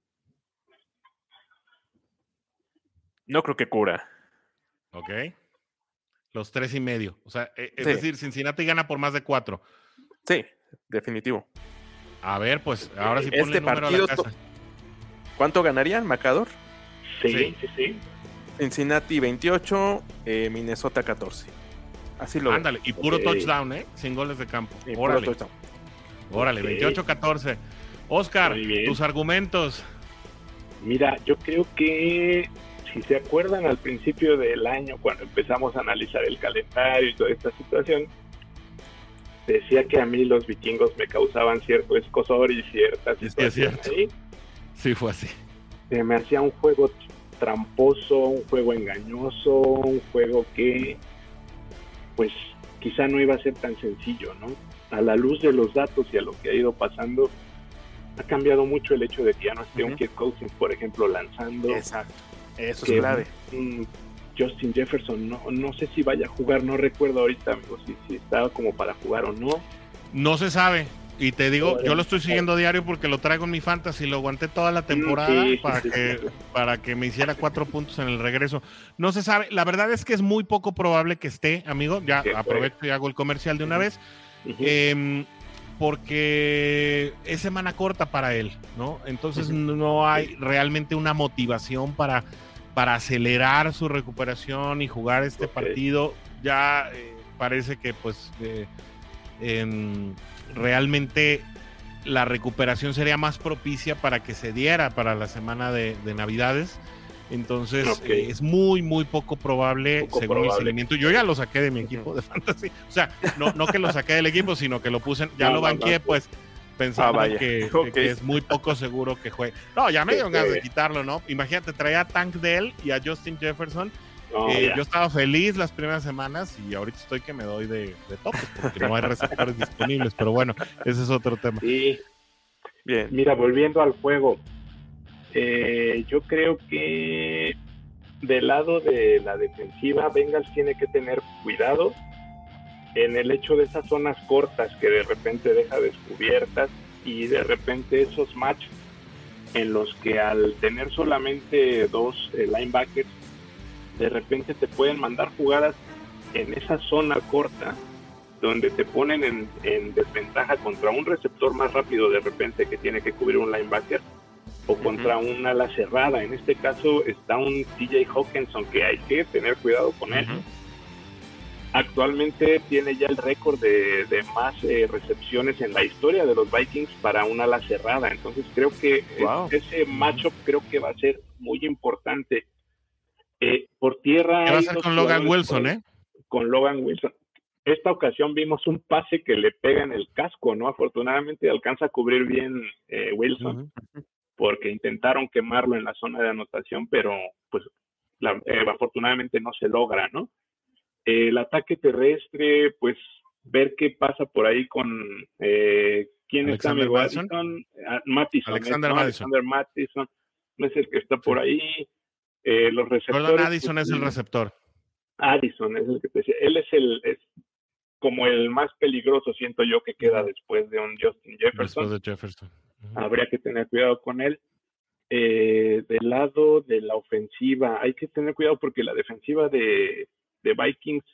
B: No creo que cubra.
A: Ok. Los tres y medio. O sea, e, es decir, Cincinnati gana por más de cuatro.
B: Sí, definitivo.
A: A ver, pues ahora sí ponle este partido.
B: ¿Cuánto ganarían, Macador?
D: Sí, sí, sí.
B: Cincinnati 28, eh, Minnesota 14. Así lo
A: Ándale, y puro touchdown, ¿eh? Sin goles de campo. Órale. Órale, 28-14. Oscar, tus argumentos.
D: Mira, yo creo que si se acuerdan al principio del año, cuando empezamos a analizar el calendario y toda esta situación, decía que a mí los vikingos me causaban cierto escosor y ciertas
A: sí, es cierto. Sí, fue así.
D: Se me hacía un juego tramposo, un juego engañoso, un juego que pues quizá no iba a ser tan sencillo, ¿no? A la luz de los datos y a lo que ha ido pasando, ha cambiado mucho el hecho de que ya no esté un Kirk Cousins, por ejemplo, lanzando.
B: Exacto, eso es clave.
D: Justin Jefferson, no, no sé si vaya a jugar, no recuerdo ahorita, amigo, si, si estaba como para jugar o no.
A: No se sabe, y te digo, yo lo estoy siguiendo diario porque lo traigo en mi fantasy, lo aguanté toda la temporada para, que, para que me hiciera cuatro puntos en el regreso. No se sabe, la verdad es que es muy poco probable que esté, amigo. Ya aprovecho y hago el comercial de una vez. Em, porque es semana corta para él, ¿no? Entonces no hay realmente una motivación para, para acelerar su recuperación y jugar este partido. Ya eh, parece que pues eh, realmente la recuperación sería más propicia para que se diera para la semana de, Navidades. Entonces eh, es muy, muy poco probable, según mi seguimiento. Yo ya lo saqué de mi equipo de fantasy. O sea, no, no que lo saqué del equipo, sino que lo puse, ya lo banqué, pues pensaba ah, que, es muy poco seguro que juegue. No, ya me dio ganas de quitarlo, ¿no? Imagínate, traía a Tank Dell y a Justin Jefferson eh, yo estaba feliz las primeras semanas y ahorita estoy que me doy de, de porque no hay receptores disponibles, pero bueno, ese es otro tema.
D: Sí. Bien. Mira, volviendo al juego, eh, yo creo que del lado de la defensiva, Bengals tiene que tener cuidado en el hecho de esas zonas cortas que de repente deja descubiertas y de repente esos matches en los que al tener solamente dos eh, linebackers de repente te pueden mandar jugadas en esa zona corta donde te ponen en, desventaja contra un receptor más rápido de repente que tiene que cubrir un linebacker o contra una ala cerrada. En este caso está un TJ Hawkinson que hay que tener cuidado con él. Actualmente tiene ya el récord de, más eh, recepciones en la historia de los Vikings para una ala cerrada. Entonces creo que ese matchup creo que va a ser muy importante. Eh, por tierra.
A: ¿Qué va a ser con Logan Wilson, eh?
D: Con Logan Wilson. Esta ocasión vimos un pase que le pega en el casco, ¿no? Afortunadamente alcanza a cubrir bien eh, Wilson, porque intentaron quemarlo en la zona de anotación, pero pues afortunadamente no se logra, ¿no? El ataque terrestre, pues ver qué pasa por ahí con eh, quién está
A: Alexander
D: Madison,
A: ah,
D: Alexander, Madison. no es el que está por ahí. Eh, los receptores.
A: Jordan Addison es el pues, receptor.
D: Addison es el que te decía. Él es el es como el más peligroso, siento yo, que queda después de un Justin Jefferson.
A: Después de Jefferson.
D: Habría que tener cuidado con él. Eh, del lado de la ofensiva, hay que tener cuidado porque la defensiva de de Vikings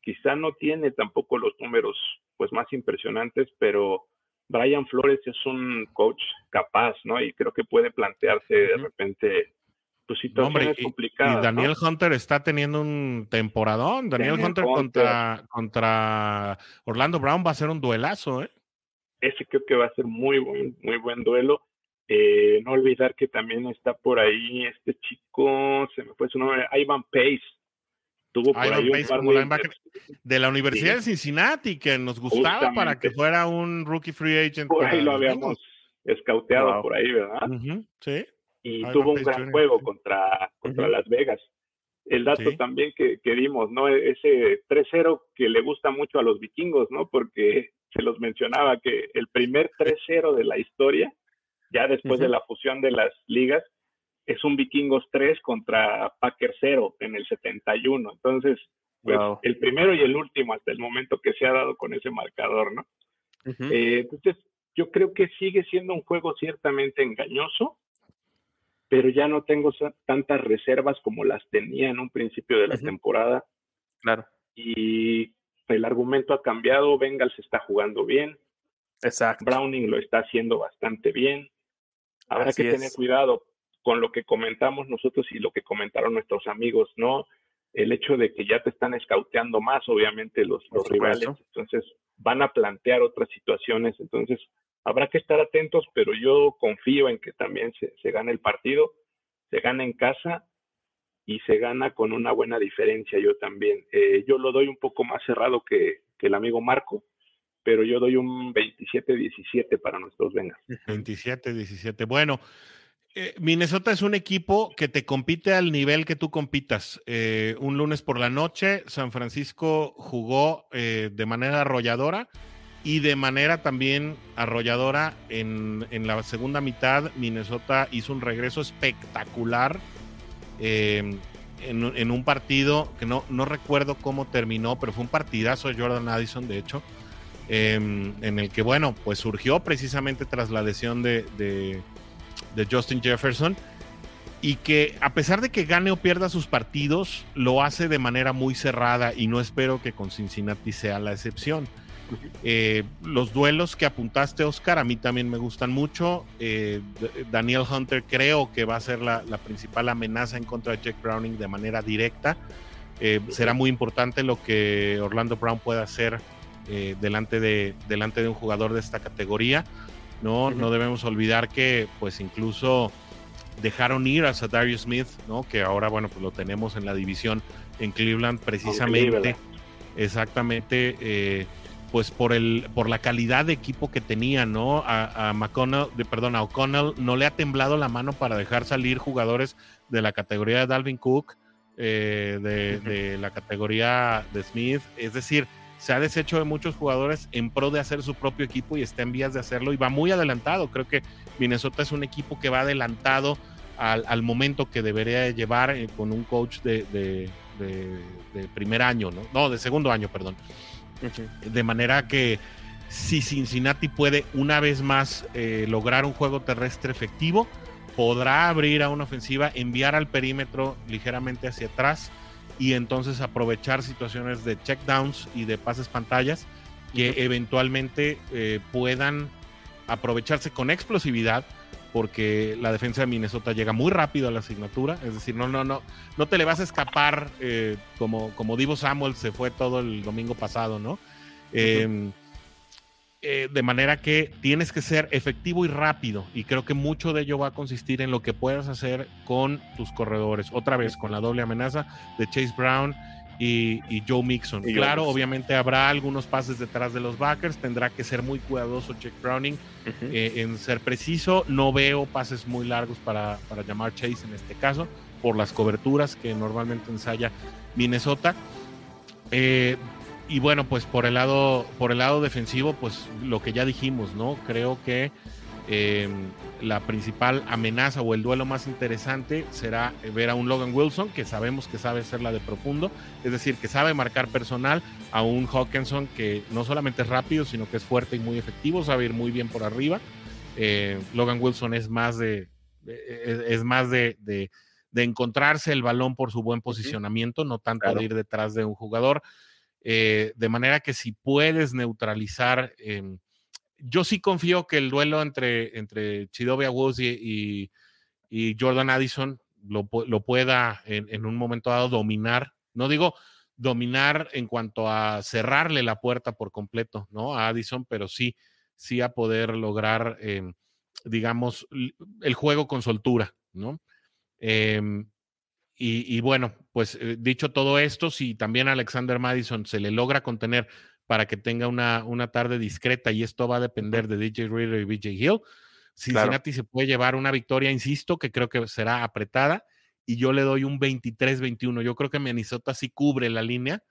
D: quizá no tiene tampoco los números pues más impresionantes, pero Brian Flores es un coach capaz, ¿no? Y creo que puede plantearse de repente pues situaciones complicadas.
A: Y Daniel Hunter está teniendo un temporadón. Daniel, Hunter, Contra, contra Orlando Brown va a ser un duelazo, ¿eh?
D: Ese creo que va a ser muy buen, muy buen duelo. Eh, no olvidar que también está por ahí este chico, se me fue su nombre, Ivan Pace,
A: Tuvo por ahí un par de, la Universidad de Cincinnati que nos gustaba para que fuera un rookie free agent.
D: Por ahí lo habíamos escauteado por ahí, ¿verdad?
A: Sí.
D: Y tuvo un gran juego contra, contra Las Vegas. El dato también que, que, dimos, ¿no? E-, ese 3-0 que le gusta mucho a los vikingos, ¿no? Porque se los mencionaba que el primer 3-0 de la historia, ya después de la fusión de las ligas, es un Vikingos 3 contra Packer 0 en el 71. Entonces, pues, el primero y el último hasta el momento que se ha dado con ese marcador, ¿no? Eh, entonces, yo creo que sigue siendo un juego ciertamente engañoso, pero ya no tengo tantas reservas como las tenía en un principio de la temporada.
B: Claro.
D: Y el argumento ha cambiado, Bengals está jugando bien.
B: Exacto.
D: Browning lo está haciendo bastante bien. Habrá que tener cuidado con lo que comentamos nosotros y lo que comentaron nuestros amigos, ¿no? El hecho de que ya te están escauteando más, obviamente, los, los rivales, entonces van a plantear otras situaciones, entonces habrá que estar atentos, pero yo confío en que también se, se gane el partido, se gana en casa y se gana con una buena diferencia yo también. Eh, yo lo doy un poco más cerrado que, que el amigo Marco, pero yo doy un 27-17 para nuestros Vengas.
A: 27-17. Bueno, eh, Minnesota es un equipo que te compite al nivel que tú compitas. Eh, un lunes por la noche, San Francisco jugó eh, de manera arrolladora y de manera también arrolladora en, la segunda mitad. Minnesota hizo un regreso espectacular em, en, un partido que no, no recuerdo cómo terminó, pero fue un partidazo de Jordan Addison, de hecho, em, en el que, bueno, pues surgió precisamente tras la lesión de Justin Jefferson y que a pesar de que gane o pierda sus partidos, lo hace de manera muy cerrada y no espero que con Cincinnati sea la excepción. Eh, los duelos que apuntaste, Oscar, a mí también me gustan mucho. Eh, Daniel Hunter creo que va a ser la, principal amenaza en contra de Jack Browning de manera directa. Eh, será muy importante lo que Orlando Brown pueda hacer delante, de, delante de un jugador de esta categoría. ¿No? No debemos olvidar que pues incluso dejaron ir a Darius Smith, ¿no? Que ahora, bueno, pues lo tenemos en la división en Cleveland precisamente, exactamente, eh, pues por el, por la calidad de equipo que tenía, ¿no? A, McConnell, de, perdón, a O'Connell no le ha temblado la mano para dejar salir jugadores de la categoría de Dalvin Cook, eh, de la categoría de Smith, es decir, se ha deshecho de muchos jugadores en pro de hacer su propio equipo y está en vías de hacerlo y va muy adelantado. Creo que Minnesota es un equipo que va adelantado al, momento que debería llevar eh, con un coach de, primer año, ¿no? No, de segundo año, perdón. De manera que si Cincinnati puede una vez más eh, lograr un juego terrestre efectivo, podrá abrir a una ofensiva, enviar al perímetro ligeramente hacia atrás y entonces aprovechar situaciones de checkdowns y de pases pantallas que eventualmente eh, puedan aprovecharse con explosividad porque la defensa de Minnesota llega muy rápido a la asignatura, es decir, no, no, no, no te le vas a escapar eh, como, como Divo Samuel se fue todo el domingo pasado, ¿no? Eh, de manera que tienes que ser efectivo y rápido, y creo que mucho de ello va a consistir en lo que puedas hacer con tus corredores, otra vez con la doble amenaza de Chase Brown y, Joe Mixon. claro, obviamente habrá algunos pases detrás de los backers, tendrá que ser muy cuidadoso Jake Browning eh, en ser preciso. No veo pases muy largos para, llamar Chase en este caso, por las coberturas que normalmente ensaya Minnesota. Eh, y bueno, pues por el lado, por el lado defensivo, pues lo que ya dijimos, ¿no? Creo que Em, la principal amenaza o el duelo más interesante será ver a un Logan Wilson que sabemos que sabe ser la de profundo, es decir, que sabe marcar personal, a un Hawkinson que no solamente es rápido, sino que es fuerte y muy efectivo, sabe ir muy bien por arriba. Eh, Logan Wilson es más de, es, más de, de, encontrarse el balón por su buen posicionamiento, no tanto de ir detrás de un jugador. Eh, de manera que si puedes neutralizar em, yo sí confío que el duelo entre, entre Woods y, Jordan Addison lo, pueda en, un momento dado dominar. No digo dominar en cuanto a cerrarle la puerta por completo, ¿no? A Addison, pero sí, sí a poder lograr, em, digamos, el juego con soltura, ¿no? Em, y, bueno, pues eh, dicho todo esto, si también a Alexander Madison se le logra contener para que tenga una, una tarde discreta y esto va a depender de DJ Reader y BJ Hill. Cincinnati se puede llevar una victoria, insisto, que creo que será apretada y yo le doy un 23-21. Yo creo que Minnesota sí cubre la línea,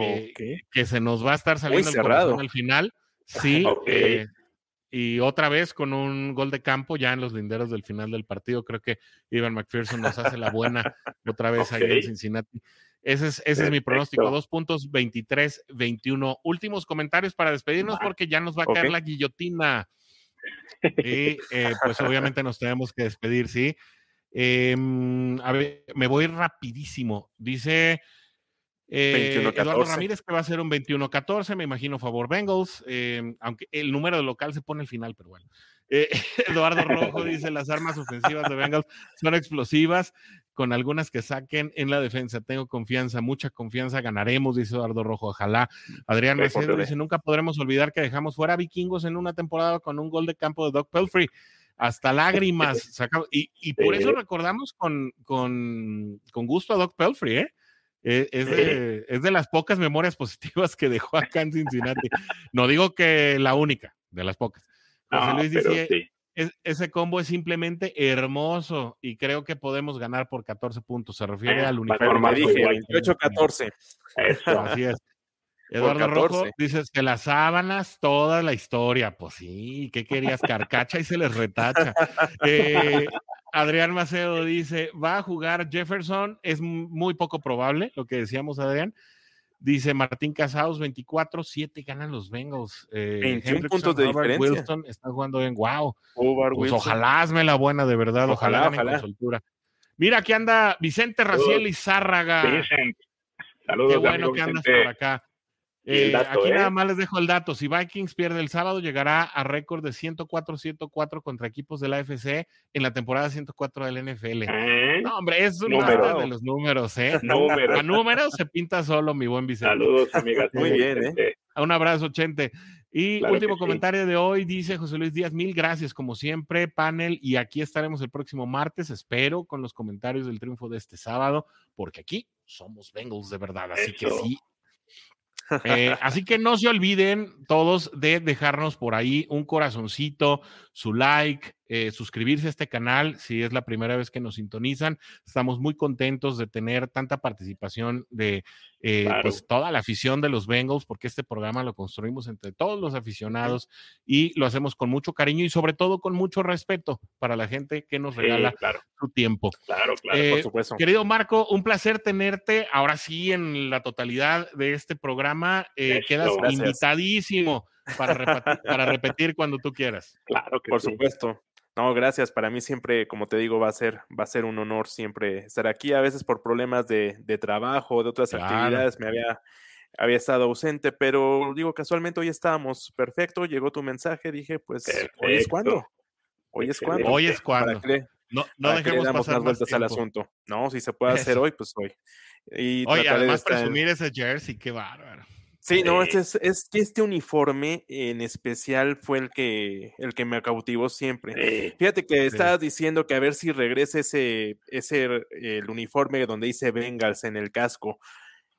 A: eh, que se nos va a estar saliendo el corazón al final. Sí, eh, y otra vez con un gol de campo ya en los linderos del final del partido. Creo que Ivan McPherson nos hace la buena otra vez ahí en Cincinnati. Ese es, ese es mi pronóstico. Dos puntos, 23, 21. Últimos comentarios para despedirnos porque ya nos va a caer la guillotina. Y eh, pues obviamente nos tenemos que despedir, ¿sí? Em, a ver, me voy rapidísimo. Dice eh, Eduardo Ramírez que va a ser un 21-14, me imagino favor Bengals, em, aunque el número de local se pone al final, pero bueno. Eh, Eduardo Rojo dice las armas ofensivas de Bengals son explosivas con algunas que saquen en la defensa. Tengo confianza, mucha confianza, ganaremos, dice Eduardo Rojo, ojalá. Adrián Macedo dice, nunca podremos olvidar que dejamos fuera a vikingos en una temporada con un gol de campo de Doug Pelfrey. Hasta lágrimas. y, y, por eso recordamos con, con, con, gusto a Doug Pelfrey, ¿eh? Eh es, de, es de las pocas memorias positivas que dejó acá en Cincinnati. No digo que la única, de las pocas. José Luis dice, ese combo es simplemente hermoso y creo que podemos ganar por 14 puntos. Se refiere al uniforme.
B: dije, 28-14.
A: Así es. Eduardo Rojo dices que las sábanas, toda la historia. Pues sí, ¿qué querías? Carcacha y se les retacha. Eh, Adrián Macedo dice: va a jugar Jefferson. Es muy poco probable, lo que decíamos, Adrián. Dice Martín Casados, 24, 7 ganan los Bengals.
B: Eh, 21 puntos de Robert diferencia.
A: Wilson está jugando bien, wow. Pues ojalá hazme la buena, de verdad. Ojalá, ojalá. soltura. Mira, aquí anda Vicente Raciel y Zárraga. Vicente. Saludos, Qué bueno que andas por acá. Eh, aquí nada ¿eh? más les dejo el dato. Si Vikings pierde el sábado, llegará a récord de 104-104 contra equipos de la AFC en la temporada 104 del NFL. ¿Eh? No, hombre, es un de los números, ¿eh? Número. A números se pinta solo, mi buen Vicente.
D: Saludos, amigas. Muy bien,
A: ¿eh? Un abrazo, Chente. Y último comentario de hoy, dice José Luis Díaz, mil gracias como siempre, panel, y aquí estaremos el próximo martes, espero, con los comentarios del triunfo de este sábado, porque aquí somos Bengals de verdad, así que sí, eh, así que no se olviden todos de dejarnos por ahí un corazoncito, su like, eh, suscribirse a este canal si es la primera vez que nos sintonizan. Estamos muy contentos de tener tanta participación de eh, pues toda la afición de los Bengals, porque este programa lo construimos entre todos los aficionados y lo hacemos con mucho cariño y sobre todo con mucho respeto para la gente que nos regala su tiempo.
D: Claro, claro, por
A: eh, supuesto. Querido Marco, un placer tenerte ahora sí en la totalidad de este programa. quedas invitadísimo para repetir, para repetir cuando tú quieras.
B: Claro que Por supuesto. No, gracias. Para mí siempre, como te digo, va a ser, va a ser un honor siempre estar aquí. A veces por problemas de, de trabajo, de otras actividades, me había, había estado ausente, pero digo, casualmente hoy estábamos. Perfecto, llegó tu mensaje, dije, pues hoy es cuando. Hoy es cuando.
A: Hoy es cuando. No, no dejemos pasar más vueltas al
B: asunto. No, si se puede hacer hoy, pues hoy.
A: Y Oye, además presumir ese jersey, qué bárbaro.
B: Sí, no, este es, es, que este uniforme en especial fue el que, el que me cautivó siempre. Fíjate que estabas diciendo que a ver si regresa ese, ese el uniforme donde dice Bengals en el casco.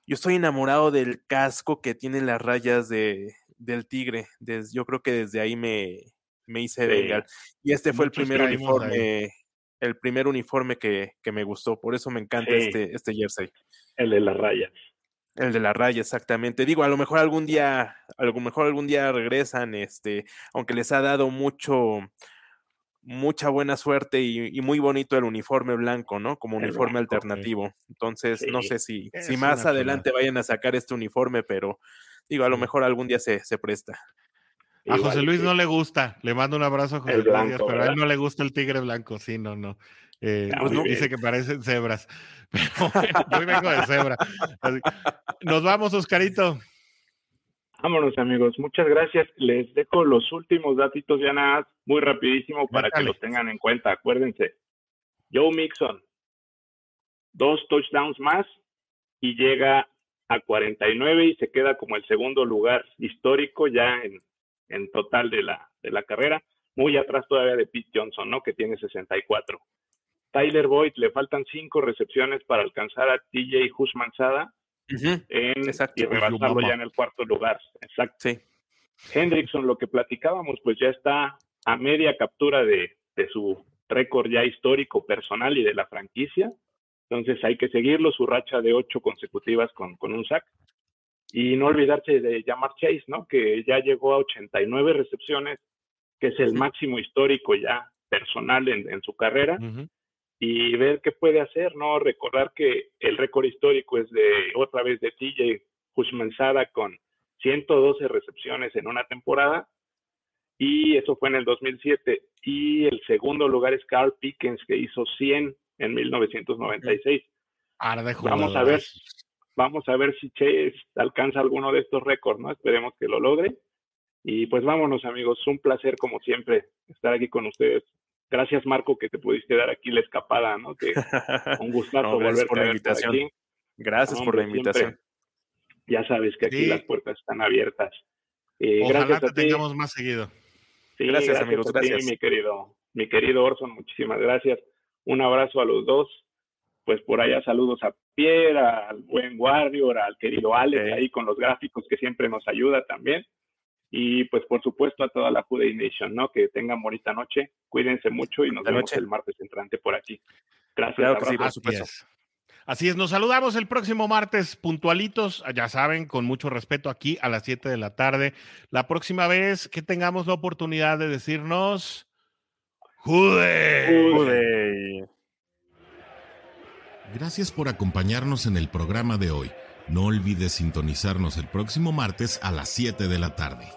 B: Yo estoy enamorado del casco que tiene las rayas de, del tigre. yo creo que desde ahí me, me hice Bengal. Y este fue el primer uniforme, el primer uniforme que, que, me gustó. Por eso me encanta este, este jersey.
D: El de las rayas.
B: El de la raya, exactamente. Digo, a lo mejor algún día, a lo mejor algún día regresan, este, aunque les ha dado mucho, mucha buena suerte y, muy bonito el uniforme blanco, ¿no? Como uniforme alternativo. Entonces, no sé si, si más adelante vayan a sacar este uniforme, pero digo, a lo mejor algún día se, se presta.
A: A José Luis no le gusta, le mando un abrazo a José Luis, pero a él no le gusta el tigre blanco, sí, no, no. Eh, pues dice que parecen cebras. Pero bueno, yo vengo de cebra. nos vamos, Oscarito.
D: Vámonos, amigos. Muchas gracias. Les dejo los últimos datitos ya nada, muy rapidísimo para que los tengan en cuenta. Acuérdense. Joe Mixon, dos touchdowns más y llega a 49 y se queda como el segundo lugar histórico ya en, en total de la, de la carrera, muy atrás todavía de Pete Johnson, ¿no? Que tiene 64. Tyler Boyd le faltan cinco recepciones para alcanzar a TJ Husmanzada en, y rebasarlo ya en el cuarto lugar. Exacto. Sí. Hendrickson, lo que platicábamos, pues ya está a media captura de, su récord ya histórico personal y de la franquicia. Entonces hay que seguirlo, su racha de ocho consecutivas con, con un sack. Y no olvidarse de Jamar Chase, ¿no? Que ya llegó a 89 recepciones, que es el máximo histórico ya personal en, su carrera y ver qué puede hacer, ¿no? Recordar que el récord histórico es de otra vez de TJ Hushmanzada con 112 recepciones en una temporada y eso fue en el 2007 y el segundo lugar es Carl Pickens que hizo 100 en 1996. vamos a ver vamos a ver si Chase alcanza alguno de estos récords, ¿no? Esperemos que lo logre. Y pues vámonos amigos, un placer como siempre estar aquí con ustedes Gracias, Marco, que te pudiste dar aquí la escapada, ¿no? Que un gustazo volver
B: por la invitación. Aquí. Gracias por la invitación.
D: Ya sabes que aquí las puertas están abiertas.
A: Eh, Ojalá gracias te tengamos más seguido.
D: Sí, gracias, amigos. gracias. mi querido, mi querido Orson, muchísimas gracias. Un abrazo a los dos. Pues por allá saludos a Pierre, al buen Warrior, al querido Alex, ahí con los gráficos que siempre nos ayuda también. Y pues por supuesto a toda la Juday Nation, ¿no? Que tengan bonita noche, cuídense mucho y nos vemos el martes entrante por aquí. Gracias.
A: Así es. Así es, nos saludamos el próximo martes puntualitos, ya saben, con mucho respeto aquí a las 7 de la tarde. La próxima vez que tengamos la oportunidad de decirnos Jude. Gracias por acompañarnos en el programa de hoy. No olvides sintonizarnos el próximo martes a las 7 de la tarde.